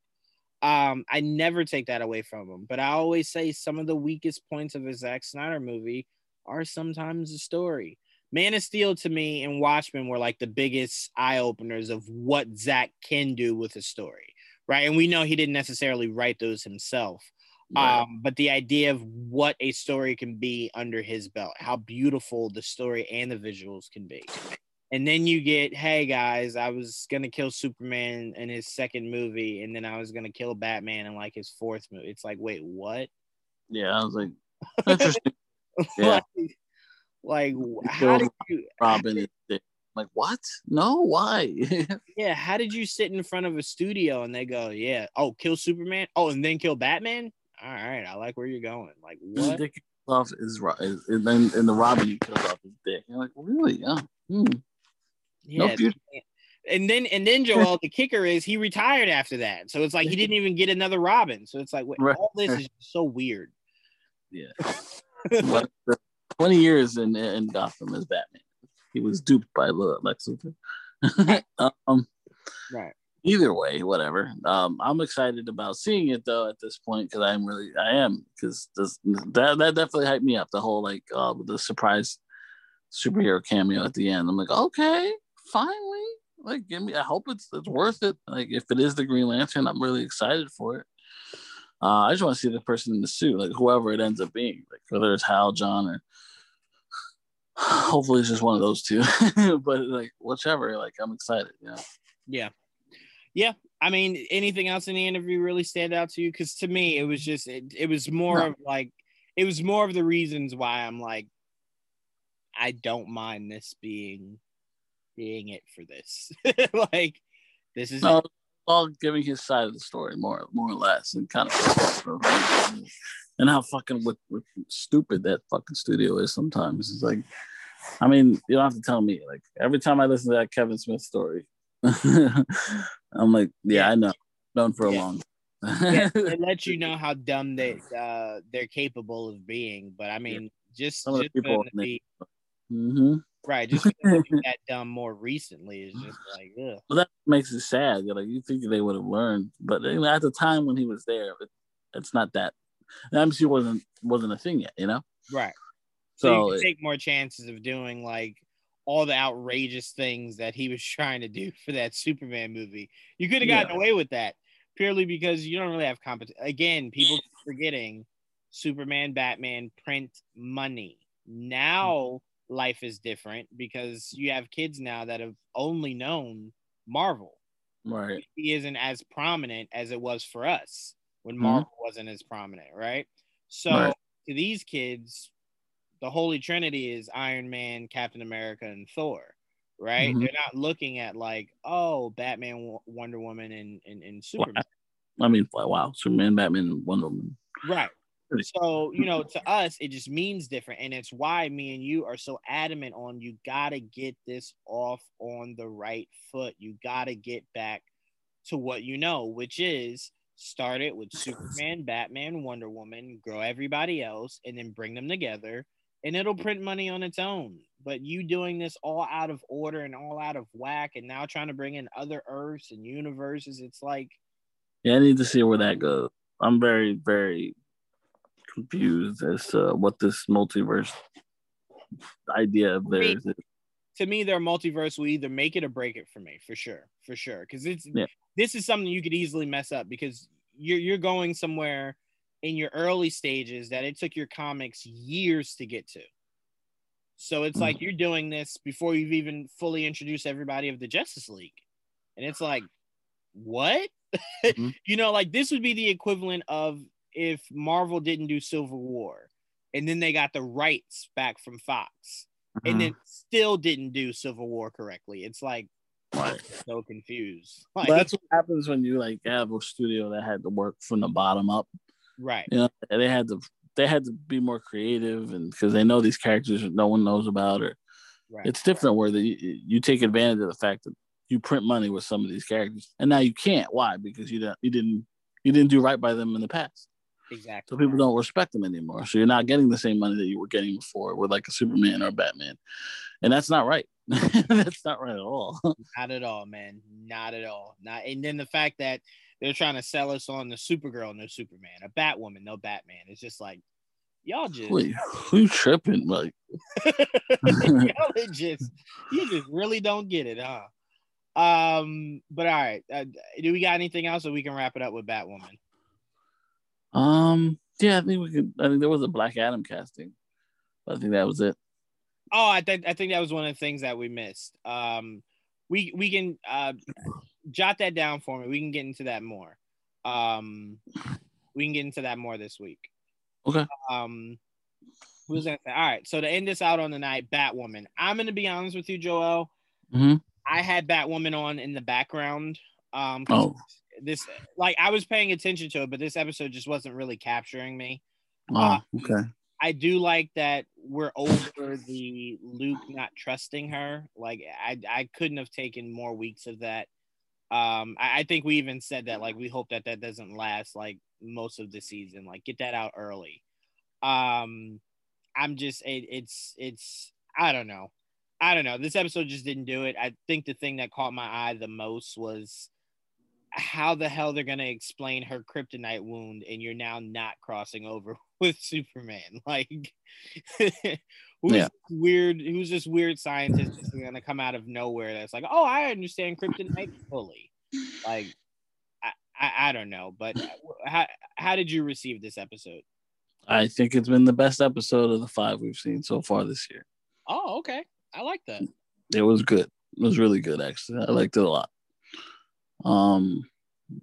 Um, I never take that away from him, but I always say some of the weakest points of a Zack Snyder movie are sometimes the story. Man of Steel to me and Watchmen were like the biggest eye openers of what Zack can do with a story, right? And we know he didn't necessarily write those himself, Right. Um, but the idea of what a story can be under his belt, how beautiful the story and the visuals can be. And then you get, hey guys, I was gonna kill Superman in his second movie, and then I was gonna kill Batman in like his fourth movie. It's like, wait, what? Yeah, I was like, interesting. yeah. like, like how did you Robin like what? No, why? yeah, how did you sit in front of a studio and they go, yeah, oh, kill Superman, oh, and then kill Batman? all right, I like where you're going. Like what? dick off is, and then and the Robin he kills off his dick. You're like, really? Yeah. Hmm. Yeah. No future. And then and then Joel, the kicker is he retired after that. So it's like he didn't even get another Robin. So it's like right. all this is so weird. Yeah. 20 years in, in Gotham as Batman. He was duped by Lex Luthor. um, right. Either way, whatever. Um, I'm excited about seeing it though at this point because I'm really I am because that that definitely hyped me up. The whole like uh, the surprise superhero cameo at the end. I'm like, okay, finally. Like, give me. I hope it's it's worth it. Like, if it is the Green Lantern, I'm really excited for it. Uh, I just want to see the person in the suit, like whoever it ends up being, like whether it's Hal, John, or hopefully it's just one of those two. but like whichever, like I'm excited. Yeah. Yeah. Yeah. I mean, anything else in the interview really stand out to you? Because to me, it was just it, it was more no. of like it was more of the reasons why I'm like I don't mind this being being it for this. like this is no, all giving his side of the story more more or less and kind of and how fucking what, what stupid that fucking studio is sometimes. It's like I mean, you don't have to tell me. Like every time I listen to that Kevin Smith story, I'm like, yeah, yeah. I know. Known for yeah. a long yeah, it lets you know how dumb they uh, they're capable of being. But I mean, just, Some just people be, mm-hmm. Right, just that dumb more recently is just like, ugh. Well, that makes it sad. You're like you think they would have learned, but you know, at the time when he was there, it, it's not that. The MC wasn't wasn't a thing yet, you know. Right. So, so you take more chances of doing like all the outrageous things that he was trying to do for that Superman movie. You could have gotten yeah. away with that purely because you don't really have competition. Again, people forgetting Superman, Batman print money. Mm. Now life is different because you have kids now that have only known Marvel. Right. He isn't as prominent as it was for us when mm-hmm. Marvel mm-hmm. wasn't as prominent, right? So right. to these kids, the Holy Trinity is Iron Man, Captain America, and Thor, right? Mm-hmm. They're not looking at like, oh, Batman, Wonder Woman, and, and, and Superman. I mean, wow, Superman, Batman, Wonder Woman. Right. So, you know, to us, it just means different. And it's why me and you are so adamant on you got to get this off on the right foot. You got to get back to what you know, which is start it with Superman, Batman, Wonder Woman, grow everybody else, and then bring them together and it'll print money on its own. But you doing this all out of order and all out of whack, and now trying to bring in other Earths and universes, it's like. Yeah, I need to see where that goes. I'm very, very confused as to what this multiverse idea of theirs is. To me, their multiverse will either make it or break it for me, for sure, for sure. Because it's yeah. this is something you could easily mess up because you're you're going somewhere in your early stages that it took your comics years to get to. So it's like mm. you're doing this before you've even fully introduced everybody of the Justice League. And it's like, what? Mm-hmm. you know, like this would be the equivalent of if Marvel didn't do Civil War and then they got the rights back from Fox mm-hmm. and then still didn't do Civil War correctly. It's like, Right. So confused. Like, that's what happens when you like have a studio that had to work from the bottom up. Right. You know, they had to they had to be more creative and because they know these characters no one knows about or right. it's different where the, you take advantage of the fact that you print money with some of these characters and now you can't why because you didn't you didn't you didn't do right by them in the past exactly so people don't respect them anymore so you're not getting the same money that you were getting before with like a superman or a batman and that's not right that's not right at all not at all man not at all not and then the fact that they're trying to sell us on the Supergirl, no Superman, a Batwoman, no Batman. It's just like y'all just Wait, who tripping? Like y'all just you just really don't get it, huh? Um, but all right, uh, do we got anything else, so we can wrap it up with Batwoman? Um, yeah, I think we could. I think there was a Black Adam casting. I think that was it. Oh, I think I think that was one of the things that we missed. Um, we we can uh jot that down for me. We can get into that more. Um, we can get into that more this week. Okay. Um, who's that? All right. So to end this out on the night, Batwoman. I'm gonna be honest with you, Joel. Mm-hmm. I had Batwoman on in the background. Um, oh. This like I was paying attention to it, but this episode just wasn't really capturing me. Oh, okay. I do like that we're over the Luke not trusting her. Like I I couldn't have taken more weeks of that. Um, I, I think we even said that like we hope that that doesn't last like most of the season. Like get that out early. Um, I'm just it, it's it's I don't know. I don't know. This episode just didn't do it. I think the thing that caught my eye the most was how the hell they're gonna explain her kryptonite wound, and you're now not crossing over with Superman. Like, who's yeah. weird? Who's this weird scientist that's gonna come out of nowhere? That's like, oh, I understand kryptonite fully. Like, I, I, I don't know, but uh, how how did you receive this episode? I think it's been the best episode of the five we've seen so far this year. Oh, okay. I like that. It was good. It was really good, actually. I liked it a lot. Um,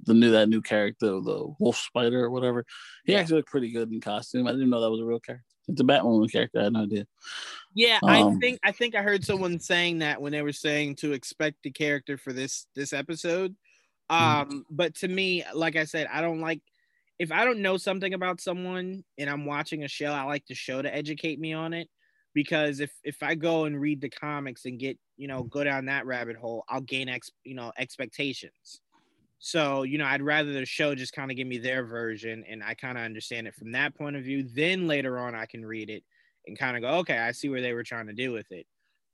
the new that new character, the Wolf Spider or whatever, he actually looked pretty good in costume. I didn't know that was a real character. It's a Batwoman character. I had no idea. Yeah, um, I think I think I heard someone saying that when they were saying to expect the character for this this episode. Mm-hmm. Um, mm-hmm. but to me, like I said, I don't like if I don't know something about someone and I'm watching a show, I like the show to educate me on it because if if I go and read the comics and get you know go down that rabbit hole, I'll gain ex you know expectations. So you know I'd rather the show just kind of give me their version and I kind of understand it from that point of view. Then later on I can read it and kind of go, okay, I see where they were trying to do with it.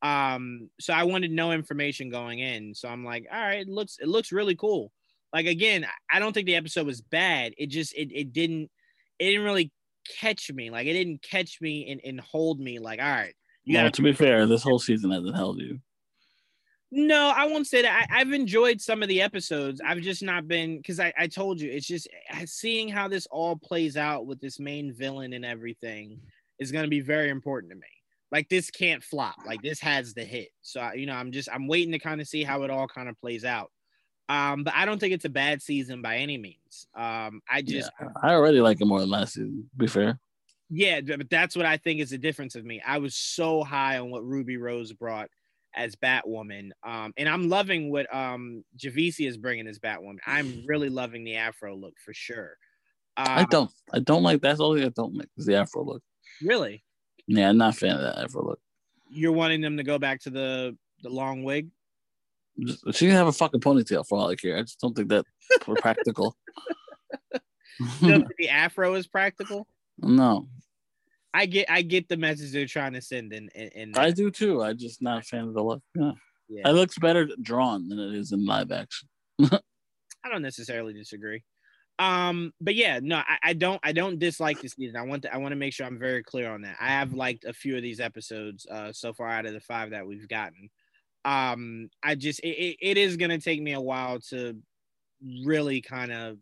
Um, so I wanted no information going in. So I'm like, all right, it looks it looks really cool. Like again, I don't think the episode was bad. It just it it didn't it didn't really catch me. Like it didn't catch me and, and hold me. Like, all right. You well, to be fair, this whole season hasn't held you. No, I won't say that. I, have enjoyed some of the episodes. I've just not been because I, I told you it's just seeing how this all plays out with this main villain and everything is going to be very important to me. Like this can't flop. Like this has the hit. So you know, I'm just I'm waiting to kind of see how it all kind of plays out. Um, but I don't think it's a bad season by any means. Um, I just yeah, I already like it more than last season. be fair. Yeah, but that's what I think is the difference of me. I was so high on what Ruby Rose brought as Batwoman, um, and I'm loving what um Javicia is bringing as Batwoman. I'm really loving the Afro look for sure. Um, I don't, I don't like that's all I don't like is the Afro look. Really? Yeah, I'm not a fan of that Afro look. You're wanting them to go back to the the long wig? She can have a fucking ponytail for all I care. I just don't think that for practical. the afro is practical. No, I get I get the message they're trying to send in. in, in I do too. I just not a fan of the look. Yeah. yeah. It looks better drawn than it is in live action. I don't necessarily disagree. Um, but yeah, no, I, I, don't I don't dislike this season. I want to I want to make sure I'm very clear on that. I have liked a few of these episodes uh so far out of the five that we've gotten um i just it, it is going to take me a while to really kind of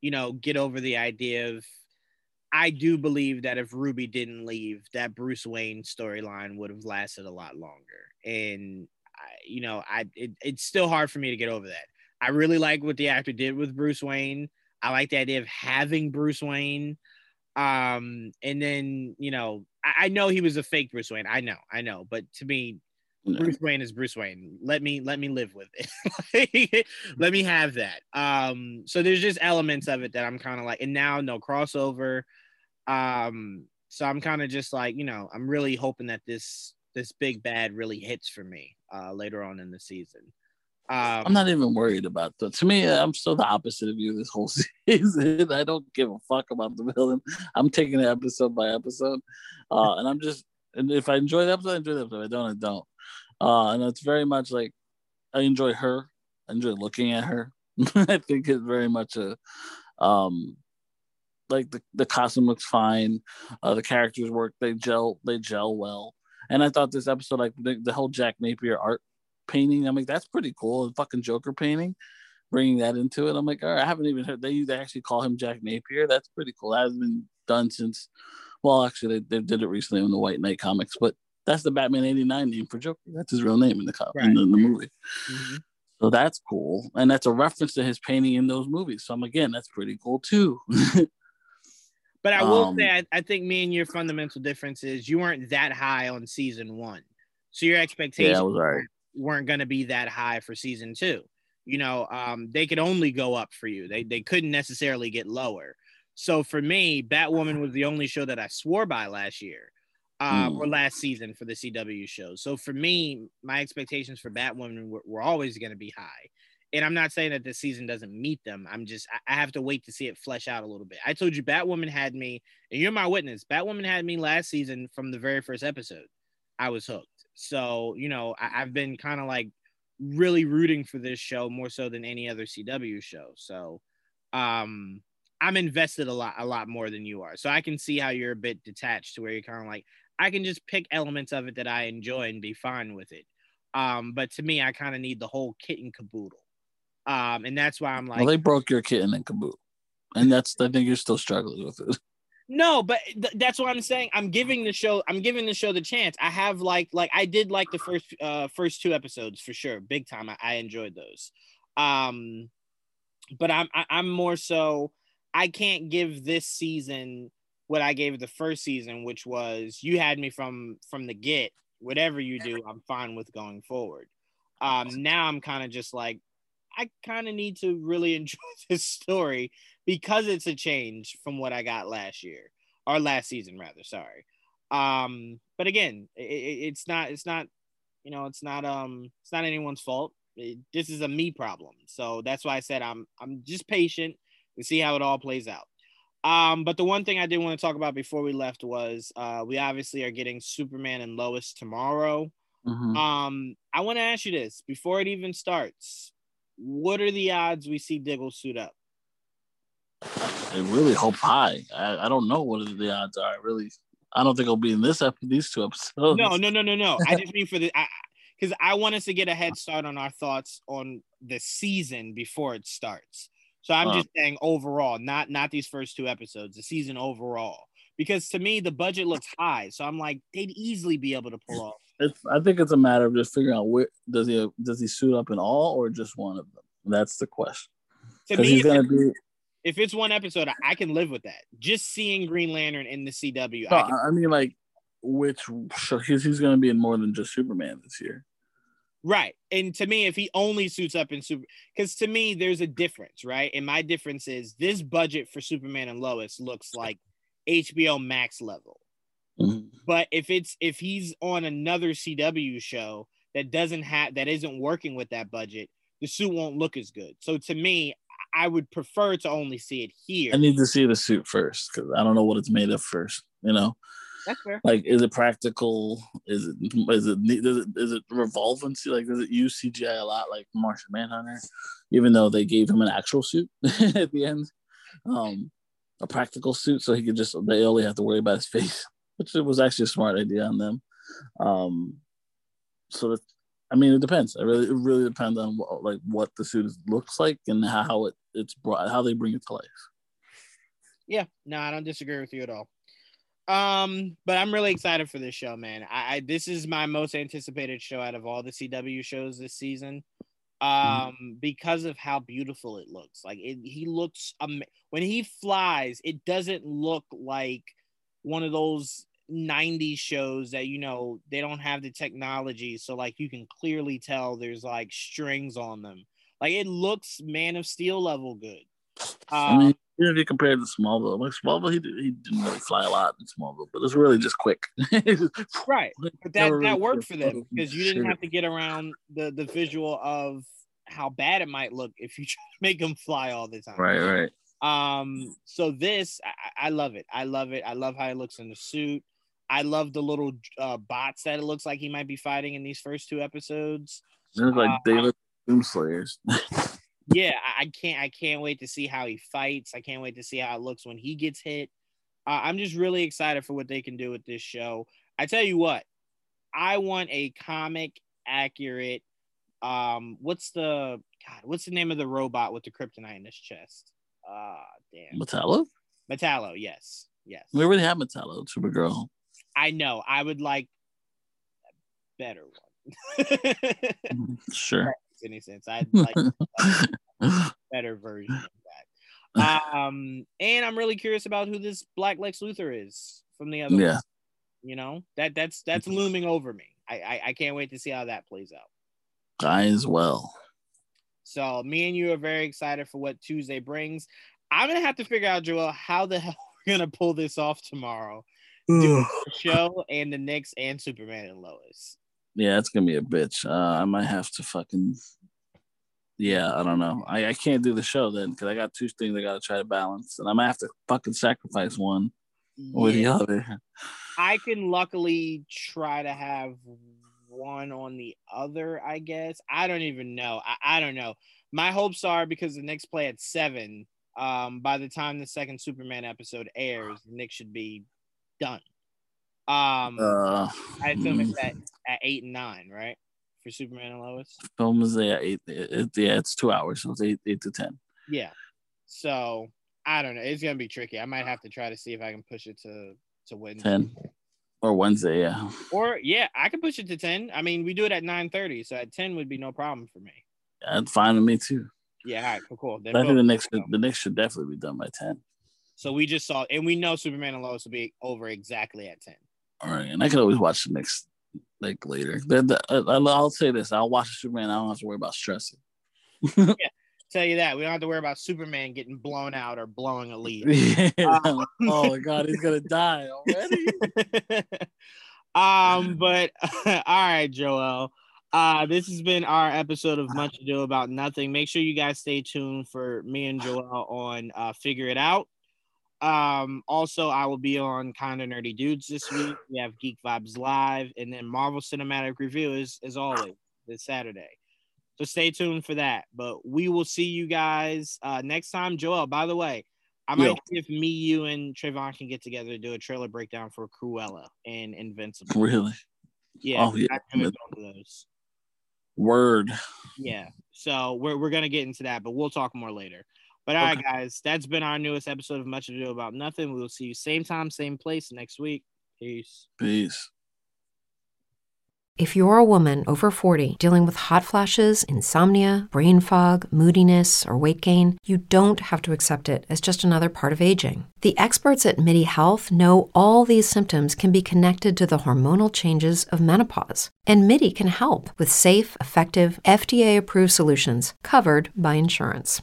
you know get over the idea of i do believe that if ruby didn't leave that bruce wayne storyline would have lasted a lot longer. And I, you know i it, it's still hard for me to get over that. I really like what the actor did with bruce wayne. I like the idea of having bruce wayne. Um and then you know I, I know he was a fake bruce wayne. I know i know. But to me Bruce Wayne is Bruce Wayne. Let me let me live with it. let me have that. Um, so there's just elements of it that I'm kind of like, and now no crossover. Um, so I'm kind of just like, you know, I'm really hoping that this this big bad really hits for me uh later on in the season. Um, I'm not even worried about that. To me, I'm still the opposite of you this whole season. I don't give a fuck about the villain. I'm taking it episode by episode, uh, and I'm just. And if I enjoy the episode, I enjoy the episode. If I don't, I don't. Uh, and it's very much like I enjoy her. I enjoy looking at her. I think it's very much a um like the, the costume looks fine. Uh, the characters work, they gel, they gel well. And I thought this episode, like the, the whole Jack Napier art painting, I'm like, that's pretty cool. The fucking Joker painting, bringing that into it. I'm like, all right, I haven't even heard they, they actually call him Jack Napier. That's pretty cool. That has been done since, well, actually, they, they did it recently in the White Knight comics, but that's the Batman '89 name for Joker. That's his real name in the right. in, the, in the movie. Mm-hmm. So that's cool, and that's a reference to his painting in those movies. So I'm again, that's pretty cool too. but I will um, say, I, I, think me and your fundamental difference is you weren't that high on season one, so your expectations yeah, right. weren't going to be that high for season two. You know, um, they could only go up for you. They they couldn't necessarily get lower. So for me, Batwoman was the only show that I swore by last year. Uh, mm. or last season for the CW shows. So for me, my expectations for Batwoman were, were always going to be high. And I'm not saying that this season doesn't meet them. I'm just I have to wait to see it flesh out a little bit. I told you Batwoman had me, and you're my witness. Batwoman had me last season from the very first episode. I was hooked. So you know I, have been kind of like really rooting for this show more so than any other CW show. So um I'm invested a lot a lot more than you are. So I can see how you're a bit detached to where you're kind of like I can just pick elements of it that I enjoy and be fine with it. Um, but to me, I kind of need the whole kit and caboodle. Um, and that's why I'm like, well, they broke your kitten and caboodle, and that's I think you're still struggling with it. No, but th- that's what I'm saying. I'm giving the show. I'm giving the show the chance. I have like like I did like the first uh first two episodes for sure, big time. I, I enjoyed those. Um, but I'm I, am i am more so. I can't give this season what I gave the first season, which was you had me from from the get. Whatever you do, I'm fine with going forward. Um, now I'm kind of just like I kind of need to really enjoy this story because it's a change from what I got last year or last season rather. Sorry. Um, but again, it, it's not. It's not. You know, it's not. Um, it's not anyone's fault. It, this is a me problem. So that's why I said I'm. I'm just patient and see how it all plays out. Um, but the one thing I did want to talk about before we left was uh, we obviously are getting Superman and Lois tomorrow. Mm-hmm. Um, I want to ask you this before it even starts what are the odds we see Diggle suit up? I really hope high. I, I don't know what the odds are. I really, I don't think it'll be in this episode, these two episodes. No, no, no, no, no. I just mean for the, because I, I want us to get a head start on our thoughts on the season before it starts. So I'm just saying overall, not not these first two episodes, the season overall. Because to me, the budget looks high, so I'm like they'd easily be able to pull off it's, I think it's a matter of just figuring out where does he does he suit up in all or just one of them. That's the question. To me, he's gonna if, be. If it's one episode, I can live with that. Just seeing Green Lantern in the CW. No, I, can, I mean, like, which he's, he's going to be in more than just Superman this year. Right. And to me, if he only suits up in Super, because to me, there's a difference, right? And my difference is this budget for Superman and Lois looks like HBO Max level. Mm-hmm. But if it's if he's on another CW show that doesn't have that isn't working with that budget, the suit won't look as good. So to me, I would prefer to only see it here. I need to see the suit first because I don't know what it's made of first. You know, that's fair. Like, is it practical? Is it is it does it is it revolving? Like, does it use CGI a lot, like Martian Manhunter? Even though they gave him an actual suit at the end, um, a practical suit, so he could just they only have to worry about his face which was actually a smart idea on them. Um, so that, I mean, it depends. It really, it really depends on what, like what the suit looks like and how it it's brought, how they bring it to life. Yeah, no, I don't disagree with you at all. Um, but I'm really excited for this show, man. I, I this is my most anticipated show out of all the CW shows this season. Mm-hmm. Um, mm-hmm. because of how beautiful it looks. Like it, he looks um when he flies, it doesn't look like one of those 90s shows that you know they don't have the technology so like you can clearly tell there's like strings on them like it looks man of steel level good um, Mean, if you compare it to Smallville, like Smallville, he, he didn't really fly a lot in Smallville, but it's really just quick. right, but that, really that worked for them because you didn't have to get around the the visual of how bad it might look if you try to make them fly all the time. Right, right. Um, so this I, I love it. I love it. I love how it looks in the suit. I love the little uh, bots that it looks like he might be fighting in these first two episodes. They're like uh, they look Doom Slayers. yeah, I can't. I can't wait to see how he fights. I can't wait to see how it looks when he gets hit. Uh, I'm just really excited for what they can do with this show. I tell you what, I want a comic accurate. Um, what's the God? What's the name of the robot with the kryptonite in his chest? Ah, damn. Metallo. Metallo. Yes. Yes. We already have Metallo, Supergirl. I know. I would like a better one. Mm-hmm. Sure. any sense? I'd like a better version of that. Um, and I'm really curious about who this Black Lex Luthor is from the other. Yeah. One. You know that that's that's looming over me. I, I I can't wait to see how that plays out. I as well. So me and you are very excited for what Tuesday brings. I'm gonna have to figure out, Joel, how the hell we're gonna pull this off tomorrow. Do the show and the Knicks and Superman and Lois. Yeah, it's gonna be a bitch. Uh, I might have to fucking. Yeah, I don't know. I, I can't do the show then because I got two things I gotta try to balance, and I might have to fucking sacrifice one or the other. I can luckily try to have one on the other. I guess I don't even know. I, I don't know. My hopes are because the Knicks play at seven. Um, by the time the second Superman episode airs, the Knicks should be done. Um, Uh, I assume it's at, at eight and nine, right? For Superman and Lois. film is yeah eight. It, yeah, it's two hours, so it's eight eight to ten. Yeah. So I don't know. It's gonna be tricky. I might have to try to see if I can push it to to Wednesday. 10 or Wednesday. Yeah, Or yeah, I could push it to ten. I mean, we do it at nine thirty, so at ten would be no problem for me. that's fine with me too. Yeah, all right, cool, cool. Then I think the Knicks should, the Knicks should definitely be done by ten. So we just saw, and we know Superman and Lois will be over exactly at ten. All right, and I can always watch the Knicks like later. The- I- I'll say this: I'll watch Superman. I don't have to worry about stressing. yeah, Tell you that we don't have to worry about Superman getting blown out or blowing a lead. Yeah. Um, oh my god, he's gonna die already. um, but all right, Joel. Uh, this has been our episode of Much Ado About Nothing. Make sure you guys stay tuned for me and Joel on uh, Figure It Out. Um, also, I will be on Kinda Nerdy Dudes this week. We have Geek Vibes Live, and then Marvel Cinematic Review is as always this Saturday. So stay tuned for that. But we will see you guys uh, next time. Joel, by the way, I might see if me, you, and Trayvon can get together to do a trailer breakdown for Cruella and Invincible. really? Yeah, Oh, yeah. I both of those. Word. Yeah. So we're we're gonna get into that, but we'll talk more later. But all right, Okay. guys, that's been our newest episode of Much Ado About Nothing. We will see you same time, same place next week. Peace. Peace. If you're a woman over 40 dealing with hot flashes, insomnia, brain fog, moodiness, or weight gain, you don't have to accept it as just another part of aging. The experts at MIDI Health know all these symptoms can be connected to the hormonal changes of menopause. And MIDI can help with safe, effective, FDA approved solutions covered by insurance.